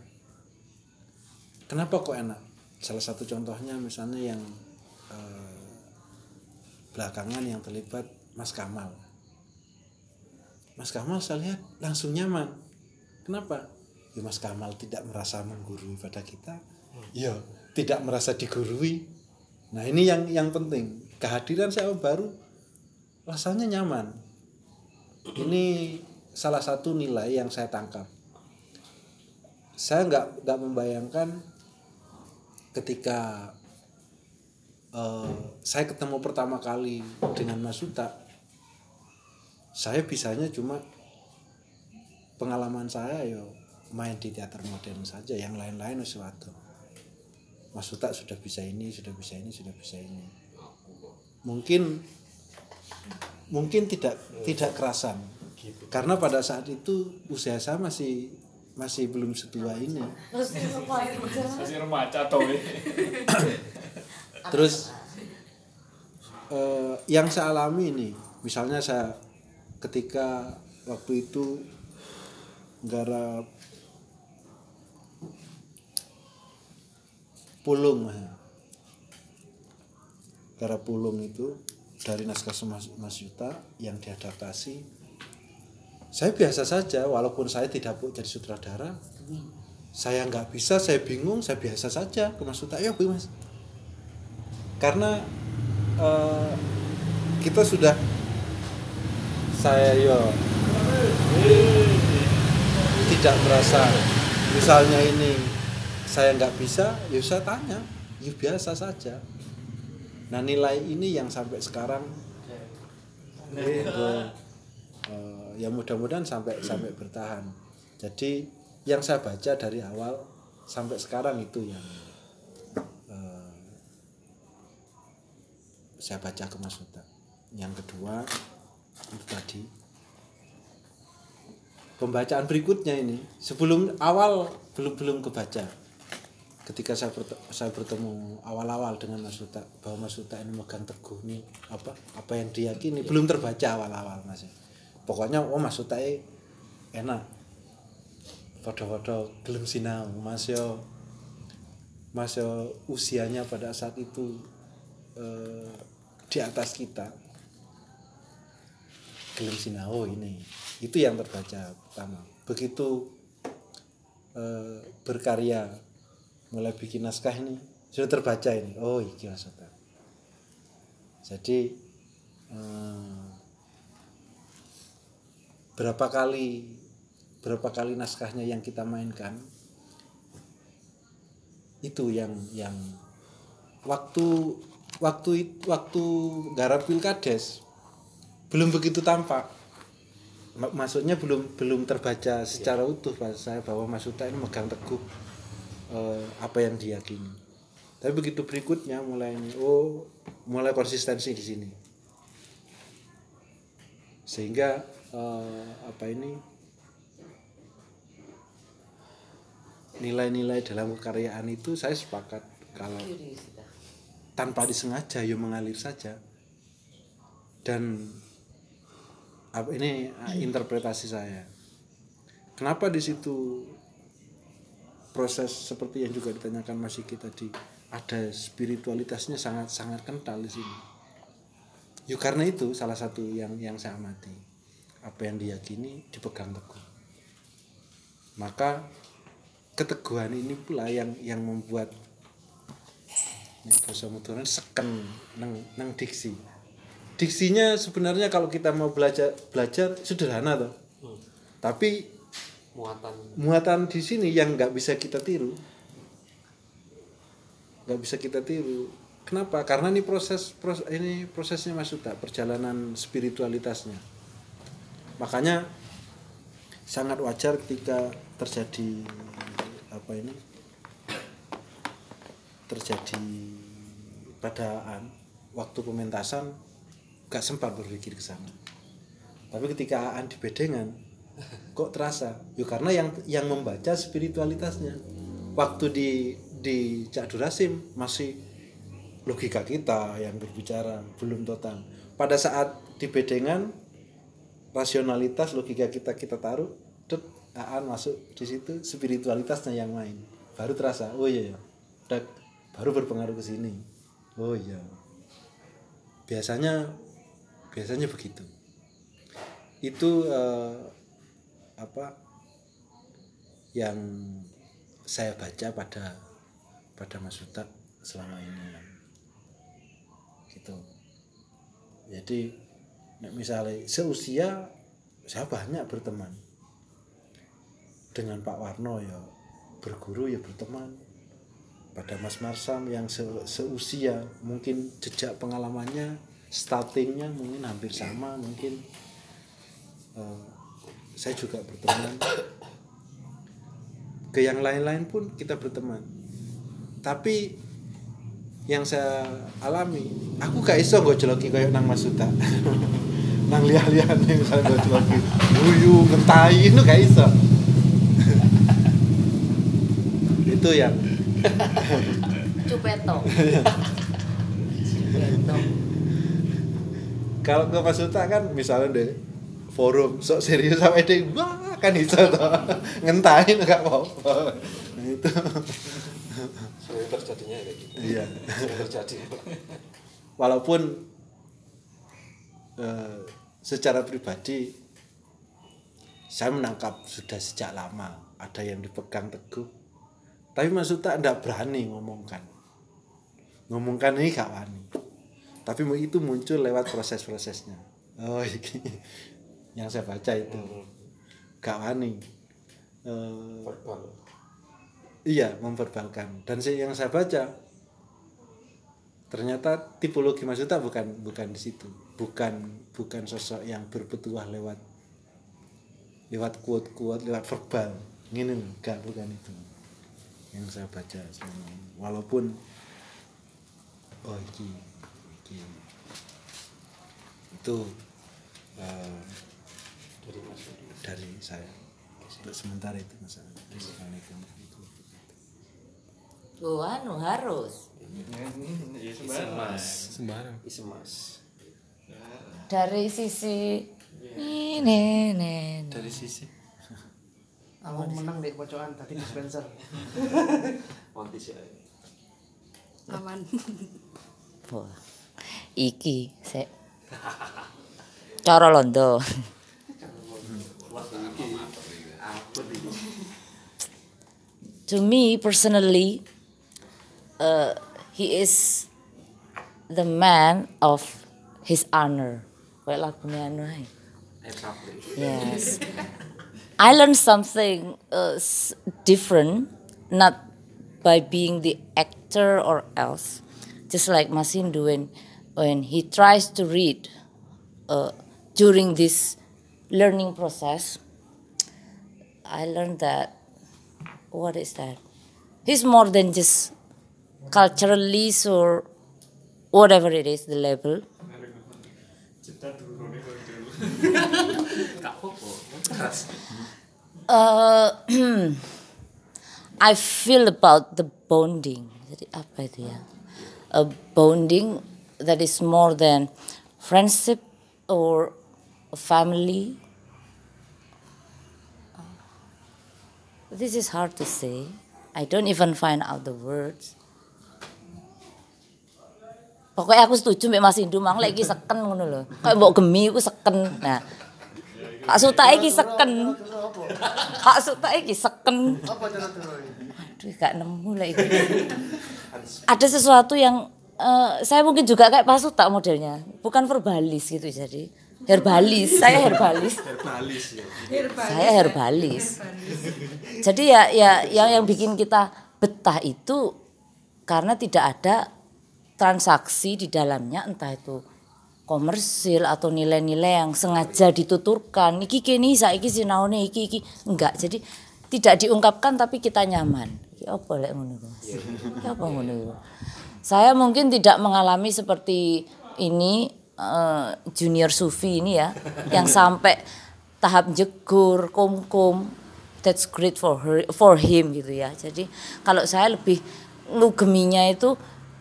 Kenapa kok enak? Salah satu contohnya misalnya yang eh, belakangan yang terlibat Mas Kamal. Mas Kamal saya lihat langsung nyaman. Kenapa? Ya Mas Kamal tidak merasa menggurui pada kita. Ya tidak merasa digurui. Nah ini yang yang penting. Kehadiran saya baru rasanya nyaman. Ini salah satu nilai yang saya tangkap. Saya nggak nggak membayangkan ketika eh, saya ketemu pertama kali dengan Mas Suta saya bisanya cuma pengalaman saya yo main di teater modern saja yang lain-lain sesuatu Mas Suta sudah bisa ini sudah bisa ini sudah bisa ini. Mungkin mungkin tidak tidak kerasan karena pada saat itu usia saya masih masih belum setua ini? Masih remaja toh. eh. terus eh, yang saya alami ini misalnya saya ketika waktu itu garap pulung ya. garap pulung itu dari naskah Mas, Mas Yuta yang diadaptasi saya biasa saja walaupun saya tidak jadi sutradara saya nggak bisa saya bingung saya biasa saja. Ke Mas Yuta ya Bu mas. Karena eh, kita sudah saya yo tidak merasa misalnya ini saya nggak bisa ya saya tanya ya biasa saja. Nah nilai ini yang sampai sekarang eh, eh, ya mudah-mudahan sampai sampai bertahan jadi yang saya baca dari awal sampai sekarang itu yang eh, saya baca ke Mas Uta. Yang kedua itu tadi pembacaan berikutnya ini sebelum awal belum belum kebaca. Ketika saya saya bertemu awal-awal dengan Mas Uta bahwa Mas Uta ini megang teguh nih apa apa yang diyakini belum terbaca awal-awal Mas. Pokoknya oh ini enak. Foto-foto gelem sinau Mas yo. Mas yo usianya pada saat itu eh, di atas kita. Gelem sinau ini. Itu yang terbaca pertama. Begitu eh, berkarya mulai bikin naskah ini sudah terbaca ini. Oh iya maksudnya jadi eh, berapa kali berapa kali naskahnya yang kita mainkan itu yang yang waktu waktu waktu garap pilkades belum begitu tampak. Ma- maksudnya belum belum terbaca secara utuh pada saya bahwa Mas Uta ini megang teguh eh, apa yang diyakini. Tapi begitu berikutnya mulai oh mulai konsistensi di sini. Sehingga eh, apa ini? Nilai-nilai dalam kekaryaan itu saya sepakat kalau tanpa disengaja ya mengalir saja. Dan apa ini ah, interpretasi saya. Kenapa di situ proses seperti yang juga ditanyakan Mas Iki tadi ada spiritualitasnya sangat sangat kental di sini? Yuk karena itu salah satu yang yang saya amati apa yang diyakini dipegang teguh. Maka keteguhan ini pula yang yang membuat ini bahasa Madura seken nang nang diksi. Diksinya sebenarnya kalau kita mau belajar belajar sederhana toh. Tapi muatan. muatan di sini yang nggak bisa kita tiru nggak bisa kita tiru. Kenapa? Karena ini proses, proses ini prosesnya Mas Uta perjalanan spiritualitasnya makanya sangat wajar ketika terjadi apa ini terjadi padaan waktu pementasan gak sempat berpikir ke sana. Tapi ketika Aan di bedengan kok terasa? Yuk karena yang yang membaca spiritualitasnya. Waktu di di Cak Durasim masih logika kita yang berbicara belum total. Pada saat di bedengan rasionalitas logika kita kita taruh dut Aan masuk di situ spiritualitasnya yang main baru terasa oh iya ya baru berpengaruh ke sini. Oh iya. Biasanya biasanya begitu. Itu eh, apa yang saya baca pada pada Mas Uta selama ini. Gitu. Jadi misalnya seusia saya banyak berteman. Dengan Pak Warno ya berguru ya berteman. Pada Mas Marsam yang se- seusia mungkin jejak pengalamannya startingnya mungkin hampir sama mungkin. Eh, saya juga berteman. Ke yang lain-lain pun kita berteman. Tapi yang saya alami aku gak iso gue celoki kayak nang Mas Suta (laughs) nang lihat-lihat nih misalnya gue celoki guyu ngentai itu gak iso. Itu yang. Cupeto. (laughs) Cupeto. kalau ke Mas Suta kan misalnya deh forum sok serius sampai deh wah kan iso toh. Ngentain gak apa-apa. Nah, itu. Sering terjadinya kayak gitu. Iya. Sering terjadi walaupun eh, secara pribadi saya menangkap sudah sejak lama ada yang dipegang teguh. Tapi maksudnya tidak berani ngomongkan. Ngomongkan ini gak wani. Tapi itu muncul lewat proses-prosesnya. Oh ini yang saya baca itu. Gak wani. Eh, verbal. Iya, memverbalkan. Dan yang saya baca ternyata tipologi Mas Yuta bukan bukan di situ. Bukan bukan sosok yang berpetuah lewat lewat quote-quote, lewat verbal. Ini enggak bukan itu. Yang saya baca selama ini. Walaupun oh iki, iki. itu eh, dari Mas dari saya untuk sementara itu masalah Assalamualaikum Oh, anu harus Ya sembarang. sembarang Isemas dari sisi ini nih. dari sisi Aku menang deh pocokan tadi dispenser. (laughs) Montis ya aman Wah. Iki sek. Cara londo. to me personally, uh, he is the man of his honor. Kayak lagunya anu ae. Yes. I learned something uh, different, not by being the actor or else. Just like Masin doing when he tries to read uh, during this learning process, I learned that what is that? He's more than just culturally or whatever it is the uh, (clears throat) I feel about the bonding. Apa itu ya a bonding that is more than friendship or family. This is hard to say. I don't even find out the words pokoknya aku setuju mbak Mas Indu mang lagi seken ngono lho. Kayak mbok gemi aku seken. Nah Kak Suta iki seken. Kak Suta iki seken. Aduh gak nemu lah itu ada sesuatu yang eh, saya mungkin juga kayak Pak Suta modelnya. Bukan verbalis gitu jadi. Herbalis saya herbalis. Saya herbalis. Jadi ya ya yang yang bikin kita betah itu karena tidak ada transaksi di dalamnya entah itu komersil atau nilai-nilai yang sengaja dituturkan. Iki kini saiki sinaune iki iki. Enggak jadi tidak diungkapkan tapi kita nyaman. Iki apa lek ngono Iki apa ngono saya mungkin tidak mengalami seperti ini eh, junior sufi ini ya yang sampai tahap jegur kum-kum that's great for her for him gitu ya. Jadi kalau saya lebih ngugeminya itu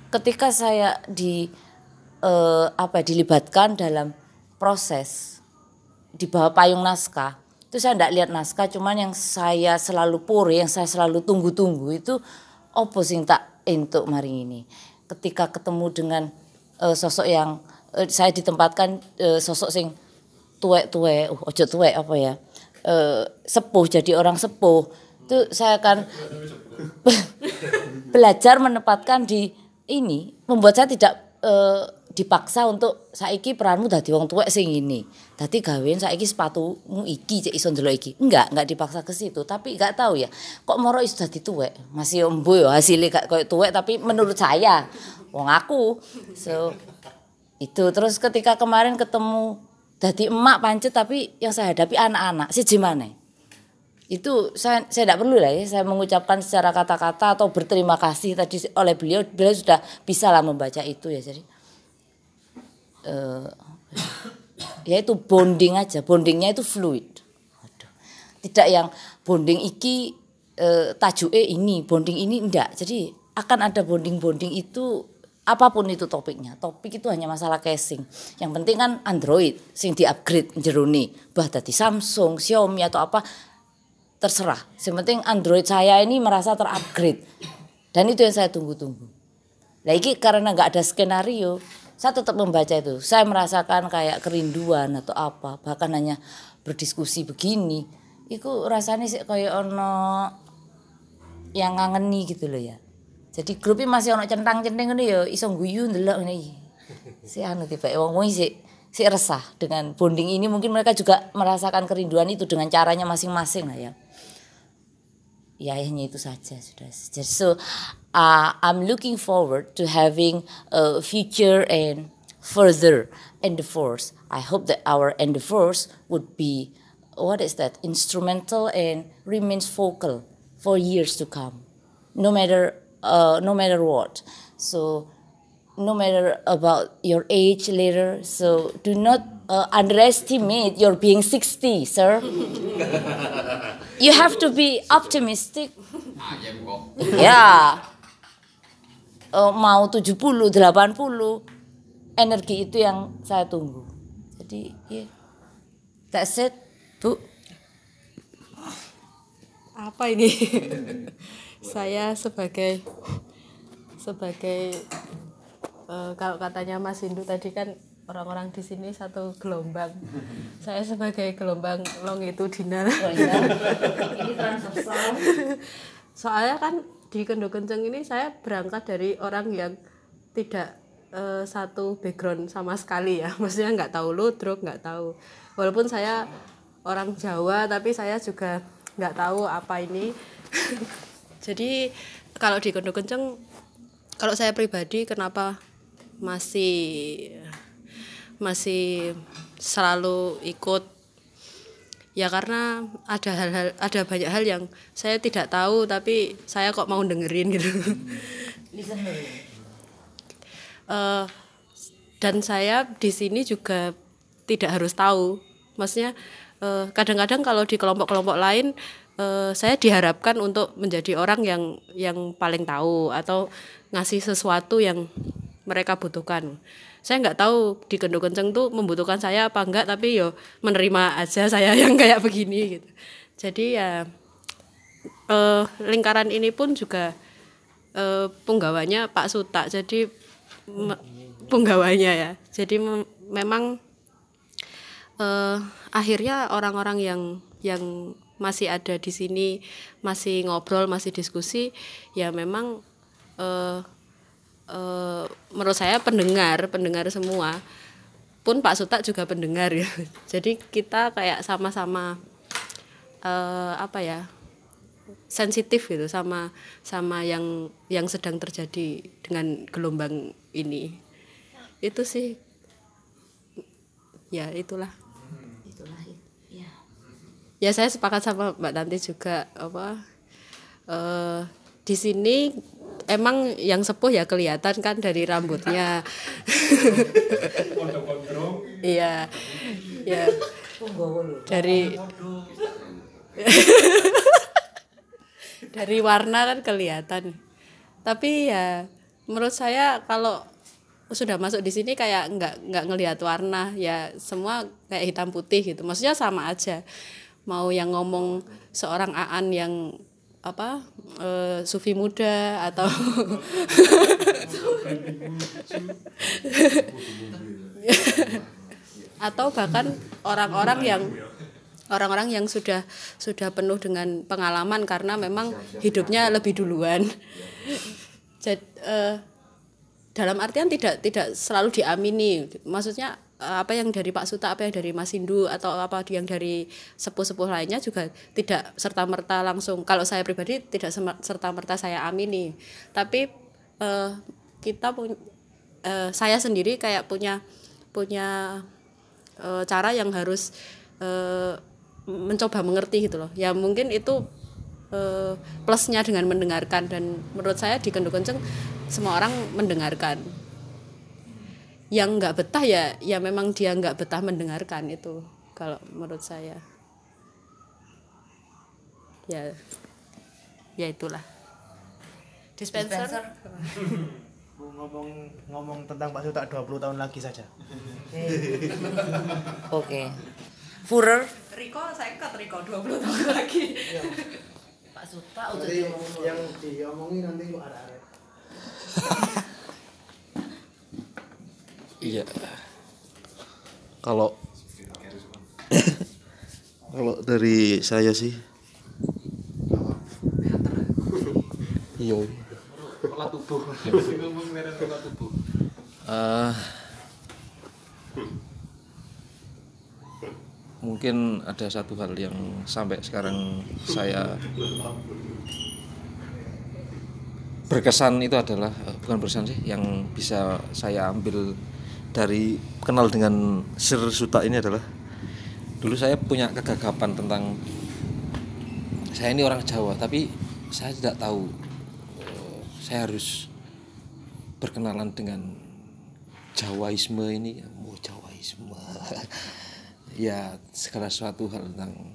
ketika saya di eh, apa dilibatkan dalam proses di bawah payung naskah itu saya tidak lihat naskah cuman yang saya selalu pure yang saya selalu tunggu-tunggu itu opo sing tak entuk mari ini. Ketika ketemu dengan eh, sosok yang eh, saya ditempatkan eh, sosok sing tuwek-tuwek uh, ojo tuwek apa ya eh, sepuh jadi orang sepuh itu saya akan (laughs) belajar menempatkan di ini membuat saya tidak eh, dipaksa untuk saiki peranmu dadi wong tuwek sing ini. Dadi gawean saiki sepatumu iki cek iso iki. Enggak, enggak dipaksa ke situ, tapi enggak tahu ya. Kok moro iso dadi tuwek? Masih embo ya hasilnya gak koyo tuwek tapi menurut saya wong aku. So itu terus ketika kemarin ketemu dadi emak pancet tapi yang saya hadapi anak-anak si gimana? Itu saya saya tidak perlu lah ya saya mengucapkan secara kata-kata atau berterima kasih tadi oleh beliau. Beliau sudah bisa lah membaca itu ya jadi eh ya itu bonding aja. Bondingnya itu fluid. Tidak yang bonding iki eh, tajuke ini bonding ini enggak jadi akan ada bonding-bonding itu apa pun itu topiknya. Topik itu hanya masalah casing. Yang penting kan Android sing di upgrade jeruni bah tadi Samsung Xiaomi atau apa terserah. Yang penting Android saya ini merasa terupgrade. Dan itu yang saya tunggu-tunggu. Ini karena nggak ada skenario, saya tetap membaca itu. Saya merasakan kayak kerinduan atau apa, bahkan hanya berdiskusi begini. Itu rasanya sih kayak ono yang ngangeni gitu loh ya. Jadi grupnya masih ono centang-centeng ngono ya iso guyu ndelok iki. Si anu tiba wong-wong sih si resah dengan bonding ini mungkin mereka juga merasakan kerinduan itu dengan caranya masing-masing lah ya ya hanya itu saja sudah so uh, I'm looking forward to having a future and further endeavors I hope that our endeavors would be what is that instrumental and remains focal for years to come no matter uh, no matter what. So no matter about your age later so do not uh, underestimate your being 60 sir. You have to be optimistic. Ya Eh, mau 70 80 energi itu yang saya tunggu. Jadi ya. That's it bu. Apa ini? (laughs) Saya sebagai sebagai eh, kalau katanya Mas Hindu tadi kan orang-orang di sini satu gelombang. (laughs) Saya sebagai gelombang longitudinal ini transversal. (laughs) Soalnya kan di Kendo Kenceng ini saya berangkat dari orang yang tidak eh, satu background sama sekali ya. (laughs) Maksudnya nggak tahu ludruk nggak tahu. Walaupun saya orang Jawa tapi saya juga nggak tahu apa ini. Jadi kalau di Kendo Kenceng kalau saya pribadi kenapa masih masih selalu ikut. Ya karena ada hal-hal ada banyak hal yang saya tidak tahu tapi saya kok mau dengerin gitu. Eh, dan saya di sini juga tidak harus tahu. Maksudnya eh, kadang-kadang kalau di kelompok-kelompok lain eh, saya diharapkan untuk menjadi orang yang yang paling tahu atau ngasih sesuatu yang mereka butuhkan saya nggak tahu di kendo kenceng tuh membutuhkan saya apa enggak tapi yo menerima aja (laughs) saya yang kayak begini gitu. Jadi ya eh, lingkaran ini pun juga eh, penggawanya Pak Suta jadi me- penggawanya ya. Jadi mem- memang eh, akhirnya orang-orang yang yang masih ada di sini masih ngobrol masih diskusi ya memang eh, eh, menurut saya pendengar pendengar semua. Pun Pak Suta juga pendengar ya. (laughs) Jadi kita kayak sama-sama eh, apa ya sensitif gitu sama sama yang yang sedang terjadi dengan gelombang ini. Itu sih. Ya itulah. Itulah ya. ya saya sepakat sama Mbak Tanti juga apa eh di sini emang yang sepuh ya kelihatan kan dari rambutnya. Iya ya dari dari warna kan kelihatan. Tapi ya menurut saya kalau sudah masuk di sini kayak nggak nggak ngelihat warna. Ya semua kayak hitam putih gitu. Maksudnya sama aja. Mau yang ngomong seorang Aan yang apa eh, sufi muda atau (laughs) atau bahkan orang-orang yang orang-orang yang sudah sudah penuh dengan pengalaman karena memang hidupnya lebih duluan. Jadi eh, dalam artian tidak tidak selalu diamini. Maksudnya apa yang dari Pak Suta, apa yang dari Mas Hindu atau apa yang dari sepuh-sepuh lainnya juga tidak serta merta langsung. Kalau saya pribadi tidak serta merta saya amini. Tapi eh, kita punya eh, saya sendiri kayak punya punya eh, cara yang harus eh, mencoba mengerti gitu loh ya mungkin itu eh, plusnya dengan mendengarkan dan menurut saya di Kendo Kenceng semua orang mendengarkan yang nggak betah ya ya memang dia nggak betah mendengarkan itu kalau menurut saya ya ya itulah dispenser, Dispenser. (laughs) Bu, ngomong ngomong tentang Pak Suta 20 tahun lagi saja. (laughs) Oke. Führer Riko saya cut Riko 20 tahun lagi Pak Suta udah yang diomongin nanti kok ada ada. (laughs) Iya. Kalau (coughs) kalau dari saya sih Iya. Tubuh. Tubuh. Eh, mungkin ada satu hal yang sampai sekarang saya berkesan itu adalah eh, bukan berkesan sih yang bisa saya ambil dari kenal dengan Sir Suta ini adalah dulu saya punya kegagapan tentang saya ini orang Jawa tapi saya tidak tahu eh, saya harus berkenalan dengan Jawaisme ini. Oh Jawaisme. (laughs) Ya segala sesuatu hal tentang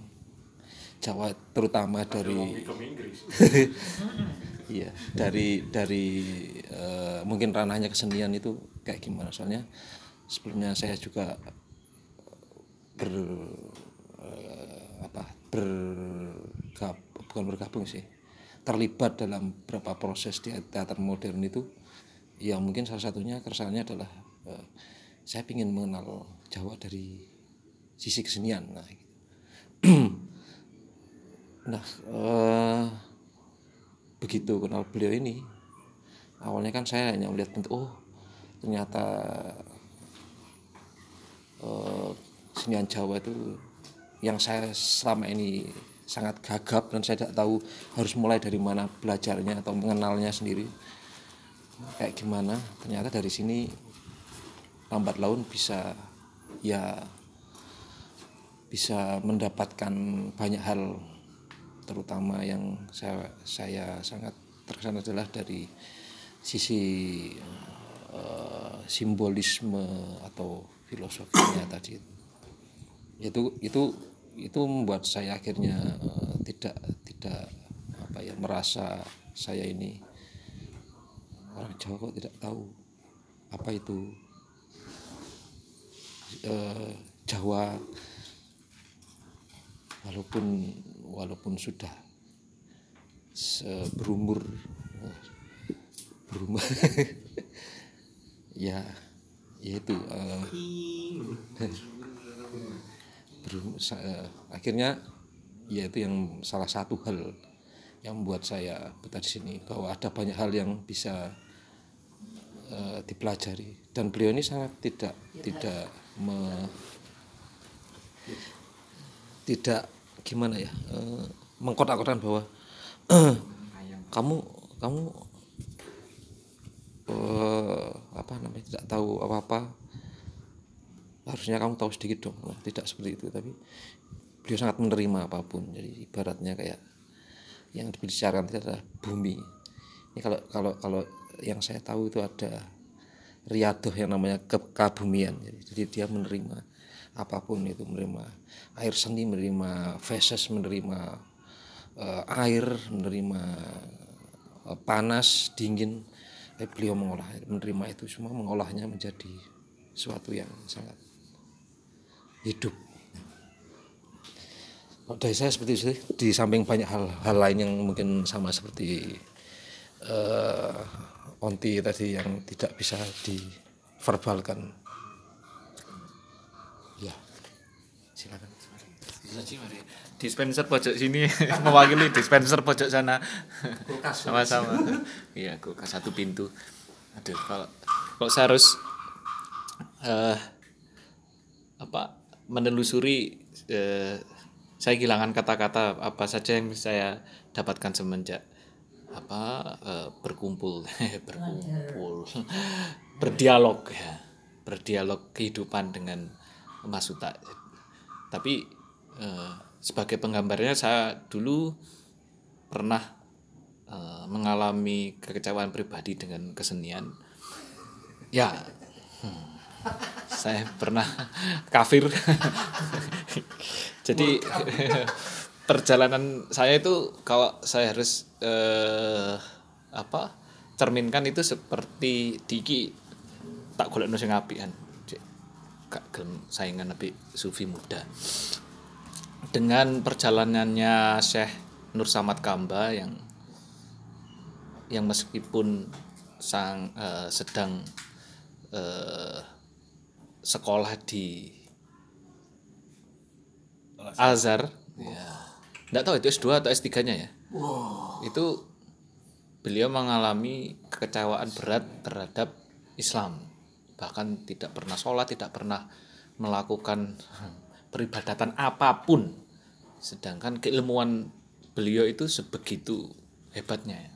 Jawa terutama dari (laughs) iya dari dari eh, mungkin ranahnya kesenian itu kayak gimana. Soalnya sebelumnya saya juga ber eh, apa bergab bukan bergabung sih terlibat dalam beberapa proses di teater modern itu. Yang mungkin salah satunya keresahannya adalah eh, saya ingin mengenal Jawa dari sisi kesenian. Nah gitu. (clears throat) nah eh, begitu kenal beliau ini awalnya kan saya hanya melihat bentuk oh ternyata eh, kesenian Jawa itu yang saya selama ini sangat gagap dan saya tidak tahu harus mulai dari mana belajarnya atau mengenalnya sendiri. Kayak gimana? Ternyata dari sini lambat laun bisa ya bisa mendapatkan banyak hal terutama yang saya saya sangat terkesan adalah dari sisi eh, simbolisme atau filosofinya tadi. Itu itu itu membuat saya akhirnya eh, tidak tidak apa ya merasa saya ini orang Jawa kok tidak tahu apa itu eh, Jawa. Walaupun walaupun sudah berumur berumur (laughs) ya ya itu eh, akhirnya ya itu yang salah satu hal yang membuat saya betah di sini bahwa ada banyak hal yang bisa eh, dipelajari. Dan beliau ini sangat tidak tidak me- tidak gimana ya eh, mengkotak-kotakan bahwa (clears throat) kamu kamu eh, apa namanya tidak tahu apa-apa. Harusnya kamu tahu sedikit dong Nah, tidak seperti itu. Tapi beliau sangat menerima apa pun. Jadi ibaratnya kayak yang dibicarakan itu adalah bumi. Ini kalau kalau kalau yang saya tahu itu ada riadoh yang namanya ke- kebumian jadi, dia menerima apa pun itu menerima air seni menerima feses menerima eh, air menerima eh, panas dingin tapi beliau mengolah menerima itu semua mengolahnya menjadi sesuatu yang sangat hidup. Kalau dari saya seperti itu di samping banyak hal-hal lain yang mungkin sama seperti eh, onti tadi yang tidak bisa diverbalkan. Ya silakan dispenser pojok sini (laughs) mewakili dispenser pojok sana. Sama-sama. Iya kulkas satu pintu. Aduh kalau kalau saya harus eh, apa menelusuri eh, saya kehilangan kata-kata apa saja yang saya dapatkan semenjak apa eh, berkumpul. (laughs) Berkumpul. Berdialog ya. Berdialog kehidupan dengan Mas Uta tapi sebagai penggambarnya saya dulu pernah eh, mengalami kekecewaan pribadi dengan kesenian. Ya hmm, saya pernah (laughs) kafir. (laughs) Jadi (laughs) perjalanan saya itu kalau saya harus eh, apa cerminkan itu seperti diki tak golek sing apik kan Cek, gak gelem saingan tapi sufi muda dengan perjalanannya Syekh Nur Samad Kamba yang yang meskipun sang eh, sedang eh, sekolah di Azhar ya nggak tahu itu S2 atau S3-nya ya? Itu beliau mengalami kekecewaan berat terhadap Islam. Bahkan tidak pernah sholat tidak pernah melakukan peribadatan apa pun sedangkan keilmuan beliau itu sebegitu hebatnya ya.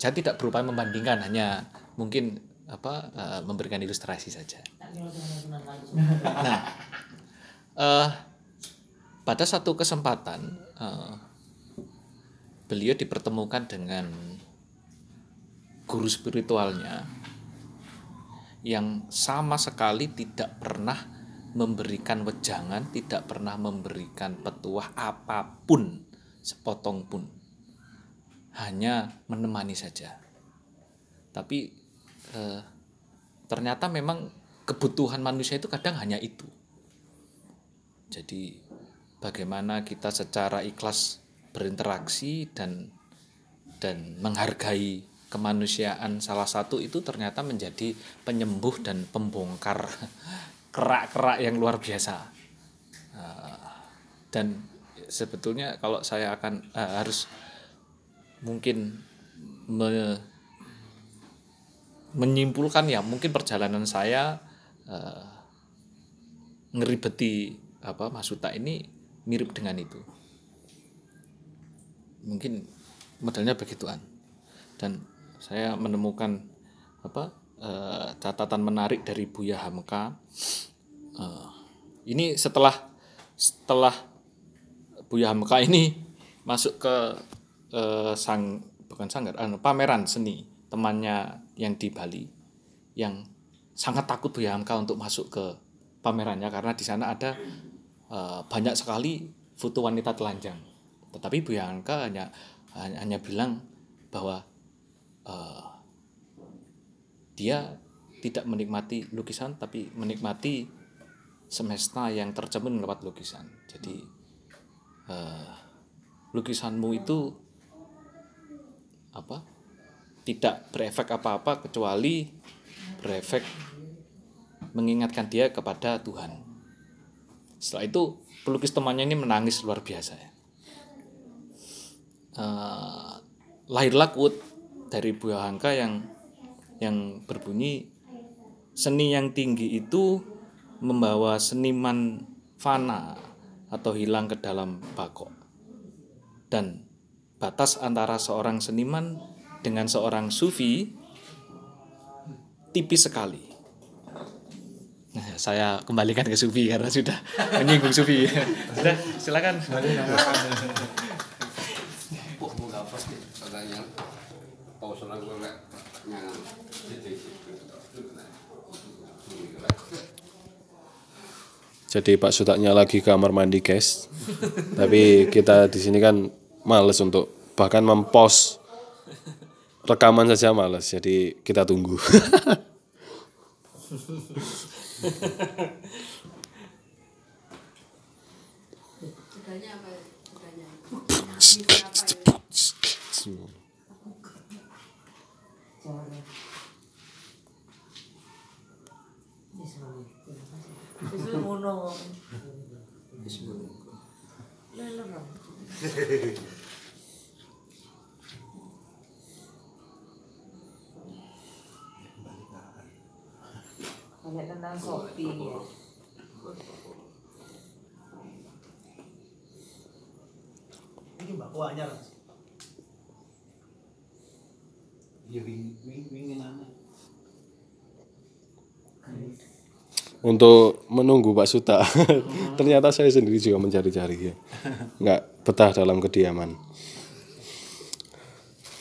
saya tidak berupaya membandingkan hanya mungkin apa eh, memberikan ilustrasi saja nah eh, pada satu kesempatan eh, beliau dipertemukan dengan guru spiritualnya yang sama sekali tidak pernah memberikan wejangan, tidak pernah memberikan petuah apa pun sepotong pun. Hanya menemani saja. Tapi eh, ternyata memang kebutuhan manusia itu kadang hanya itu. Jadi bagaimana kita secara ikhlas berinteraksi dan dan menghargai kemanusiaan salah satu itu ternyata menjadi penyembuh dan pembongkar kerak-kerak yang luar biasa. Eh, dan sebetulnya kalau saya akan eh, harus mungkin me- menyimpulkan ya mungkin perjalanan saya eh, ngeribeti apa Mas Uta ini mirip dengan itu. Mungkin modelnya begituan. Dan saya menemukan apa eh, catatan menarik dari Buya Hamka. Eh, ini setelah setelah Buya Hamka ini masuk ke eh, sang bukan sanggar anu, pameran seni temannya yang di Bali yang sangat takut Buya Hamka untuk masuk ke pamerannya karena di sana ada banyak sekali foto wanita telanjang. Tetapi Buya Hamka hanya hanya, bilang bahwa eh, dia tidak menikmati lukisan tapi menikmati semesta yang tercermin lewat lukisan jadi eh, lukisanmu itu apa tidak berefek apa-apa kecuali berefek mengingatkan dia kepada Tuhan. Setelah itu pelukis temannya ini menangis luar biasa ya. Eh, lahirlah quote dari Buya Hangka yang yang berbunyi seni yang tinggi itu membawa seniman fana atau hilang ke dalam bakok dan batas antara seorang seniman dengan seorang sufi tipis sekali. Nah, saya kembalikan ke sufi karena sudah (laughs) menyinggung sufi. sudah, silakan. Pertanyaan. Oh, senang gue nggak yang Jadi Pak Sutaknya lagi kamar mandi guys. (laughs) Tapi kita di sini kan males untuk bahkan mempost rekaman saja males. Jadi kita tunggu. Banyak tentang kopi ya. Ini mbak kuahnya Mas. Ya wing wing wingin anak. Untuk menunggu Pak Suta. (laughs) Ternyata saya sendiri juga mencari-cari ya. Nggak betah dalam kediaman.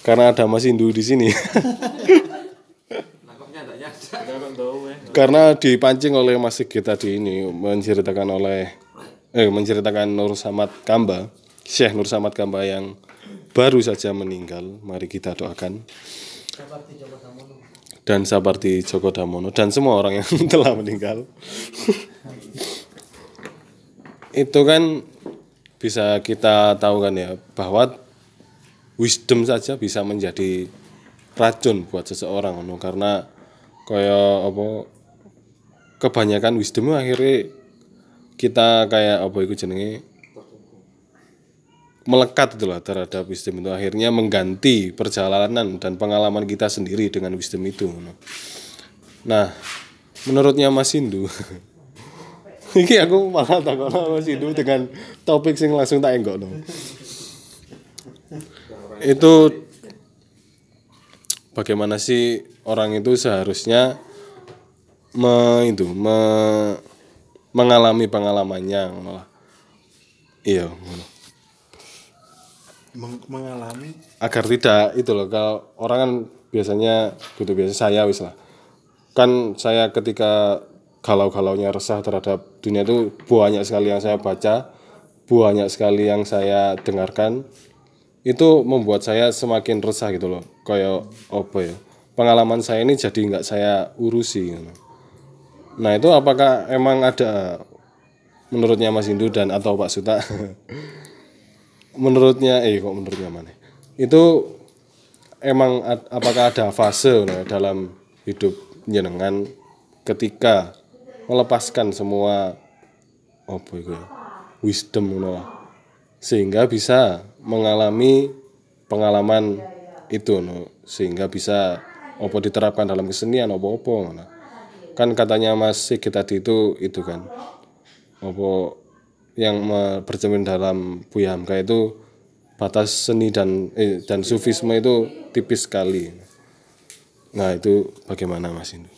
Karena ada Mas Indu di sini. (laughs) Karena dipancing oleh Mas Sigit tadi ini menceritakan oleh eh menceritakan Nur Samad Kamba, Syekh Nur Samad Kamba yang baru saja meninggal. Mari kita doakan. Dan Sapardi Djoko Damono dan semua orang yang (laughs) telah meninggal. Itu kan bisa kita tahu kan ya bahwa wisdom saja bisa menjadi racun buat seseorang no. karena kaya apa kebanyakan wisdom akhirnya kita kayak apa itu jenenge melekat itu lah terhadap wisdom itu akhirnya mengganti perjalanan dan pengalaman kita sendiri dengan wisdom itu nah menurutnya Mas Indu (laughs) ini aku malah takut Mas Indu dengan topik sing langsung tak enggok no. itu bagaimana sih orang itu seharusnya me, itu me- mengalami pengalamannya ngono lah. iya. Meng- mengalami. Agar tidak itu loh kalau orang kan biasanya gitu biasa saya wis lah. Kan saya ketika galau-galaunya resah terhadap dunia itu banyak sekali yang saya baca banyak sekali yang saya dengarkan itu membuat saya semakin resah gitu loh kayak apa ya pengalaman saya ini jadi nggak saya urusi gitu. nah itu apakah emang ada menurutnya Mas Indu dan atau Pak Suta (laughs) menurutnya eh kok menurutnya mana itu emang ad- apakah ada fase nah, dalam hidup jenengan ketika melepaskan semua apa itu ya, wisdom lah. sehingga bisa mengalami pengalaman itu no sehingga bisa apa diterapkan dalam kesenian apa ngono. kan katanya Mas Sigit tadi itu itu kan apa yang bercermin dalam Buya Hamka itu batas seni dan eh, dan sufisme itu tipis sekali. Nah itu bagaimana Mas Indu?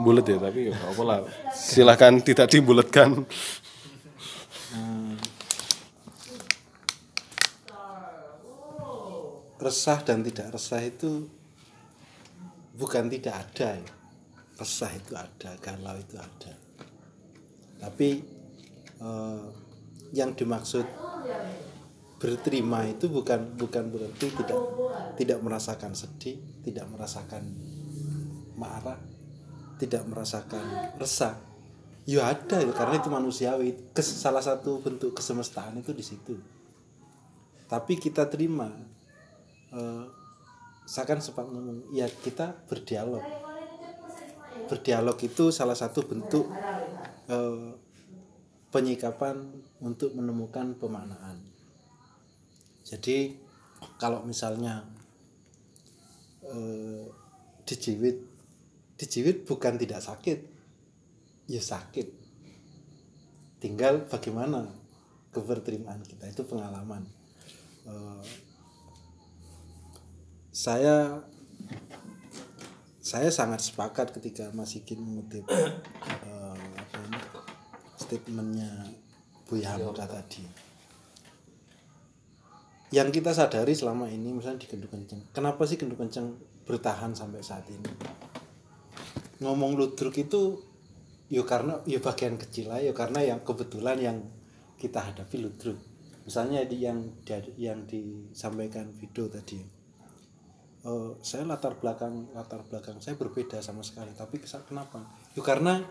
Bulat ya tapi ya apa lah. Silahkan tidak dibulatkan. resah dan tidak resah itu bukan tidak ada ya. resah itu ada galau itu ada tapi eh, yang dimaksud berterima itu bukan bukan berarti tidak tidak merasakan sedih tidak merasakan marah tidak merasakan resah. Ya ada ya karena itu manusiawi. Kes- salah satu bentuk kesemestaan itu di situ. Tapi kita terima eh, saya kan sempat ngomong ya kita berdialog. Berdialog itu salah satu bentuk eh, penyikapan untuk menemukan pemaknaan. Jadi kalau misalnya eh, dijiwit dijiwit bukan tidak sakit ya sakit. Tinggal bagaimana keberterimaan kita itu pengalaman. Eh, saya saya sangat sepakat ketika Mas Ikin mengutip ini, statementnya Bu Hamka tadi. Yang kita sadari selama ini misalnya di Gendu Kenceng kenapa sih Gendu Kenceng bertahan sampai saat ini? Ngomong ludruk itu ya karena ya bagian kecil lah ya karena yang kebetulan yang kita hadapi ludruk. Misalnya di yang yang disampaikan video tadi. Eh, saya latar belakang latar belakang saya berbeda sama sekali tapi kenapa? Ya karena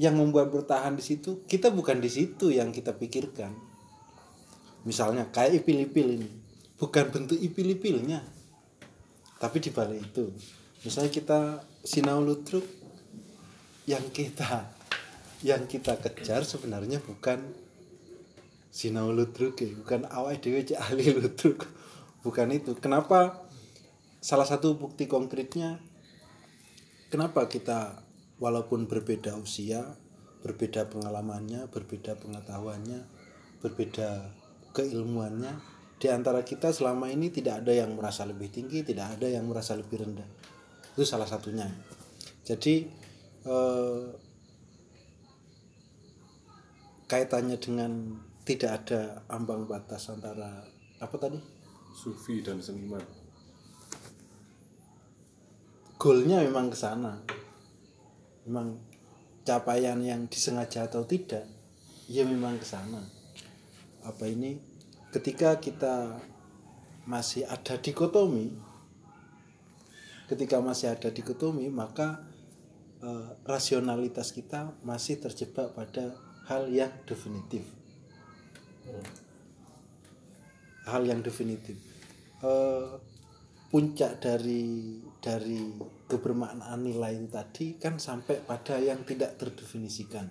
yang membuat bertahan di situ kita bukan di situ yang kita pikirkan. Misalnya kayak ipil-ipil ini. Bukan bentuk ipil-ipilnya tapi di balik itu. Misalnya kita sinau ludruk yang kita yang kita kejar sebenarnya bukan sinau ludruk ya bukan awal dewe ahli ludruk bukan itu. Kenapa? Salah satu bukti konkretnya kenapa kita walaupun berbeda usia berbeda pengalamannya berbeda pengetahuannya berbeda keilmuannya di antara kita selama ini tidak ada yang merasa lebih tinggi tidak ada yang merasa lebih rendah. Itu salah satunya. Jadi eh, kaitannya dengan tidak ada ambang batas antara apa tadi? Sufi dan seniman. Goalnya memang ke sana memang capaian yang disengaja atau tidak ya memang ke sana. Apa ini? Ketika kita masih ada dikotomi ketika masih ada dikotomi maka eh, rasionalitas kita masih terjebak pada hal yang definitif. Hal yang definitif. Eh, puncak dari dari kebermaknaan nilai itu tadi kan sampai pada yang tidak terdefinisikan.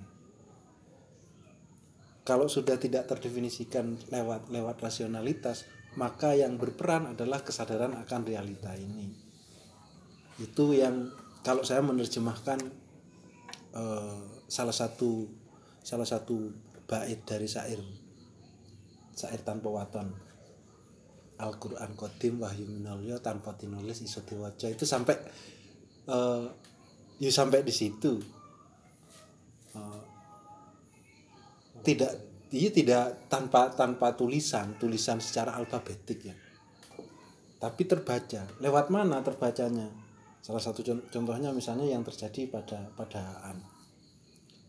Kalau sudah tidak terdefinisikan lewat lewat rasionalitas maka yang berperan adalah kesadaran akan realita ini. Itu yang kalau saya menerjemahkan eh, salah satu salah satu bait dari syair syair tanpa waton Al-Quran Qadim Wahyu Minalya tanpa dinulis iso diwaca. Itu sampai eh ya sampai di situ. Eh, tidak iya tidak tanpa tanpa tulisan tulisan secara alfabetik ya. Tapi terbaca. Lewat mana terbacanya? Salah satu con- contohnya misalnya yang terjadi pada pada Aan.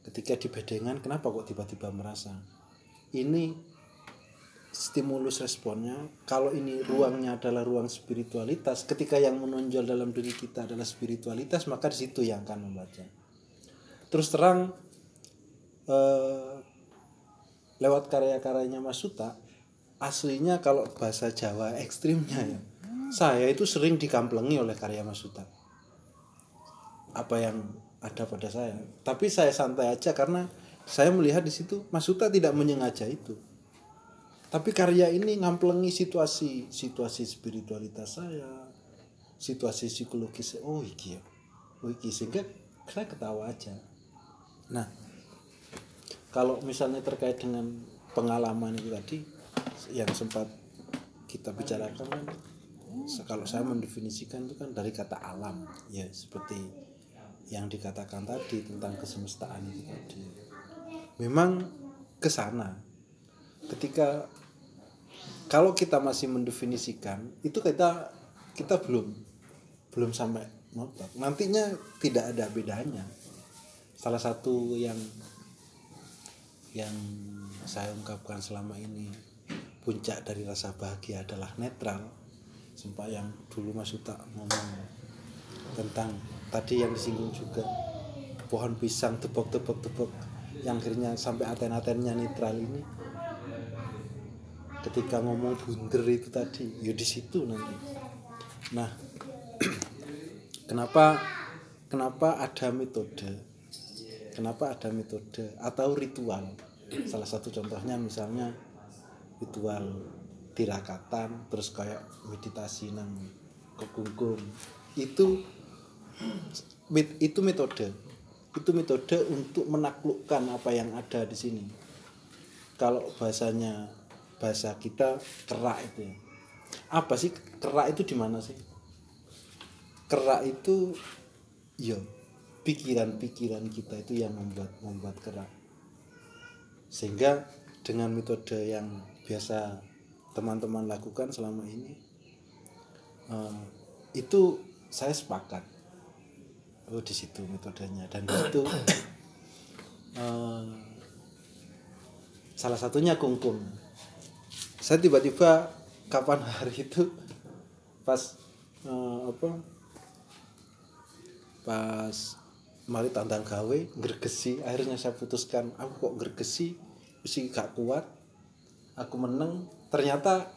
Ketika di Bedengan kenapa kok tiba-tiba merasa? Ini stimulus responnya kalau ini ruangnya adalah ruang spiritualitas ketika yang menonjol dalam diri kita adalah spiritualitas maka di situ yang akan membaca. Terus terang eh, lewat karya-karyanya Mas Suta aslinya kalau bahasa Jawa ekstrimnya ya saya itu sering dikamplengi oleh karya Mas Suta. Apa yang ada pada saya. Tapi saya santai aja karena saya melihat di situ Mas Suta tidak menyengaja itu tapi karya ini ngamplengi situasi situasi spiritualitas saya situasi psikologis oh iki ya. Oh iki. Sehingga saya ketawa aja. Nah kalau misalnya terkait dengan pengalaman itu tadi yang sempat kita bicarakan kan kalau saya mendefinisikan itu kan dari kata alam. Ya seperti yang dikatakan tadi tentang kesemestaan itu tadi. Memang ke sana. Ketika kalau kita masih mendefinisikan itu kita kita belum belum sampai ngotot. Nantinya tidak ada bedanya. Salah satu yang yang saya ungkapkan selama ini puncak dari rasa bahagia adalah netral. Sumpah yang dulu Mas Uta ngomong tentang tadi yang disinggung juga pohon pisang tepok yang akhirnya sampai aten-atennya netral ini ketika ngomong bunder itu tadi ya di situ nanti. Nah (clears throat) kenapa kenapa ada metode? Kenapa ada metode atau ritual? Salah satu contohnya misalnya ritual tirakatan terus kayak meditasi nang kekungkum itu itu metode. Itu metode untuk menaklukkan apa yang ada di sini. Kalau bahasanya bahasa kita kerak itu ya. apa sih kerak itu di mana sih? Kerak itu ya pikiran-pikiran kita itu yang membuat membuat kerak. Sehingga dengan metode yang biasa teman-teman lakukan selama ini eh, itu saya sepakat. Oh di situ metodenya. Dan (coughs) di situ eh, salah satunya kungkum saya tiba-tiba kapan (laughs) hari itu pas eh, apa pas mari tandang gawe gergesi akhirnya saya putuskan aku kok gergesi mesti gak kuat. Aku menang ternyata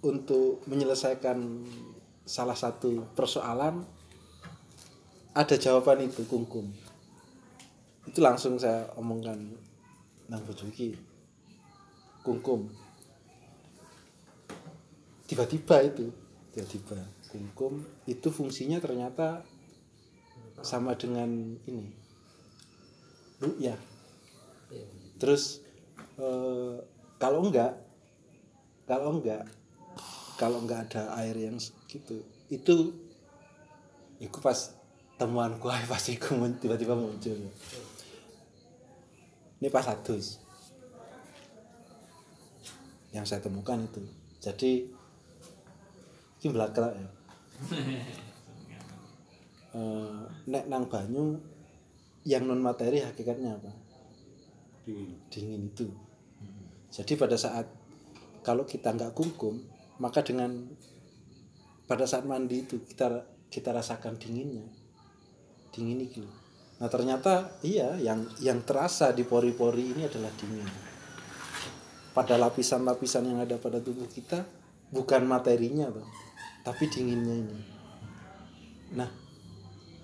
untuk menyelesaikan salah satu persoalan ada jawaban itu kungkum itu langsung saya omongkan nang bojo kungkum. Tiba-tiba itu tiba-tiba kungkum itu fungsinya ternyata sama dengan ini. Ru'yah terus eh, kalau enggak kalau enggak kalau enggak ada air yang gitu itu itu pas temuan gua (laughs) pasti tiba-tiba muncul. Ini pas adus yang saya temukan itu. Jadi ini belakang ya. (laughs) Eh, nek nang banyu yang non materi hakikatnya apa? Dingin. Dingin itu. Jadi pada saat kalau kita nggak kungkum maka dengan pada saat mandi itu kita kita rasakan dinginnya. Dingin itu nah ternyata iya yang yang terasa di pori-pori ini adalah dingin pada lapisan-lapisan yang ada pada tubuh kita bukan materinya Bang, tapi dinginnya ini. Nah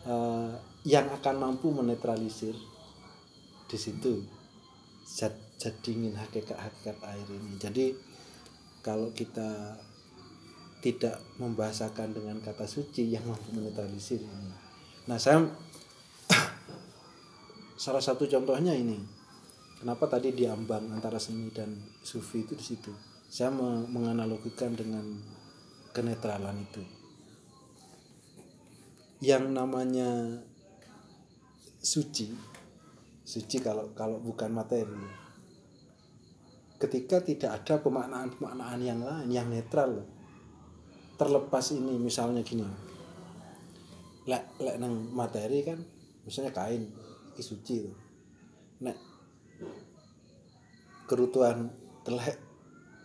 eh, yang akan mampu menetralisir di situ zat zat dingin hakikat hakikat air ini. Jadi kalau kita tidak membahasakan dengan kata suci yang mampu menetralisir ini. Nah saya (coughs) salah satu contohnya ini kenapa tadi diambang antara seni dan sufi itu di situ? Saya me- menganalogikan dengan kenetralan itu. Yang namanya suci suci kalau kalau bukan materi. Ketika tidak ada pemaknaan-pemaknaan yang lain yang netral terlepas ini misalnya gini. Lek lek materi kan misalnya kain iki suci tuh nek kerutuan telek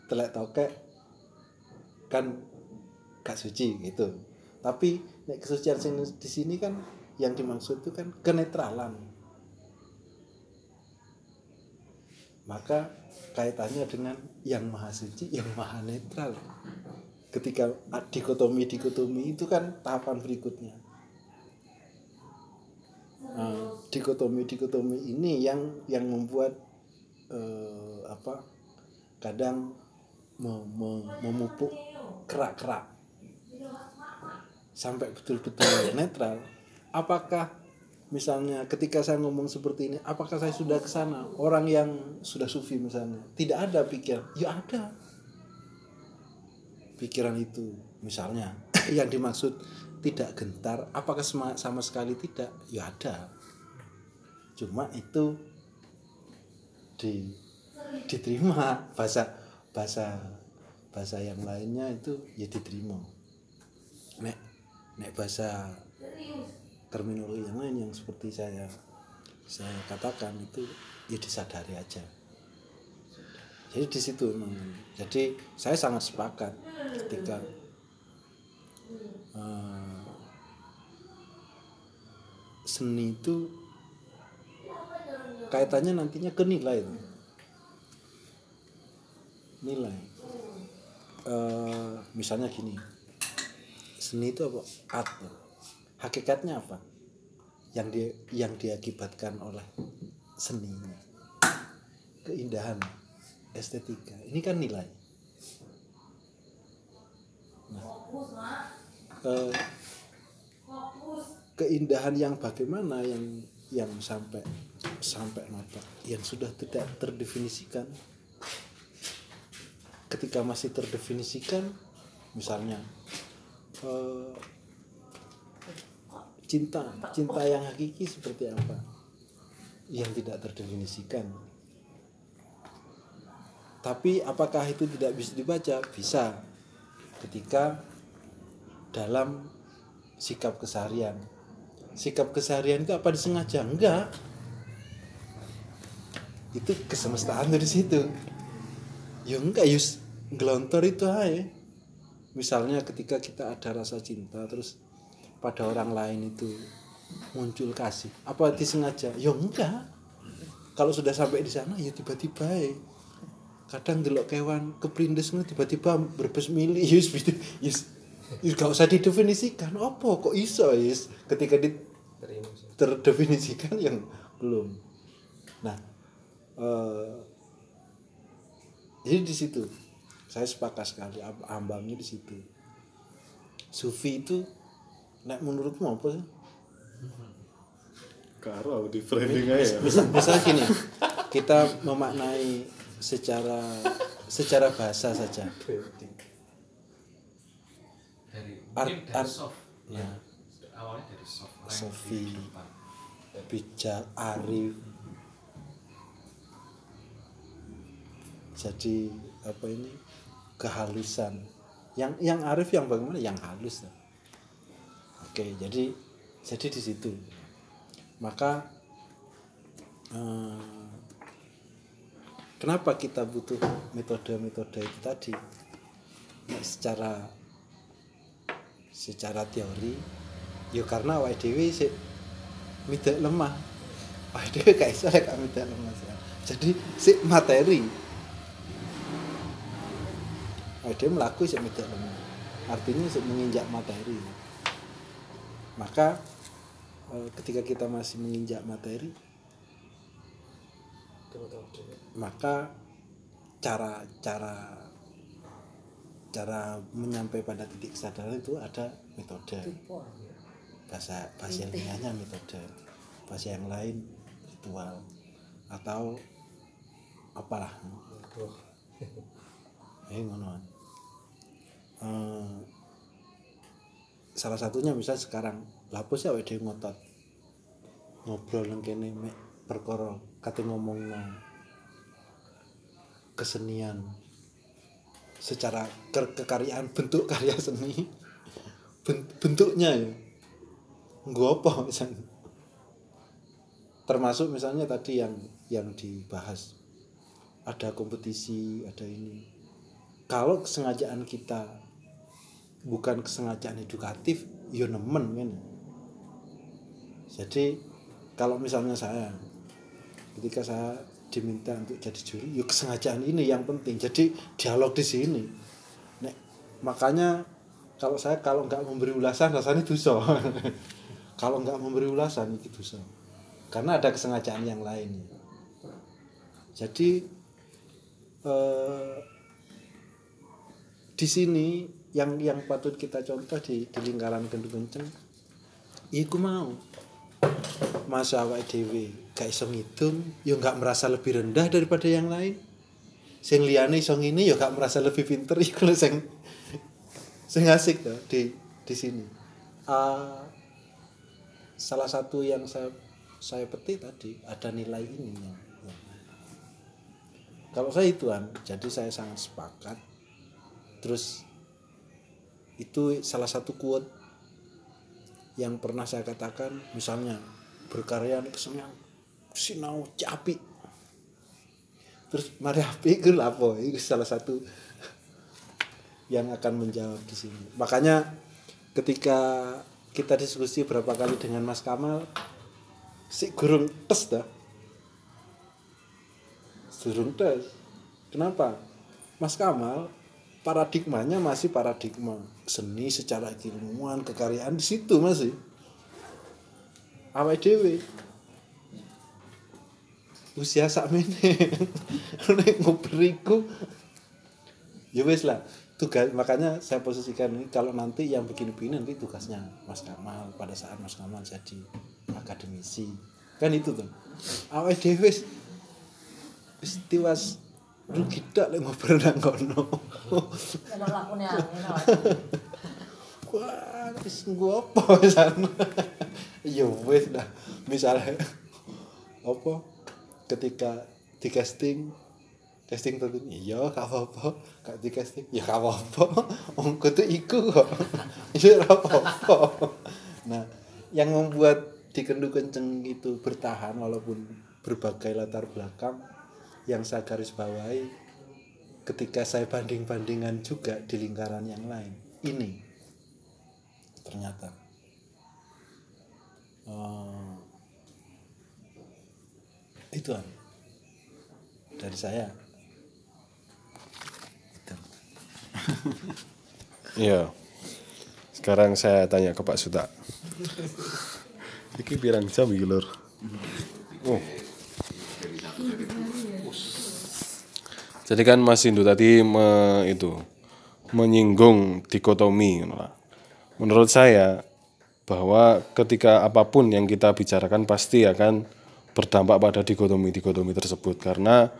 telek tokek kan gak suci gitu. Tapi nek kesucian sini di sini kan yang dimaksud itu kan kenetralan. Maka kaitannya dengan yang maha suci yang maha netral. Ketika dikotomi dikotomi itu kan tahapan berikutnya. Nah, dikotomi dikotomi ini yang yang membuat eh, apa kadang me- me- memupuk kerak-kerak sampai betul-betul netral. Apakah misalnya ketika saya ngomong seperti ini apakah saya sudah ke sana? Orang yang sudah sufi misalnya tidak ada pikiran. Ya ada. Pikiran itu misalnya (clears throat) yang dimaksud tidak gentar apakah sama, sama sekali tidak? Ya ada. Cuma itu di diterima. Bahasa bahasa bahasa yang lainnya itu ya diterima. Nek nek bahasa terminologi yang lain yang seperti saya saya katakan itu ya disadari aja. Jadi di situ memang. Jadi saya sangat sepakat ketika eh, seni itu kaitannya nantinya ke nilai itu. nilai. Eh, misalnya gini. Seni itu apa? Art. Hakikatnya apa? Yang dia yang diakibatkan oleh seninya. Keindahan estetika. Ini kan nilai. Nah, eh, keindahan yang bagaimana yang yang sampai sampai apa yang sudah tidak terdefinisikan. Ketika masih terdefinisikan misalnya eh, cinta cinta yang hakiki seperti apa? Yang tidak terdefinisikan. Tapi apakah itu tidak bisa dibaca? Bisa. Ketika dalam sikap keseharian sikap keseharian itu apa disengaja? Enggak. Itu kesemestaan dari situ. Ya enggak yus. Gelontor itu aja misalnya ketika kita ada rasa cinta terus pada orang lain itu muncul kasih apa disengaja? Ya enggak. Kalau sudah sampai di sana ya tiba-tiba ya kadang delok kewan keprindes tiba-tiba berbes mili yus. Gitu (laughs) yus yus gak usah didefinisikan. Apa kok iso yus? Ketika di terdefinisikan yang belum. Nah eh, jadi di situ. Saya sepakat sekali ambangnya di situ. Sufi itu nek menurutmu apa sih? Karo di framing aja. ya. misal misal gini kita memaknai secara secara bahasa saja. Dari Art- dari art- soft. ya. Awalnya dari soft Sofi. bijak arif. Jadi apa ini? Kehalusan. Yang yang arif yang bagaimana? Yang halus. Oke jadi jadi di situ. Maka eh, kenapa kita butuh metode-metode itu tadi? Nek secara secara teori ya karena awake dhewe sik midak lemah. Awake dhewe gak iso lek midak lemah jadi sik materi. Awake dhewe mlaku sik midak lemah. Artinya sik menginjak materi. Maka eh, ketika kita masih menginjak materi maka cara cara cara menyampai pada titik kesadaran itu ada metode bahasa bahasa ilmiahnya metode bahasa yang lain ritual atau apalah. Eh ngono. Eh, salah satunya misal sekarang. Lapus ya dhewe ngotot? Ngobrol nang kene mek perkara kate ngomong kesenian. Secara ke- kekaryaan bentuk karya seni. Ben- bentuknya ya nggo apa misalnya? Termasuk misalnya tadi yang yang dibahas. Ada kompetisi ada ini. Kalau kesengajaan kita bukan kesengajaan edukatif ya nemen kan? Jadi kalau misalnya saya ketika saya diminta untuk jadi juri ya kesengajaan ini yang penting. Jadi dialog di sini. Nek, makanya kalau saya kalau nggak memberi ulasan rasanya dosa (laughs) kalau nggak memberi ulasan itu dosa. Karena ada kesengajaan yang lain jadi eh, di sini yang yang patut kita contoh di, di lingkaran gendut kenceng iku mau. Masa awake dhewe gak iso ngitung ya gak merasa lebih rendah daripada yang lain. Sing liyane iso ngene ya gak merasa lebih pinter iku sing sing asik tuh di di sini. Ah, salah satu yang saya saya petik tadi ada nilai ini yang kalau saya ituan jadi saya sangat sepakat. Terus itu salah satu quote yang pernah saya katakan misalnya berkarya ini kesenang sinau capi. Terus mari api apa itu salah satu (laughs) yang akan menjawab di sini. Makanya ketika kita diskusi berapa kali dengan Mas Kamal si gurung tes dah. Gurung tes. Kenapa? Mas Kamal paradigmanya masih paradigma seni secara keilmuan kekaryaan di situ masih. Awal dewe usia sakmene. (laughs) Nek ngobriku ya lah tugas makanya saya posisikan ini kalau nanti yang begini-begini nanti tugasnya Mas Kamal pada saat Mas Kamal jadi akademisi. Kan itu tuh. Awal dewe wis wis tiwas rugi tak lek ngobrol nang kono. (laughs) Wah wis gua apa sana ya wis dah. Misalnya apa ketika di casting casting tentu iya gak apa-apa. Gak di casting ya gak apa-apa. (laughs) Kudu iku kok. (laughs) Ya apa-apa. Nah yang membuat di kendu kenceng itu bertahan walaupun berbagai latar belakang yang saya garis bawahi ketika saya banding-bandingan juga di lingkaran yang lain ini. Ternyata. Oh, itu dari saya Itu. (laughs) Iya. Sekarang saya tanya ke Pak Suta. Iki pirang jam iki, Lur? Oh. Jadi kan Mas Indu tadi me, itu menyinggung dikotomi. Menurut saya bahwa ketika apa pun yang kita bicarakan pasti akan berdampak pada dikotomi-dikotomi tersebut karena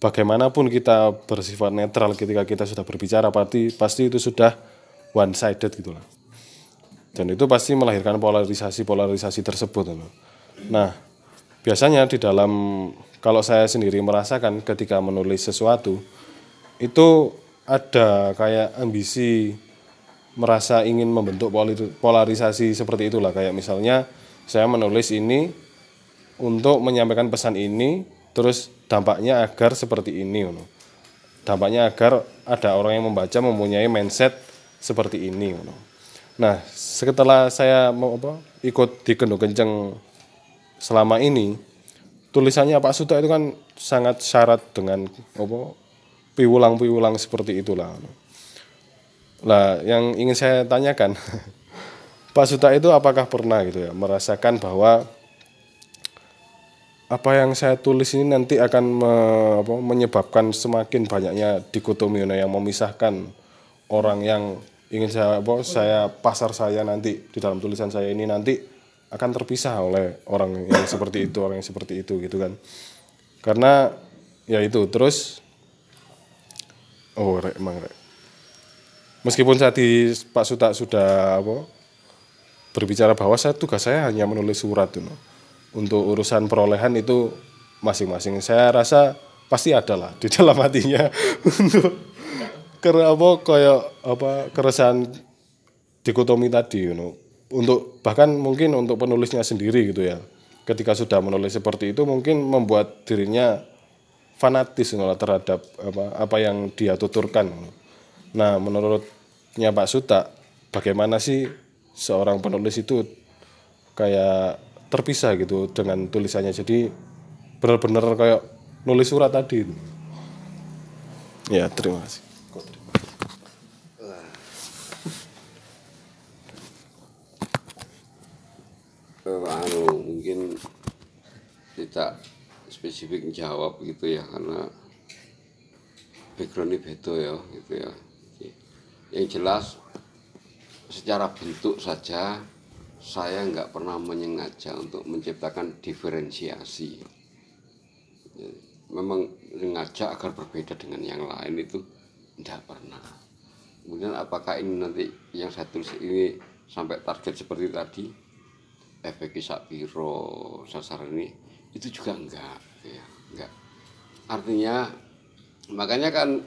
bagaimanapun kita bersifat netral ketika kita sudah berbicara pasti pasti itu sudah one sided gitu lah. Dan itu pasti melahirkan polarisasi-polarisasi tersebut. gitu. Nah, biasanya di dalam kalau saya sendiri merasakan ketika menulis sesuatu itu ada kayak ambisi merasa ingin membentuk polarisasi seperti itulah kayak misalnya saya menulis ini untuk menyampaikan pesan ini terus dampaknya agar seperti ini ngono. dampaknya agar ada orang yang membaca mempunyai mindset seperti ini ngono. nah setelah saya mau apa ikut di Kendo Kenceng selama ini tulisannya Pak Suta itu kan sangat syarat dengan apa piwulang-piwulang seperti itulah. Lah yang ingin saya tanyakan (laughs) Pak Suta itu apakah pernah gitu ya merasakan bahwa apa yang saya tulis ini nanti akan me- apa, menyebabkan semakin banyaknya dikotomi yang memisahkan orang yang ingin saya apa, saya pasar saya nanti di dalam tulisan saya ini nanti akan terpisah oleh orang yang seperti itu orang yang seperti itu gitu kan karena ya itu terus oh rek emang rek meskipun saya di Pak Suta sudah apa berbicara bahwa saya tugas saya hanya menulis surat tuh no. Untuk urusan perolehan itu masing-masing. Saya rasa pasti ada lah di (laughs) dalam hatinya untuk karena apa kayak apa keresahan dikotomi tadi you know. untuk bahkan mungkin untuk penulisnya sendiri gitu ya. Ketika sudah menulis seperti itu mungkin membuat dirinya fanatis you know, terhadap apa apa yang dia tuturkan. Nah menurutnya Pak Suta bagaimana sih seorang penulis itu kayak terpisah gitu dengan tulisannya. Jadi benar-benar kayak nulis surat tadi. Ya terima kasih. Eh, anu mungkin tidak spesifik jawab gitu ya karena backgroundnya beda ya gitu ya. Yang jelas secara bentuk saja saya nggak pernah menyengaja untuk menciptakan diferensiasi. Ya, memang sengaja agar berbeda dengan yang lain itu tidak pernah. Kemudian apakah ini nanti yang saya tulis ini sampai target seperti tadi? Efeknya sapiro sasaran ini itu juga enggak ya enggak artinya makanya kan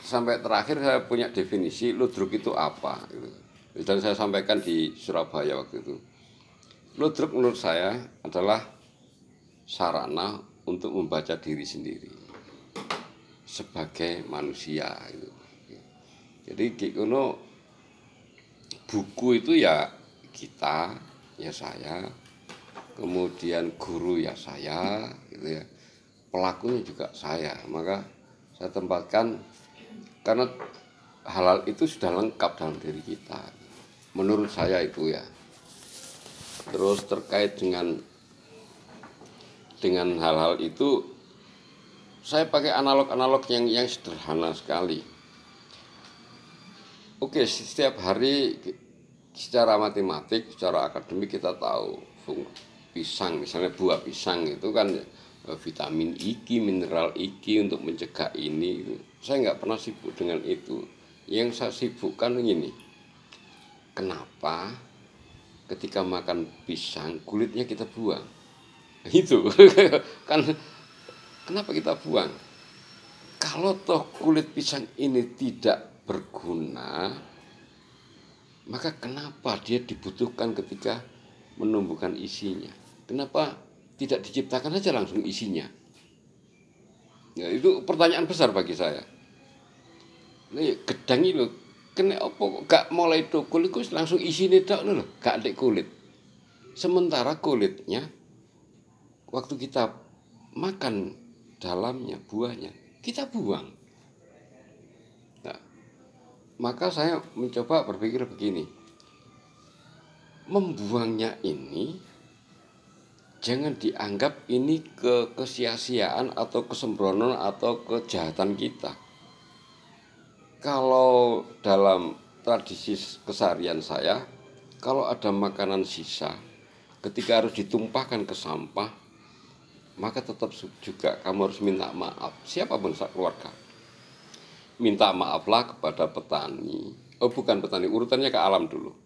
sampai terakhir saya punya definisi ludruk itu apa gitu. Dan saya sampaikan di Surabaya waktu itu. Ludruk menurut saya adalah sarana untuk membaca diri sendiri. Sebagai manusia gitu. jadi Kikono buku itu ya kita ya saya. Kemudian guru ya saya gitu ya. Pelakunya juga saya. Maka saya tempatkan karena halal itu sudah lengkap dalam diri kita menurut saya itu ya. Terus terkait dengan dengan hal-hal itu saya pakai analog-analog yang yang sederhana sekali. Oke setiap hari secara matematik secara akademik kita tahu pisang misalnya buah pisang itu kan eh, vitamin iki mineral iki untuk mencegah ini. Saya nggak pernah sibuk dengan itu. Yang saya sibukkan ini kenapa ketika makan pisang kulitnya kita buang? (laughs) Itu. (laughs) Kan kenapa kita buang? Kalau toh kulit pisang ini tidak berguna maka kenapa dia dibutuhkan ketika menumbuhkan isinya? Kenapa tidak diciptakan saja langsung isinya? Ya, itu pertanyaan besar bagi saya. Ini gedang itu kena apa gak mulai tukul itu langsung isinya tok lho gak ada kulit. Sementara kulitnya waktu kita makan dalamnya buahnya kita buang. Nah, maka saya mencoba berpikir begini membuangnya ini jangan dianggap ini ke kesia-siaan atau kesembronon atau kejahatan kita kalau dalam tradisi keseharian saya kalau ada makanan sisa ketika harus ditumpahkan ke sampah maka tetap juga kamu harus minta maaf. Siapa pun keluarga. Minta maaflah kepada petani. Oh bukan petani urutannya ke alam dulu.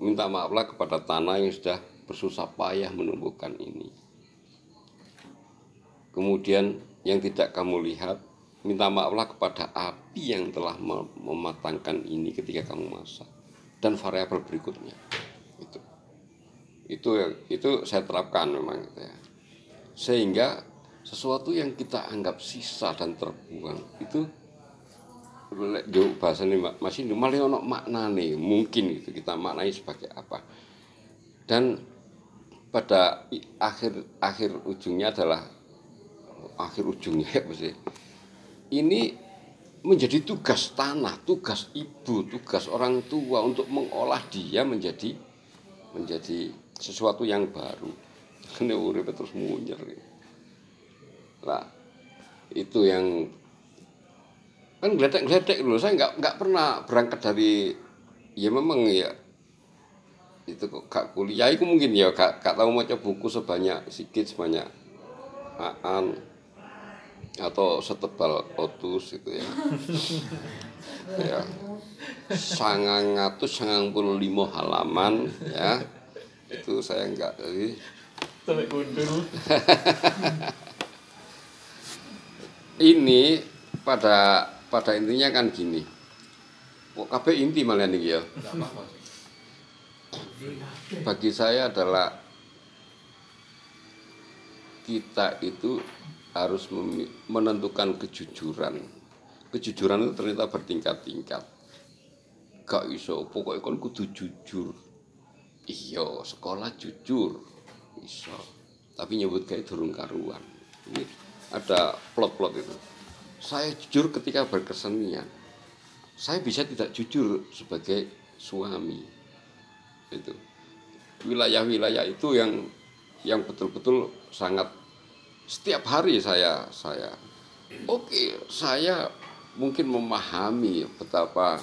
Minta maaflah kepada tanah yang sudah bersusah payah menumbuhkan ini. Kemudian yang tidak kamu lihat minta maaflah kepada api yang telah mematangkan ini ketika kamu masak dan variabel berikutnya. Itu. Itu itu saya terapkan memang gitu ya. Sehingga sesuatu yang kita anggap sisa dan terbuang itu bahasa ini masih malah ono nih mungkin itu kita maknai sebagai apa. Dan pada akhir akhir ujungnya adalah akhir ujungnya (laughs) ya mesti ini menjadi tugas tanah, tugas ibu, tugas orang tua untuk mengolah dia menjadi menjadi sesuatu yang baru. (laughs) Ini urip terus munyer. Lah, itu yang kan gledek-gledek dulu saya nggak nggak pernah berangkat dari ya memang ya itu kok gak kuliah itu mungkin ya gak, gak tahu macam buku sebanyak sedikit sebanyak aan atau setebal otus itu ya. (laughs) Ya. Sangang atus sangang puluh lima halaman ya. Itu saya enggak jadi sampai gundul. (laughs) Ini pada pada intinya kan gini. Kok kabeh inti malah nih ya bagi saya adalah kita itu harus menentukan kejujuran. Kejujuran itu ternyata bertingkat-tingkat. Gak iso pokoknya kan kudu jujur. Iya sekolah jujur. Iso. Tapi nyebut kayak turun karuan. Ini ada plot-plot itu. Saya jujur ketika berkesenian. Saya bisa tidak jujur sebagai suami. Itu. Wilayah-wilayah itu yang yang betul-betul sangat setiap hari saya saya. Oke saya mungkin memahami betapa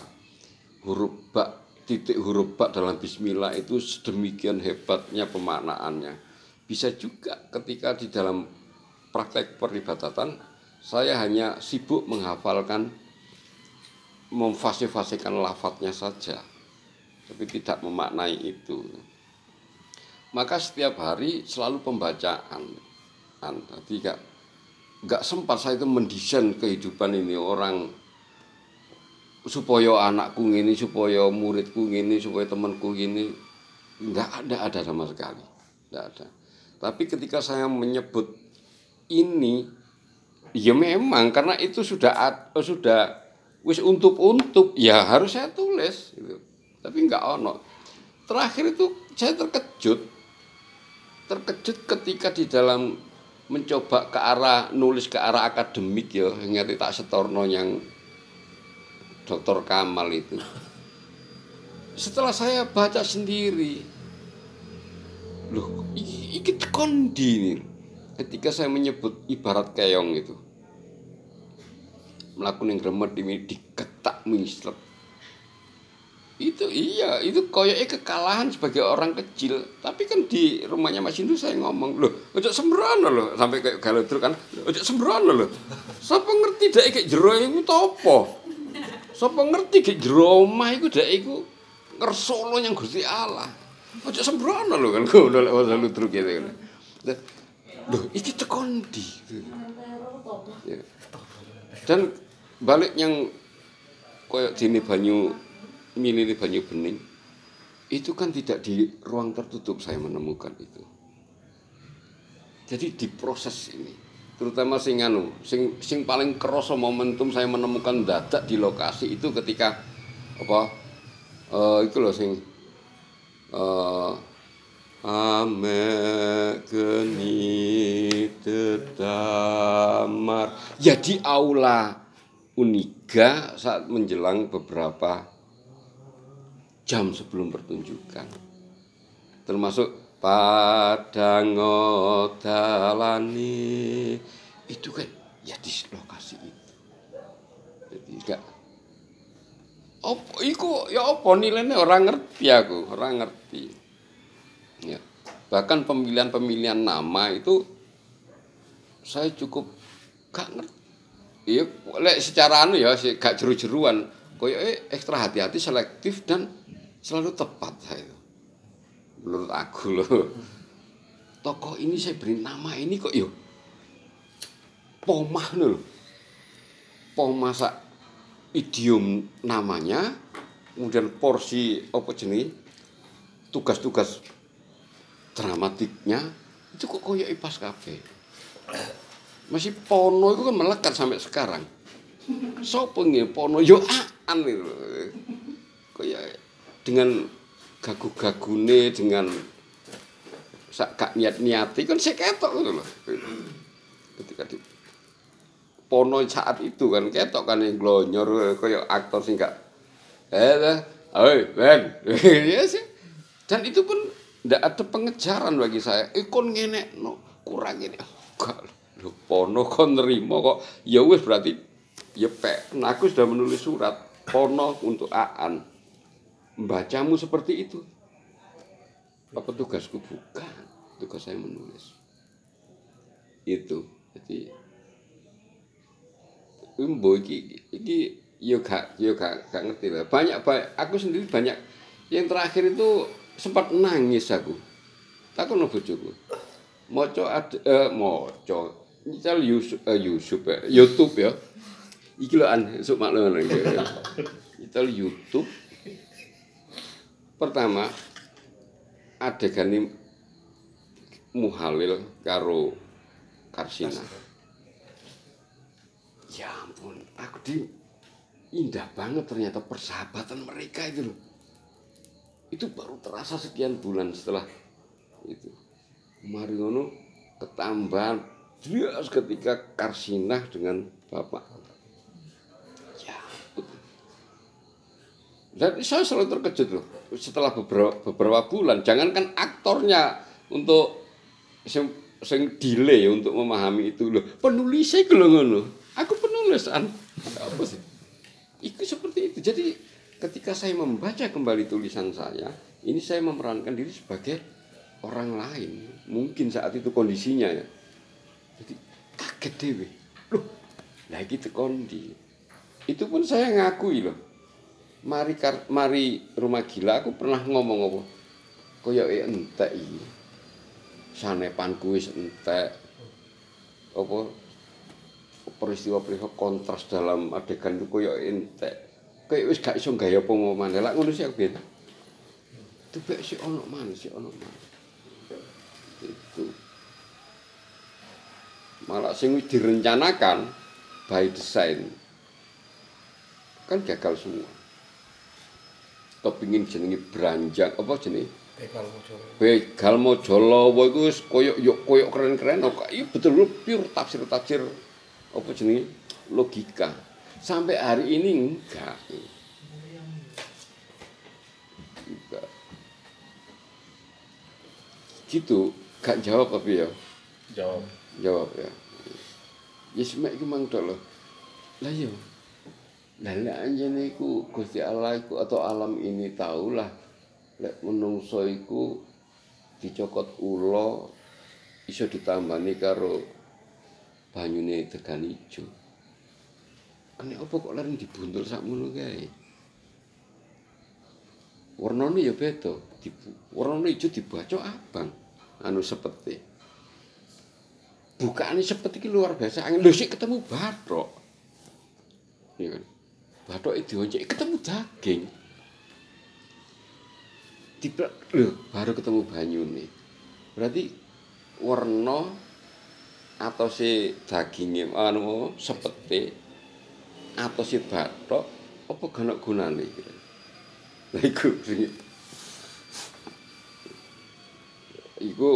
huruf bak titik huruf bak dalam bismillah itu sedemikian hebatnya pemaknaannya. Bisa juga ketika di dalam praktek peribadatan saya hanya sibuk menghafalkan memfasifasikan lafadznya saja tapi tidak memaknai itu. Maka setiap hari selalu pembacaan tadi kak nggak sempat saya itu mendesain kehidupan ini orang. Supaya anakku ini supaya muridku ini supaya temanku ini nggak ada ada sama sekali. Nggak ada. Tapi ketika saya menyebut ini ya memang karena itu sudah eh, sudah wis untuk untuk ya harus saya tulis gitu. tapi nggak ono. Terakhir itu saya terkejut. Terkejut ketika di dalam mencoba ke arah nulis ke arah akademik ya. Ngerti tak setorno yang Dr. Kamal itu. Setelah saya baca sendiri loh iki kondi nih ketika saya menyebut ibarat keong itu. Melakukan yang di diketak mislet itu iya itu koyoknya kekalahan sebagai orang kecil. Tapi kan di rumahnya Mas Indu saya ngomong loh ojo sembrono loh sampai kayak galau terus kan ojo sembrono loh. Siapa ngerti dak kayak jero iku topo siapa ngerti kayak jero omah iku dak iku ngersolo yang Gusti Allah. Ojo sembrono loh kan (laughs) udah lewat lalu terus gitu kan. Loh iki tekon di Ya. dan balik yang koyok dini banyu milih banyu bening. Itu kan tidak di ruang tertutup saya menemukan itu. Jadi di proses ini. Terutama sing anu sing sing paling kerasa momentum saya menemukan dadak di lokasi itu ketika apa eh itu loh sing eh ame geni dedamar ya di aula Uniga saat menjelang beberapa jam sebelum pertunjukan. Termasuk padang dalani itu kan ya di lokasi itu. Jadi enggak. Apa iku ya apa nilainya? Orang ngerti aku orang ngerti. Ya. Bahkan pemilihan-pemilihan nama itu saya cukup gak ngerti. Lek secara anu ya gak jeru-jeruan. Eh, ekstra hati-hati selektif dan selalu tepat itu menurut aku loh. Tokoh ini saya beri nama ini kok yo. Pomah loh. Pomah sak idiom namanya kemudian porsi apa jenis tugas-tugas dramatiknya itu kok koyo pas kafe masih pono itu kan melekat sampai sekarang. Sopo nggih pono? Yo aan itu. Kaya dengan gagu-gagune dengan sak gak niat-niati kan saya ketok gitu loh ketika di pono saat itu kan ketok kan yang glonyor kaya aktor sing gak eh oi ben. (laughs) Ya sih. Dan itu pun ndak ada pengejaran bagi saya. Ikon ngene no kurang ini. Enggak lho. Pono kon nerima kok. Ya wis berarti ya pek nah, aku sudah menulis surat pono untuk Aan membacamu seperti itu apa tugasku bukan tugas saya menulis itu jadi Umbo iki iki yo gak yo gak gak ngerti lah. Banyak banyak aku sendiri banyak yang terakhir itu sempat nangis aku. Takon bojoku. Maca ad- eh maca Misal Yusuf, eh, Yusuf ya, YouTube ya. Iki lho an esuk maklum iki. Misal YouTube. Pertama adegan Muhalil karo Karsina. Ya ampun, aku di indah banget ternyata persahabatan mereka itu loh. Itu baru terasa sekian bulan setelah itu. Mari ngono ketambahan jelas ketika Karsinah dengan Bapak. Ya. Dan saya selalu terkejut loh setelah beberapa, beberapa bulan. Jangankan aktornya untuk sing, sing delay untuk memahami itu loh. Penulisnya itu loh ngono. Aku penulisan. Apa sih? Itu seperti itu. Jadi ketika saya membaca kembali tulisan saya, ini saya memerankan diri sebagai orang lain. Mungkin saat itu kondisinya ya. Jadi kaget dewe. Loh, lah gitu kondi. Itu pun saya ngakui loh. Mari kar, mari rumah gila aku pernah ngomong apa? Koyoke entek iki. Sanepanku wis entek. Apa peristiwa-peristiwa kontras dalam adegan itu koyo entek. Kayak wis gak iso gaya apa ngomane. Lah ngono sih aku biyen. Itu bek sih ono mana sih ono mana. Itu. Malah sing direncanakan by design kan gagal semua. Kepingin jenenge beranjak apa jenenge Begal Mojolowo iku wis koyo yo koyo keren-keren kok. Iya betul pure tafsir-tafsir apa jenenge logika. Sampai hari ini enggak. Enggak. Gitu, gak jawab tapi ya. Jawab. Jawab ya. Ya semek iku mang tok lho. Lah yo. Lah lek anjene iku Gusti Allah iku atau alam ini taulah lek menungso iku dicokot ula iso ditambani karo banyune degan ijo. Ane apa kok leren dibuntul sakmono kae? Warnane ya beda. Warnane ijo dibaca abang. Anu sepeti. Bukaane sepeti iki luar biasa. Lho sik ketemu bathok. Iya kan? Bathok itu dioncek ketemu daging. Tiba lho baru ketemu banyune. Berarti warna atau si dagingnya anu sepeti atau si bathok apa gana gunane kira. Lah iku iku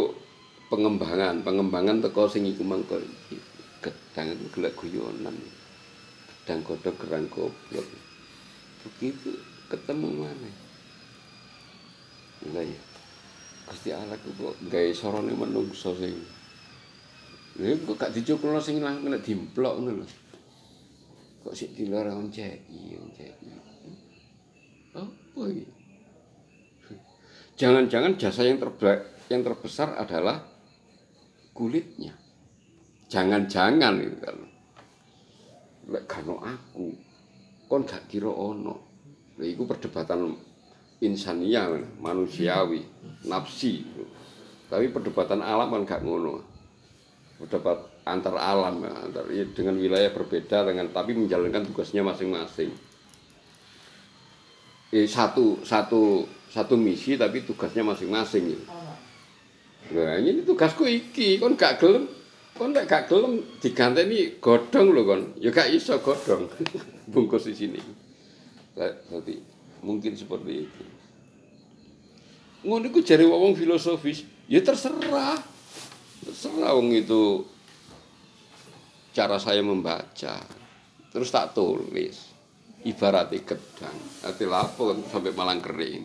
pengembangan, pengembangan teko sing iku mangko iki. gedang itu gelek guyonan. Gedang godhog gerang goblok. Begitu ketemu mana? Lah ya. Gusti Allah ku kok gawe sorone menungso sing Lha kok gak dicukupno sing langsung nek dimplok ngono lho. Kok sik dilor onceki, onceki. Apa iki? Jangan-jangan jasa yang terbaik yang terbesar adalah kulitnya. Jangan-jangan itu kan. Lek gak ono aku, kon gak kira ono. Lha iku perdebatan insania, manusiawi, nafsi. Tapi perdebatan alam kan gak ngono. Pendapat antar alam, antar ya, dengan wilayah berbeda dengan tapi menjalankan tugasnya masing-masing. Eh, satu satu satu misi tapi tugasnya masing-masing. gitu. Nah, ini tugasku iki, kon gak gelem, kon nek gak gelem diganteni godhong lho kon. Ya gak iso godhong. (laughs) Bungkus di sini. Jadi mungkin seperti itu. Ngono iku jare wong filosofis, ya terserah. Terserah wong itu cara saya membaca. Terus tak tulis. Ibaratnya gedang. Nanti lapo sampai malang kering.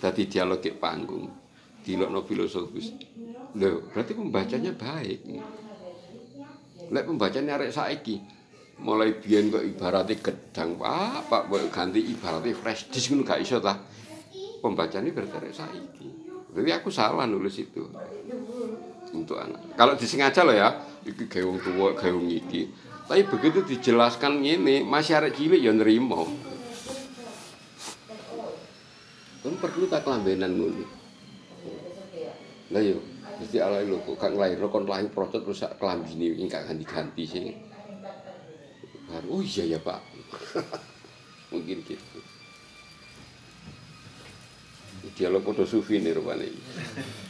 Tadi dialog panggung. Dilokno filosofis. Loh, berarti pembacanya baik. Lek pembacanya arek saiki mulai biyen kok ibaratnya gedang, Pak, Pak boleh ganti ibaratnya fresh disk ngono gak iso ta. Pembacanya berarti arek saiki. Berarti aku salah nulis itu. Untuk anak. Kalau disengaja loh ya, iki gawe wong tuwa, iki. Tapi begitu dijelaskan ngene, masih arek cilik ya nerima. Kan perlu tak kelambenan ngono. Lah yo, Gusti Allah lho kok gak nglairno kon lahir procot terus sak kelambine iki gak ganti-ganti sing. Baru oh iya ya, Pak. (laughs) Mungkin gitu. Dialog podo sufi nih rupanya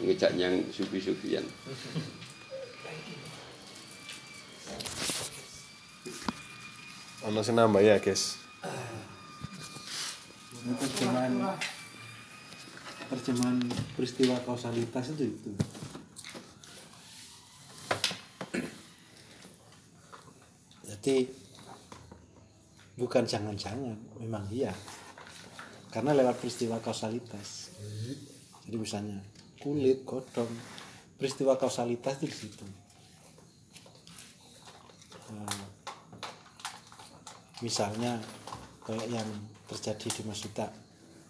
Ngejak yang sufi-sufian. Ono sing nambah ya, guys. Ini terjemahan terjemahan peristiwa kausalitas itu itu. Jadi bukan jangan-jangan, memang iya. Karena lewat peristiwa kausalitas. Jadi misalnya kulit, godong, peristiwa kausalitas di situ. Eh, misalnya kayak yang terjadi di Masuta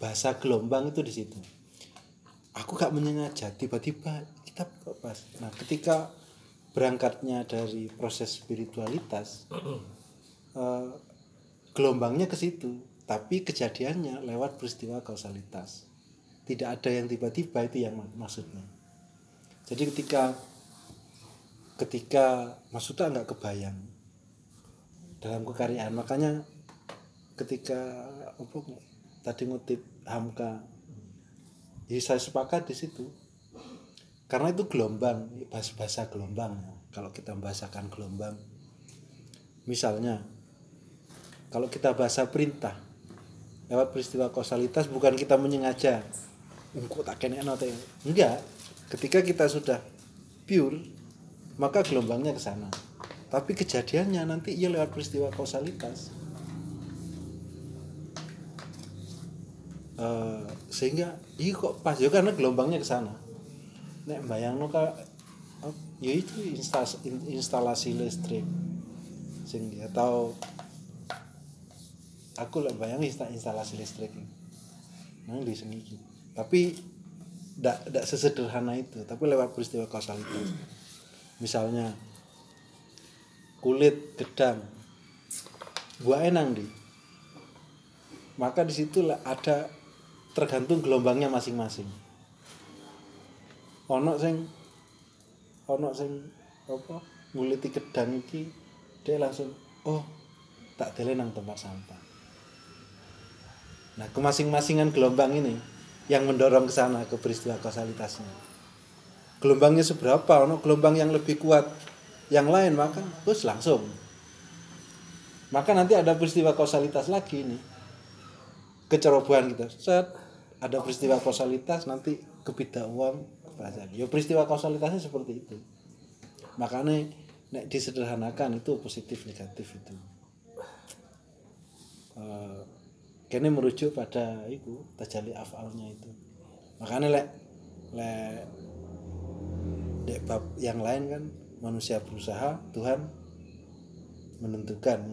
bahasa gelombang itu di situ aku gak menyengaja tiba-tiba kita pas nah ketika berangkatnya dari proses spiritualitas eh, gelombangnya ke situ tapi kejadiannya lewat peristiwa kausalitas. Tidak ada yang tiba-tiba itu yang mak- maksudnya. Jadi ketika ketika Masuta nggak kebayang dalam kekaryaan makanya ketika apa tadi ngutip Hamka ya saya sepakat di situ karena itu gelombang bahasa bahasa gelombang. Kalau kita membahasakan gelombang misalnya kalau kita bahasa perintah lewat peristiwa kausalitas bukan kita menyengaja engkau tak enggak. Ketika kita sudah pure maka gelombangnya ke sana. Tapi kejadiannya nanti ia lewat peristiwa kausalitas. Eh, sehingga iya kok pas? Ya karena gelombangnya ke sana nek bayangno ka oh, ya itu instalasi, listrik. Sing atau aku lah bayang insta- instalasi listrik nang di sini tapi tidak tidak sesederhana itu. Tapi lewat peristiwa kausalitas. Misalnya kulit gedang. Buah enang di maka di situ lah ada tergantung gelombangnya masing-masing ono sing ono sing apa nguliti gedang iki dia langsung oh tak dele nang tempat sampah. Nah ke masing-masingan gelombang ini yang mendorong ke sana ke peristiwa kausalitasnya. Gelombangnya seberapa? Ono gelombang yang lebih kuat. Yang lain maka terus langsung. Maka nanti ada peristiwa kausalitas lagi nih kecerobohan kita set ada peristiwa kausalitas nanti kebida uang bahasa ya peristiwa kausalitasnya seperti itu. Makanya nek disederhanakan itu positif negatif itu. Kene merujuk pada itu tajali afalnya itu. Makanya lek lek dek bab yang lain kan manusia berusaha Tuhan menentukan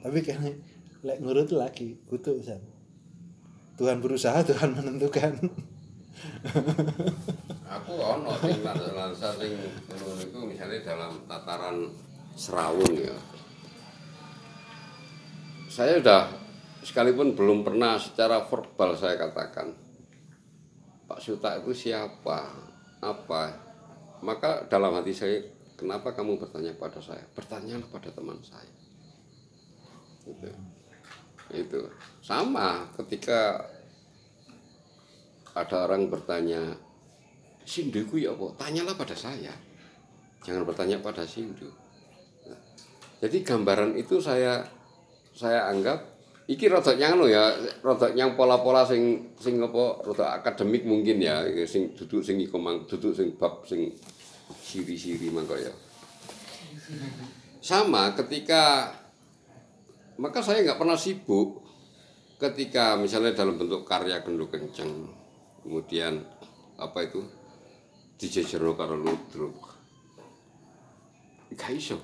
tapi kayaknya lek ngurut lagi kutu. Tuhan berusaha Tuhan menentukan (laughs) Aku ono sing lansa sing misalnya dalam tataran serawung ya. Saya sudah sekalipun belum pernah secara verbal saya katakan Pak Suta itu siapa? Apa? Maka dalam hati saya, kenapa kamu bertanya pada saya? Bertanyalah pada teman saya. Gitu. Itu sama ketika ada orang bertanya, Sindu ku ya apa? Tanyalah pada saya. Jangan bertanya pada Sindu. Nah, jadi gambaran itu saya saya anggap iki rada nyang lho ya, rada nyang pola-pola sing sing apa rada akademik mungkin ya, sing duduk sing iku mang duduk sing bab sing siri-siri mangko ya. Sama ketika maka saya nggak pernah sibuk ketika misalnya dalam bentuk karya genduk kenceng kemudian apa itu dijejerno karo ludruk. Gak iso.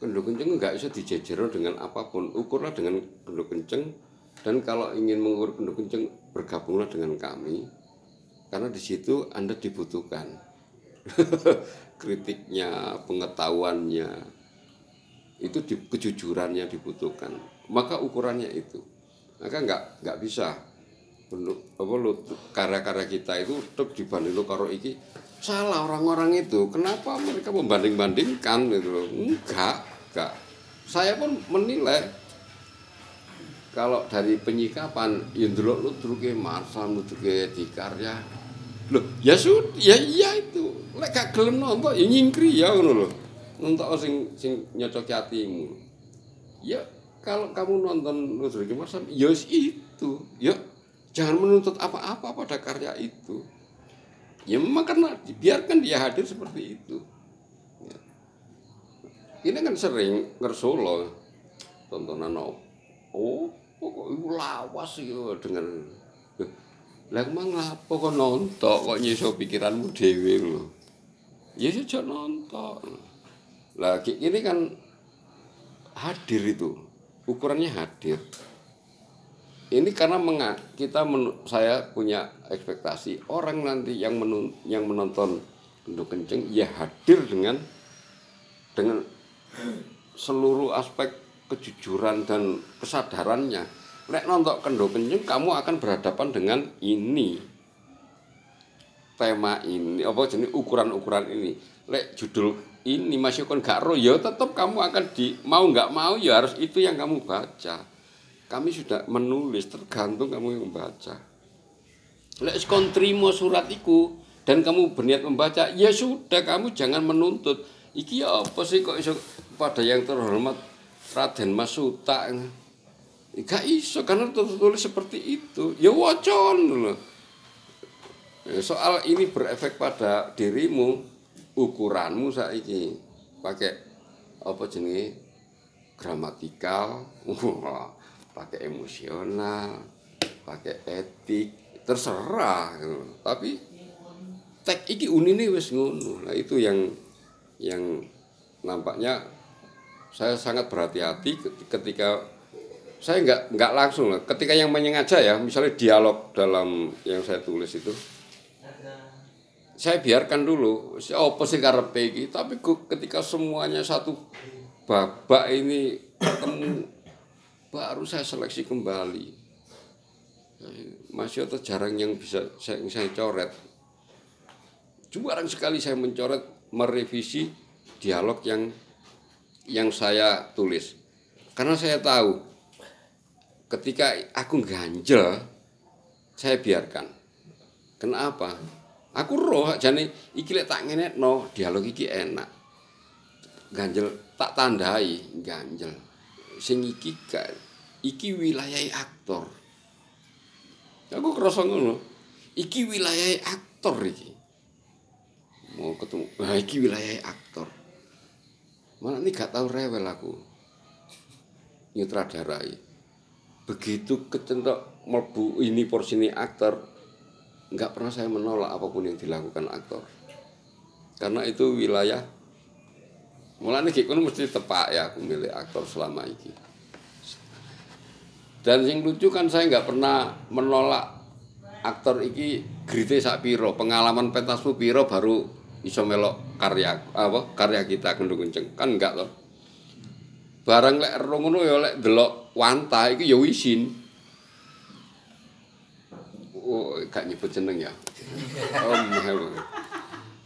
Genduk kenceng gak iso dijejerno dengan apa pun. Ukurlah dengan genduk kenceng. Dan kalau ingin mengukur genduk kenceng bergabunglah dengan kami. Karena di situ anda dibutuhkan. (laughs) Kritiknya pengetahuannya itu di, kejujurannya dibutuhkan. Maka ukurannya itu. Maka nggak nggak bisa. Karya-karya kita itu tetap dibanding lu karo iki salah orang-orang itu. Kenapa mereka membanding-bandingkan gitu loh? Enggak enggak. Saya pun menilai kalau dari penyikapan ya ndelok lu druke Marsal lu druke di karya loh ya sudah ya iya itu. Lek gak gelem nonton ya nyingkri ya ngono lho. Nonton sing sing nyocoki hatimu. Ya kalau kamu nonton lu druke Marsal ya itu. Ya jangan menuntut apa-apa pada karya itu ya memang karena biarkan dia hadir seperti itu. Ya. ini kan sering ngersolo tontonan oh, kok iku lawas ya dengan lah emang ngapa kok nonton kok nyiso pikiranmu dewe lho? Ya saja nonton. Lah ki- ini kan hadir itu ukurannya hadir ini karena menga, kita menu- saya punya ekspektasi orang nanti yang menun, yang menonton untuk kenceng ya hadir dengan dengan seluruh aspek kejujuran dan kesadarannya. Lek nonton kendo kenceng kamu akan berhadapan dengan ini tema ini apa jenis ukuran-ukuran ini. lek judul ini masih kon gak roh ya tetap kamu akan di mau nggak mau ya harus itu yang kamu baca kami sudah menulis tergantung kamu yang membaca. Lek kon trimo surat iku dan kamu berniat membaca ya sudah kamu jangan menuntut. Iki ya apa sih kok iso pada yang terhormat Raden Mas Suta? Gak iso karena tertulis seperti itu. Ya wacon loh soal ini berefek pada dirimu ukuranmu saiki. Pakai apa jenenge? Gramatikal pakai emosional pakai etik terserah gitu. tapi tek iki unine wis ngono. Nah itu yang yang nampaknya saya sangat berhati-hati ketika saya nggak nggak langsung lah. Ketika yang menyengaja ya misalnya dialog dalam yang saya tulis itu saya biarkan dulu. Sih karepe iki? Tapi ketika semuanya satu babak ini ketemu baru saya seleksi kembali. Masih ada jarang yang bisa saya, saya coret. Jarang sekali saya mencoret merevisi dialog yang yang saya tulis. Karena saya tahu ketika aku ganjel saya biarkan. Kenapa? Aku roh jane iki lek tak ngenekno dialog iki enak. Ganjel tak tandai ganjel sing iki gak iki wilayah aktor. Aku kerasa ngono iki wilayah aktor iki. Mau ketemu nah iki wilayah aktor. Mana ini gak tahu rewel aku. Nyutradarai. Begitu kecentok melbu ini porsi ini aktor nggak pernah saya menolak apapun yang dilakukan aktor. Karena itu wilayah mulanya gitu mesti tepak ya aku milih aktor selama ini dan yang lucu kan saya nggak pernah menolak aktor iki grite sak piro. Pengalaman pentasmu piro baru iso melok karya apa karya kita kendung kenceng kan enggak loh barang lek ero ngono ya lek delok wanta iki ya isin oh gak nyebut jeneng ya. Oh memang.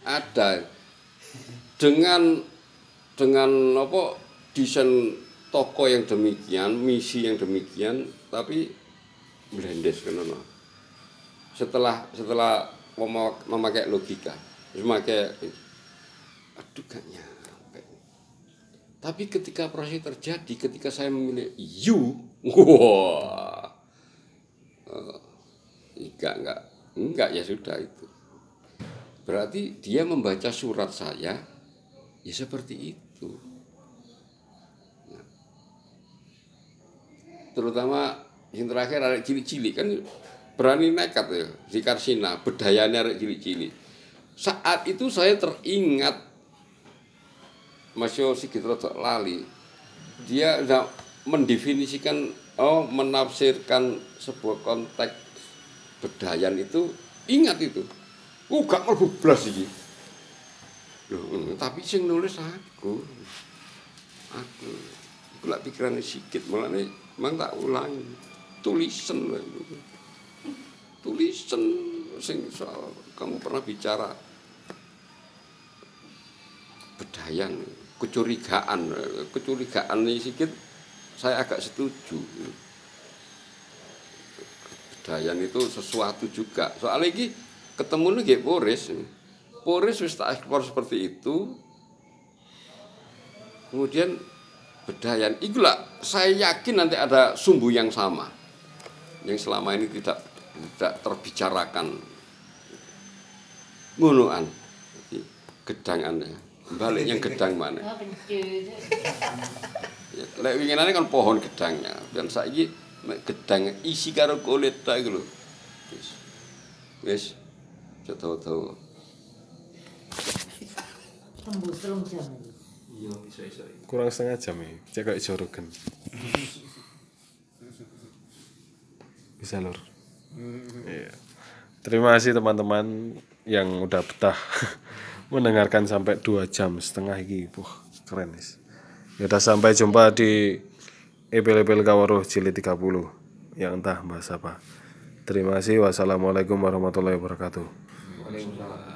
ada. Dengan dengan apa desain toko yang demikian misi yang demikian tapi blendes kan ono. setelah setelah mema- memakai logika memakai aduh nyampe. Tapi ketika proses terjadi ketika saya memilih you wah eh, enggak enggak enggak ya sudah itu. Berarti dia membaca surat saya ya seperti itu Nah. Terutama yang terakhir ada cilik-cilik kan berani nekat ya si Karsina bedayanya arek cilik-cilik. Saat itu saya teringat Mas Yo Sigit Rodo Lali. Dia mendefinisikan oh menafsirkan sebuah konteks bedayan itu ingat itu. Oh gak iki. Loh, mm, tapi sing nulis aku aku iku lak pikirane sikit mulane mang tak ulangi. Tulisan itu. tulisan sing soal kamu pernah bicara. Bedayan kecurigaan. Kecurigaan ini sedikit saya agak setuju. Bedayan itu sesuatu juga. Soalnya ini ketemu nih Boris Boris wis tak ekspor seperti itu. Kemudian bedayan. Itulah saya yakin nanti ada sumbu yang sama. Yang selama ini tidak tidak terbicarakan. Ngonoan Jadi, gedangannya balik yang gedang mana (laughs) ya, lek winginane kan pohon gedangnya dan saiki gedang isi karo kulit ta iku lho. Wis. Wis. Tahu-tahu Tembus telung jam iki. iya iso iso kurang setengah jam ya cek kayak jorogen bisa lur? Iya. terima kasih teman-teman yang udah betah. (laughs) Mendengarkan sampai dua jam setengah ini Wah, keren nis. Ya udah sampai jumpa di Epel-Epel Kawaruh Jilid 30 yang entah bahas apa. Terima kasih. Wassalamualaikum warahmatullahi wabarakatuh. Waalaikumsalam.